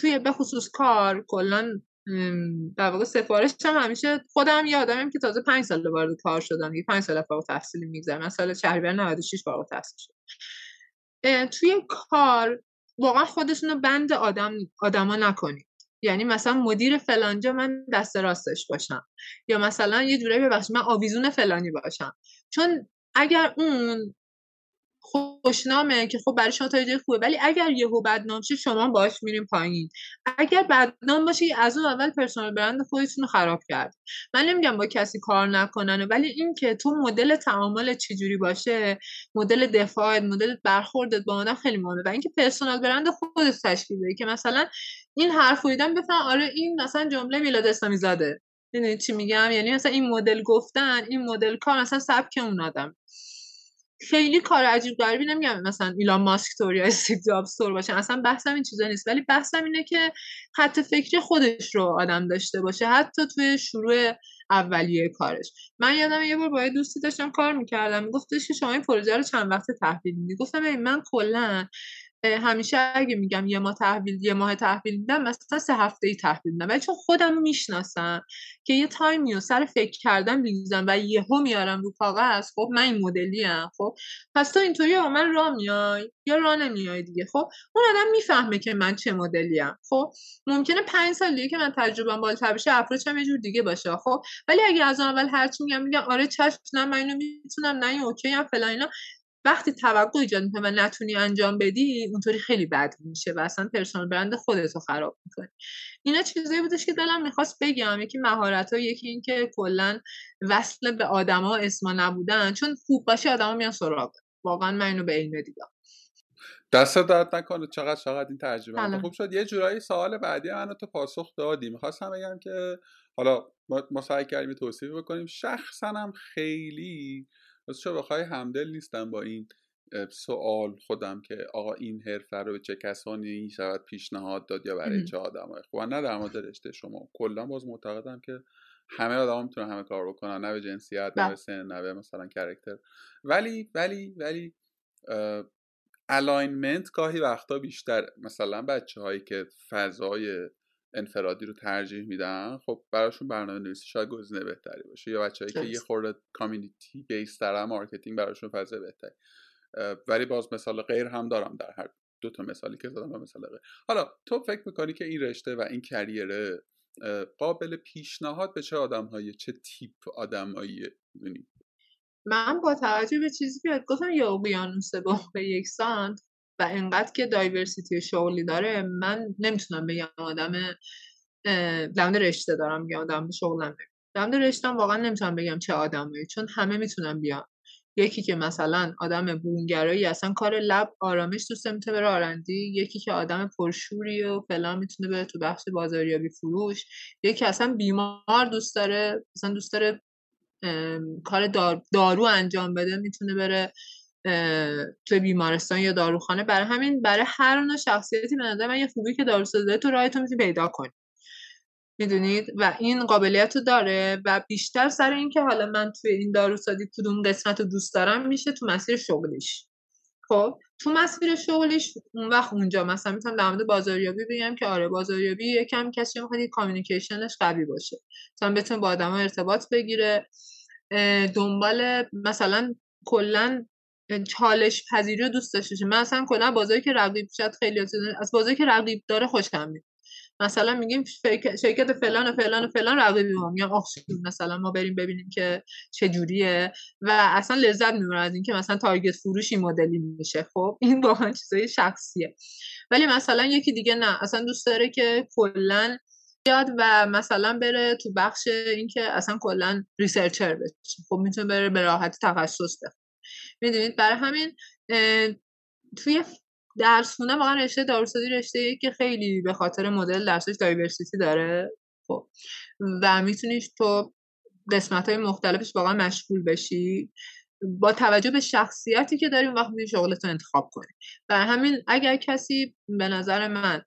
توی به خصوص کار کلا در واقع سفارش هم همیشه خودم یه آدمیم که تازه پنج سال وارد کار شدم یه پنج سال فارغ تحصیلی میگذرم من سال شهریور 96 فارغ تحصیل شدم. توی کار واقعا خودشون رو بند آدم آدما نکنید. یعنی مثلا مدیر فلانجا من دست راستش باشم. یا مثلا یه جورایی ببخشید من آویزون فلانی باشم. چون اگر اون خوشنامه که خب برای شما تا خوبه. ولی اگر یهو بدنام شه شما باش میریم پایین. اگر بدنام باشه از اون اول پرسونال برند خودتون رو خراب کرد. من نمیگم با کسی کار نکنن ولی این که تو مدل تعامل چجوری باشه مدل دفاع مدل برخوردت با آدم خیلی مهمه. و اینکه پرسونال برند خودت تشکیل بده که مثلا این حرف دیدم بفهم آره این مثلا جمله میلاد اسلامی زاده. چی میگم؟ یعنی مثلا این مدل گفتن این مدل کار مثلا سبک اون آدم. خیلی کار عجیب غریبی نمیگم مثلا ایلان ماسک تور یا استیو جابز تور باشه اصلا بحثم این چیزا نیست. ولی بحثم اینه که خط فکری خودش رو آدم داشته باشه حتی توی شروع اولیه کارش. من یادم یه بار با دوستی داشتم کار می‌کردم گفتش که شما این پروژه رو چند وقت تحویل میدی؟ گفتم من کلا همیشه اگه میگم یه ماه تحویل یه ماه تحویل میدم مثلا سه هفته ای تحویل میدم. ولی چون خودم می‌شناسم که یه time ی رو صرف فکر کردن میریزم و یهو میارم رو کاغذ خب من این مدلی ام خب. پس تو اینطوری با من راه میای یا راه نمیای دیگه خب؟ اون آدم می‌فهمه که من چه مدلی ام خب؟ ممکنه پنج سال دیگه که من تجربه بالاتر بشه approach م یه جور دیگه باشه خب؟ ولی اگه از اول هرچی میگم میگم آره چشم نه من اینو می‌تونم نه OK ام فلان اینا. وقتی توقع ایجاد می‌کنه و نتونی انجام بدی اونطوری خیلی بد میشه و اصلا پرسونال برند خودت رو خراب می‌کنی. اینا چیزایی بودش که دلم می‌خواست بگم. یکی مهارت ها یکی این که کلا وصل به آدما اسما نبودن. چون خوب باشه آدما میان سراغ. واقعا من اینو به عینه دیدم. دست داد نکنه. چقدر چقدر این تجربه خوب. شد. یه جورایی سوال بعدی منو تو پاسخ دادی. می‌خواستم بگم که حالا ما سعی کردیم توصیف بکنیم. شخصا هم خیلی چه بخوای همدل نیستم با این سوال خودم که آقا این حرفه رو به چه کسانی می‌شود پیشنهاد داد یا برای چه آدمای خوب؟ نه در مورد رشته شما. کلا باز معتقدم که همه آدم می‌تونن همه کار بکنن نه به جنسیت نه به بله. سن نه به مثلا character ولی ولی ولی alignment گاهی وقتا بیشتر مثلا بچه هایی که فضای انفرادی رو ترجیح میدن خب براشون برنامه نویسی شاید گزینه بهتری باشه. یا بچه‌هایی که یه خورده community based تر marketing براشون فضای بهتری. ولی باز مثال غیر هم دارم در هر دو تا مثالی که زدم و مثال غیر. حالا تو فکر می‌کنی که این رشته و این کریره قابل پیشنهاد به چه آدمهایی چه تیپ آدمهایی من با توجه به چیزی که گفتم یا اقیانوس به یکسان و انقدر که دایورسیتی شغلی داره من نمی‌تونم بگم آدم در رشته دارم یا آدم شغلم در رشته واقعا نمی‌تونم بگم چه آدمی چون همه می‌تونن بیان. یکی که مثلا آدم برونگرایی اصلا کار لب آرامش دوست می‌تونه بره آرندی یکی که آدم پرشوری و فلان می‌تونه بره تو بخش بازاریابی فروش یکی اصلا بیمار دوست داره مثلا دوست داره کار دارو انجام بده می‌تونه بره توی بیمارستان یا داروخانه. برای همین برای هر نوع شخصیتی به نظر من یه خوبی که داروسازی تو راهتون می‌تونی پیدا کنی. می‌دونید؟ و این قابلیت رو داره و بیشتر سر اینکه حالا من توی این داروسازی کدوم قسمت رو دوست دارم میشه تو مسیر شغلیش. خب تو مسیر شغلیش اون وقت اونجا. مثلا می‌تونم در مورد بازاریابی بگم که آره بازاریابی یکم کسی می‌خواد کامیونیکیشنش قوی باشه. مثلا بتونه با آدم ارتباط بگیره. دنبال مثلا کلا چالش پذیری رو دوست داشته من اصلا کلا بازاری که رقیب شد خیلی از بازاری که رقیب داره خوشم میاد. مثلا میگیم شرکت فلان و فلان و فلان رقیبی ما. میگم آخ مثلا ما بریم ببینیم که چه جوریه و اصلا لذت می‌برم از اینکه مثلا target فروشی مدلی میشه. خب این واقعا چیزای شخصیه. ولی مثلا یکی دیگه نه. اصلا دوست داره که کلا بیاد و مثلا بره تو بخش اینکه اصلا کلا researcher بشه. خب می‌تونه بره به راحتی تخصص بخونه می‌دونید؟ برای همین توی درس خونه واقعا رشته داروسازی رشته که خیلی به خاطر مدل درسش diversity داره. خب. و می‌تونی تو قسمت های مختلفش واقعا مشغول بشی. با توجه به شخصیتی که داریم وقت می‌تونی شغلت رو انتخاب کنی. برای همین اگر کسی به نظر من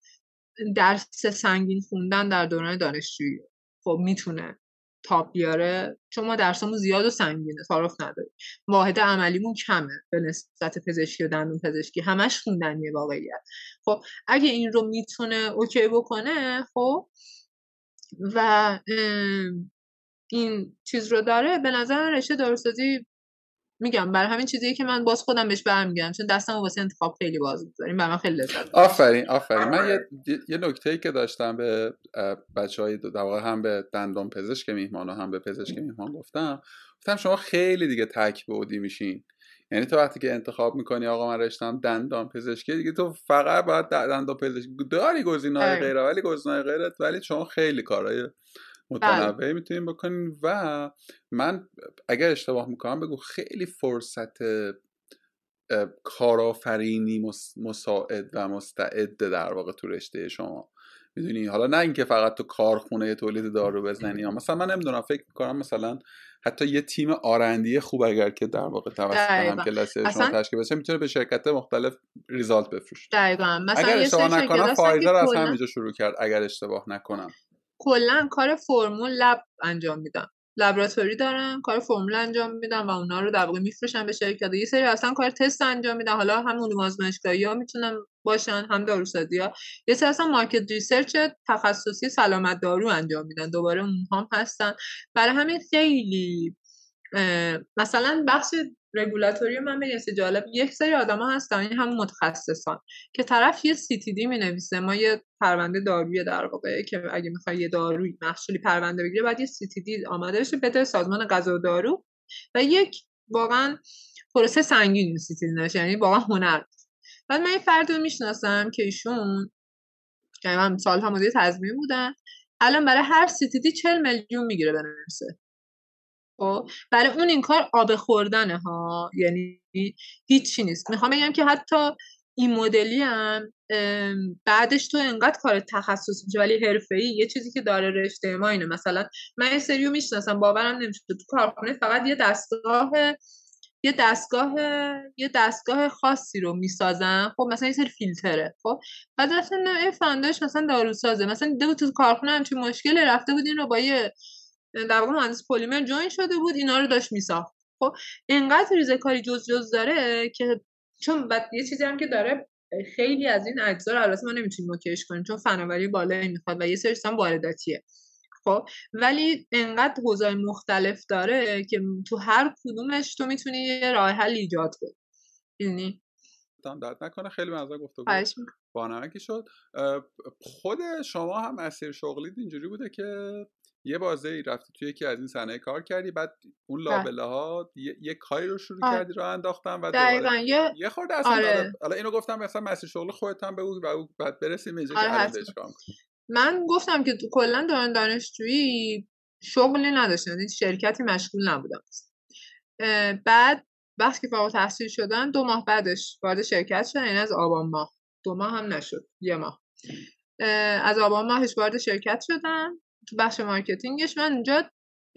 درس سنگین خوندن در دوران دانشجویی خب می‌تونه تاپ بیاره چون ما درسامون زیاد و سنگینه تعارف نداریم. واحد عملیمون کمه به نسبت پزشکی و دندون پزشکی. همش خوندنیه واقعیت. خب اگه این رو می‌تونه اوکی بکنه خب و این چیز رو داره به نظر رشته داروسازی میگم برای همین چیزی که من باز خودم بهش برمیگردم چون دستم واسه انتخاب خیلی باز می‌ذاریم برای من خیلی لذت آفرین آفرین. من یه, یه نکته ای که داشتم به بچه های در واقع هم به دندان پزشک میهمان و هم به پزشک میهمان گفتم. گفتم شما خیلی دیگه تک بودی میشین. یعنی تو وقتی که انتخاب می‌کنی آقا من رشتم دندان پزشکی دیگه تو فقط باید دندان پزشکی داری گزینه‌های آره. غیر ولی گزینه‌های غیرت ولی شما خیلی کارهای بله. می‌تونیم بکنیم و من اگر اشتباه می‌کنم بگو خیلی فرصت کارآفرینی مساعد و مستعد در واقع تو رشته شما. می‌دونی؟ حالا نه اینکه فقط تو کارخونه تولید دارو بزنی یا مثلا من نمی‌دونم فکر می‌کنم مثلا حتی یه تیم R&D خوب اگر که در واقع توسط هم کلاسی شما تشکیل بشه می‌تونه به شرکت مختلف result بفروشه. دقیقا. مثلا اگر اشتباه نکنم فایزر از همینجا شروع کرد اگر اشتباه نکنم. کلا کار فرمول lab انجام میدن laboratory دارن کار فرمول انجام میدن و اونا رو در واقع میفروشن به شرکت. یه سری اصلا کار تست انجام میدن حالا هم علوم آزمایشگاهی ها می‌تونن باشن هم داروسازی ها. یه سری اصلا market research تخصصی سلامت دارو انجام میدن. دوباره اونها هم هستن. برای همین خیلی مثلا بخش رگولاتوری من به جالب. یک سری آدما هستن این هم متخصصان که طرف یه سی تی دی می نویسه ما یه پرونده دارویی در واقع که اگه می‌خوای یه داروی محصولی پرونده بگیره بعد یه سی تی دی آماده بشه بده سازمان غذا و دارو و یک واقعا پروسه سنگین سی تی دی یعنی واقعا هنر. بعد من یه فردی رو می‌شناسم که ایشون که من سالها مدیر تضمین بودن الان برای هر سی تی دی 40 میلیون می‌گیره بنویسه. خب برای اون این کار آب خوردنه ها یعنی هیچی نیست. می‌خوام بگم که حتی این مدلی هم بعدش تو انقدر کار تخصص میشه ولی حرفه ای یه چیزی که داره رشته ما اینه. مثلا من یه سریو می‌شناسم باورم نمیشه تو کارخونه فقط یه دستگاه یه دستگاه یه دستگاه خاصی رو می‌سازن خب مثلا یه سری فیلتره. خب بعد مثلا این فنداش مثلا داروسازه. مثلا دیده بود تو کارخونه همچین مشکل رفته بود این رو با یه در واقع مهندس پلیمر جوین شده بود اینا رو داشت میساخت. خب اینقدر ریزه کاری جز جز داره که چون بعد یه چیزی هم که داره خیلی از این اجزا رو البته ما نمی‌تونیم نوکش کنیم چون فناوری بالایی می‌خواد و یه سریش هم وارداتیه. خب ولی انقدر حوزه مختلف داره که تو هر کدومش تو می‌تونی یه راه حل ایجاد کنی. یعنی داد نکنه. خیلی مزه گفته بانمکی شد. خود شما هم مسیر شغلی اینجوری بوده که یه بازه ای رفتی توی یکی از این صنایع کار کردی بعد اون بله. لابله ها یه, کاری رو شروع آه. کردی رو انداختم و دوباره یه, یه خورده اصلا آره. حالا اینو گفتم مثلا مسیر شغل خودت هم بگو و بعد برسیم اینجا آره که من گفتم که کلا دوران دانشجویی شغلی نداشتم یعنی شرکتی مشغول نبودم. بعد وقتی که فارغ تحصیل شدن دو ماه بعدش وارد شرکت شدن یعنی از آبان ماه. دو ماه هم نشد یه ماه. از آبان ماهش وارد شرکت شدم. تو بخش marketing ش من اونجا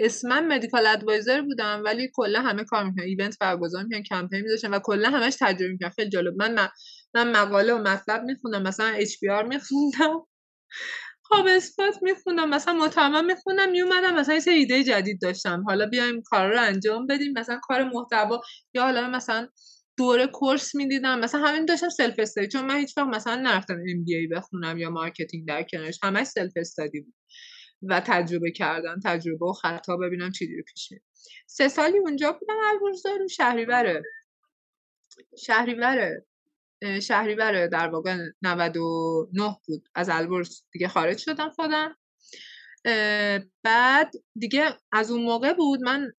اسمم medical advisor بودم ولی کلا همه کار می‌کنن event برگزار می‌کنن کمپین میذاشن و کلا همش تجربه می‌کنن خیلی جالب. من من مقاله و مطلب میخوندم مثلا HBR میخوندم. خب HubSpot میخوندم مثلا متمم میخوندم میومدم مثلا یه ایده جدید داشتم. حالا بیایم کار رو انجام بدیم. مثلا کار محتوا. یا حالا مثلا دوره course می‌دیدم. مثلا همین داشتم self study چون من هیچ وقت مثلا نرفتم MBA بخونم یا marketing در کنارش. همش self study بود. و تجربه کردم تجربه و خطا ببینم چی دیگه پیش میاد سه سالی اونجا بودم البرز دارم شهریوره. شهریوره. شهریور در واقع 99 بود. از البرز دیگه خارج شدم خودم. بعد دیگه از اون موقع بود من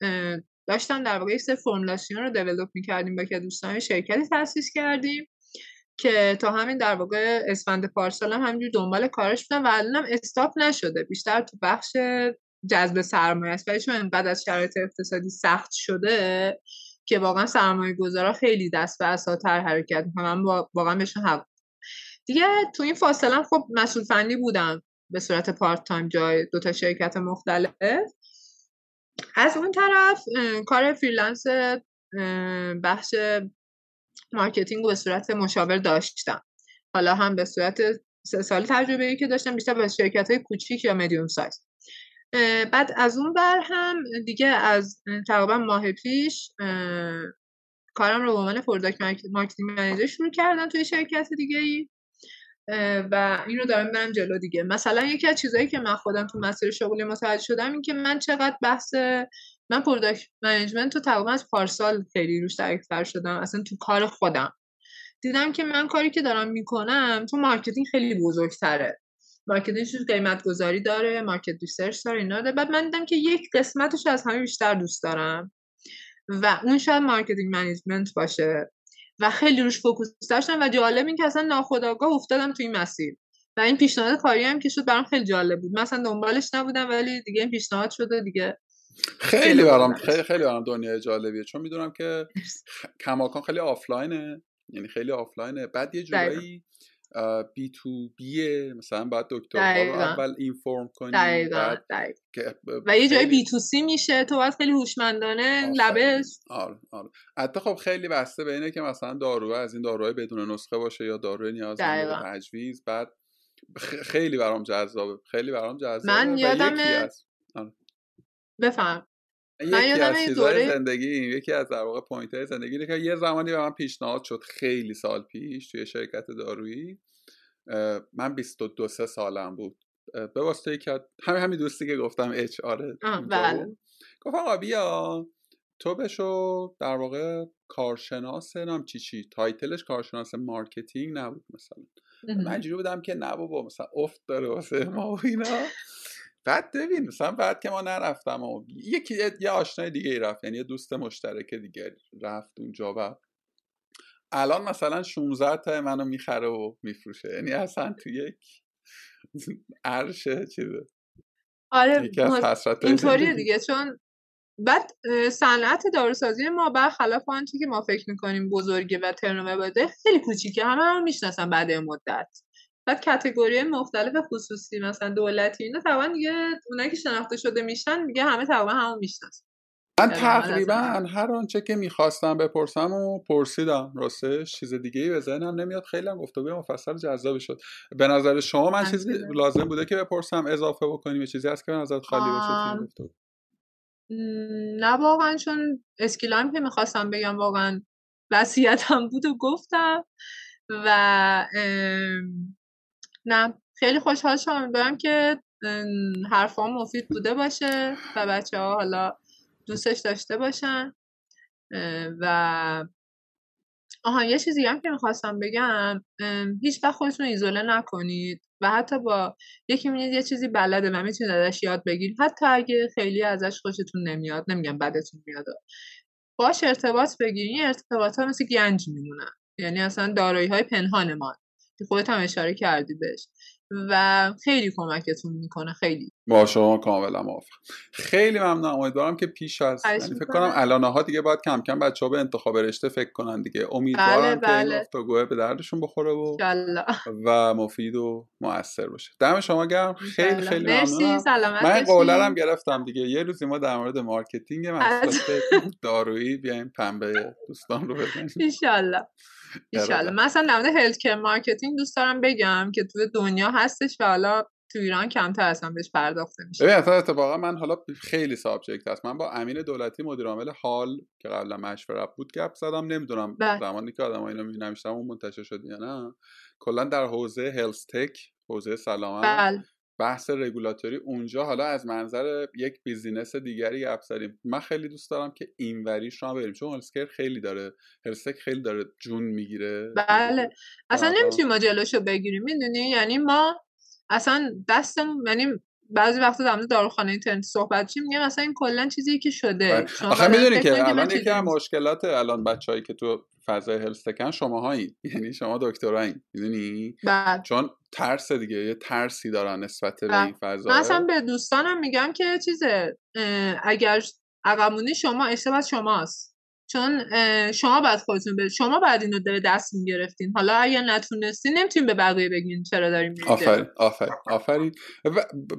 داشتم در واقع یک سر فرمولاسیون رو دیولپ می‌کردیم با که دوستان شرکتی تاسیس کردیم. که تا همین در واقع اسفند پارسال هم همینجور دنبال کارش بودم و الانم استاپ نشده. بیشتر تو بخش جذب سرمایه است. ولی چون اینقدر از شرایط اقتصادی سخت شده که واقعا سرمایه گذارا خیلی دست به عصاتر حرکت می‌کنن من واقعا بهشون حق دیگه تو این فاصله خب مسئول فنی بودم به صورت part time جای دو تا شرکت مختلف. از اون طرف کار freelance بخش marketing به صورت مشاور داشتم. حالا هم به صورت سه سال تجربه ای که داشتم بیشتر به شرکت های کوچیک یا medium size بعد از اون بر هم دیگه از تقریبا ماه پیش کارم رو به عنوان product marketing manager شروع کردم توی شرکت دیگه ای و این رو دارم برم جلو دیگه. مثلا یکی از چیزهایی که من خودم تو مسیر شغلی متوجه شدم این که من چقدر بحث من product management رو تقریبا از پارسال خیلی روش تر شدم اصلا تو کار خودم. دیدم که من کاری که دارم می‌کنم تو marketing خیلی بزرگتره. marketing قیمت گذاری داره market research داره اینا داره. بعد من دیدم که یک قسمتش از همه بیشتر دوست دارم و اون شاید marketing management باشه. و خیلی روش focus داشتم و جالب این که اصلا ناخداگاه افتادم تو این مسیر. و این پیشنهاد کاری هم که شد برام خیلی جالب بود. مثلا دنبالش نبودم ولی دیگه این پیشنهاد شده دیگه خیلی برام خیلی خیلی برام دنیای جالبیه. چون می‌دونم که کماکان خیلی آفلاینه. یعنی خیلی آفلاینه. بعد یه جورایی بی تو بیه مثلا باید دکتر رو اول اینفورم کنی دقیقا. و یه جای بی تو سی میشه تو باید خیلی هوشمندانه لبش آره آره. حتی خب خیلی بسته به اینه که مثلا داروه از این داروهای بدون نسخه باشه یا داروی نیاز به تجویز بعد خیلی برام جذابه خیلی برام جذابه من یادم آره. یکی از چیزهای زندگی یکی از در واقع point های زندگی. که یه زمانی به من پیشنهاد شد خیلی سال پیش توی شرکت دارویی. من 22 سه سالم بود. به واسطه که همین همین دوستی که گفتم HR ه بله. گفتم آقا بیا تو بشو در واقع کارشناس نام چی چی؟ title ش کارشناس marketing نبود مثلا. من بودم که نه بابا مثلا افت داره واسه ما و اینا. بعد ببین مثلا بعد که ما نرفتم و یکی یه آشنای دیگه ای رفت یعنی یه دوست مشترک دیگه رفت اونجا و الان مثلا 16 تا منو می‌خره و میفروشه. یعنی اصلا تو یک عرشه چیزه. آره اینطوریه دیگه. چون بعد صنعت داروسازی ما برخلاف آنچه که ما فکر می‌کنیم بزرگه و ترنومه بده خیلی کوچیکه. همه هم می‌شناسن بعد مدت. بعد category مختلف خصوصی مثلا دولتی اینا تقریبا دیگه اونایی که شناخته شده میشن میگه همه تقریبا همون می‌شناسن. من تقریبا هر آنچه که می‌خواستم بپرسم و پرسیدم راستش چیز دیگه ای به ذهنم نمیاد. خیلی هم گفتگوی مفصل جذابی شد. به نظر شما من چیزی لازم بوده که بپرسم اضافه بکنیم؟ چیزی هست که به نظرت خالی باشه نه واقعا چون skill ایم که می‌خواستم بگم واقعا وصیتم بود و گفتم و نه. خیلی خوشحال شدم. برم که حرفا مفید بوده باشه و بچه ها حالا دوستش داشته باشن. و آها یه چیزی هم که می‌خواستم بگم هیچ وقت خودتون ایزوله نکنید و حتی با یکی می‌بینید یه چیزی بلده و می‌تونید ازش یاد بگیرید. حتی اگه خیلی ازش خوشتون نمیاد نمیگم بدتون میاد باش ارتباط بگیرید. این ارتباط ها مثل گنج میمونن. یعنی اصلا دارایی های پنهان ما. که خودت هم اشاره کردی بهش. و خیلی کمکتون می‌کنه خیلی. با شما کاملا موافق خیلی ممنونم. امیدوارم که پیش از یعنی فکر کنم الان ها دیگه باید کم کم بچه ها به انتخاب رشته فکر کنن دیگه. امیدوارم بله بله. که این به دردشون بخوره و و مفید و موثر باشه. دم شما گرم. خیلی خیلی ممنونم. من قول رم گرفتم دیگه. یه روزی ما در مورد marketing محصولات دارویی بیایم پنبه دوستان رو بزنیم. ان ایشالله مثلا در مورد health marketing دوست دارم بگم که تو دنیا هستش و حالا تو ایران کمتر اصلا بهش پرداخته میشه. ببین اصلا اتفاقا من حالا خیلی subject هست. من با امین دولتی مدیر عامل حال که قبلا مشورت بود گپ زدم. نمی‌دونم بله. زمانی که آدم اینو می‌بینم اون منتشر شد یا نه. کلا در حوزه health tech حوزه سلامت. بله. بحث رگولاتوری اونجا. حالا از منظر یک business دیگری زدیم من خیلی دوست دارم که این وریش رو بریم چون healthcare خیلی داره هلسک خیلی داره جون می‌گیره. بله. اصلا نمی‌تونیم ما جلوشو بگیریم می‌دونی؟ یعنی ما اصلا دستمون یعنی بعضی وقتا در مورد داروخانه اینترنتی صحبت میشه میگم مثلا این کلا چیزی که شده. بله. آخه می‌دونی که الان یکی از مشکلات الان بچه‌ای که تو فضای هلستکن شما هایی یعنی شما دکترایی می‌دونی؟ بله. چون ترس دیگه یه ترسی دارن نسبت به این. فضا. مثلا به دوستانم میگم که چیزه اگر عقبونی شما اشتباه شماست. چون شما باید خودتون به شما باید اینو به دست می‌گرفتین. حالا اگر نتونستین نمی‌تونین به بقیه بگین چرا داریم آفرین آفرین آفرین.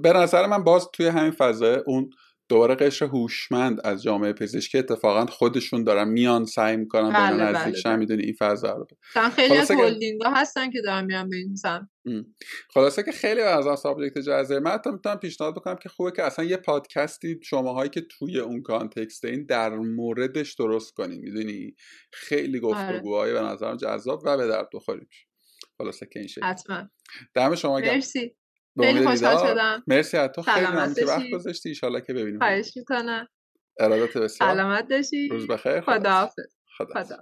به نظر من باز توی همین فضای اون دوباره قشر هوشمند از جامعه پزشکی اتفاقا خودشون دارن میان سعی می‌کنن بله به نزدیک بله. می‌دونی این فضا رو. خیلی از هولدینگ هستن که دارن میان به این خلاصه که خیلی از اون سابجکت جزایی من حتی می‌تونم پیشنهاد بکنم که خوبه که اصلا یه پادکستی شماهایی که توی اون کانتکست این در موردش درست کنین می‌دونی؟ خیلی آره. گفتگوهای به نظرم جذاب و به درد بخوری خلاصه که این شکل. حتما. دم شما مرسی. خیلی خوشحال شدم. مرسی از تو. خیلی ممنون. که وقت گذاشتی. ان که ببینیم. خواهش می‌کنم. ارادت بسیار. سلامت باشی روز بخیر. خدا خدا, خدا.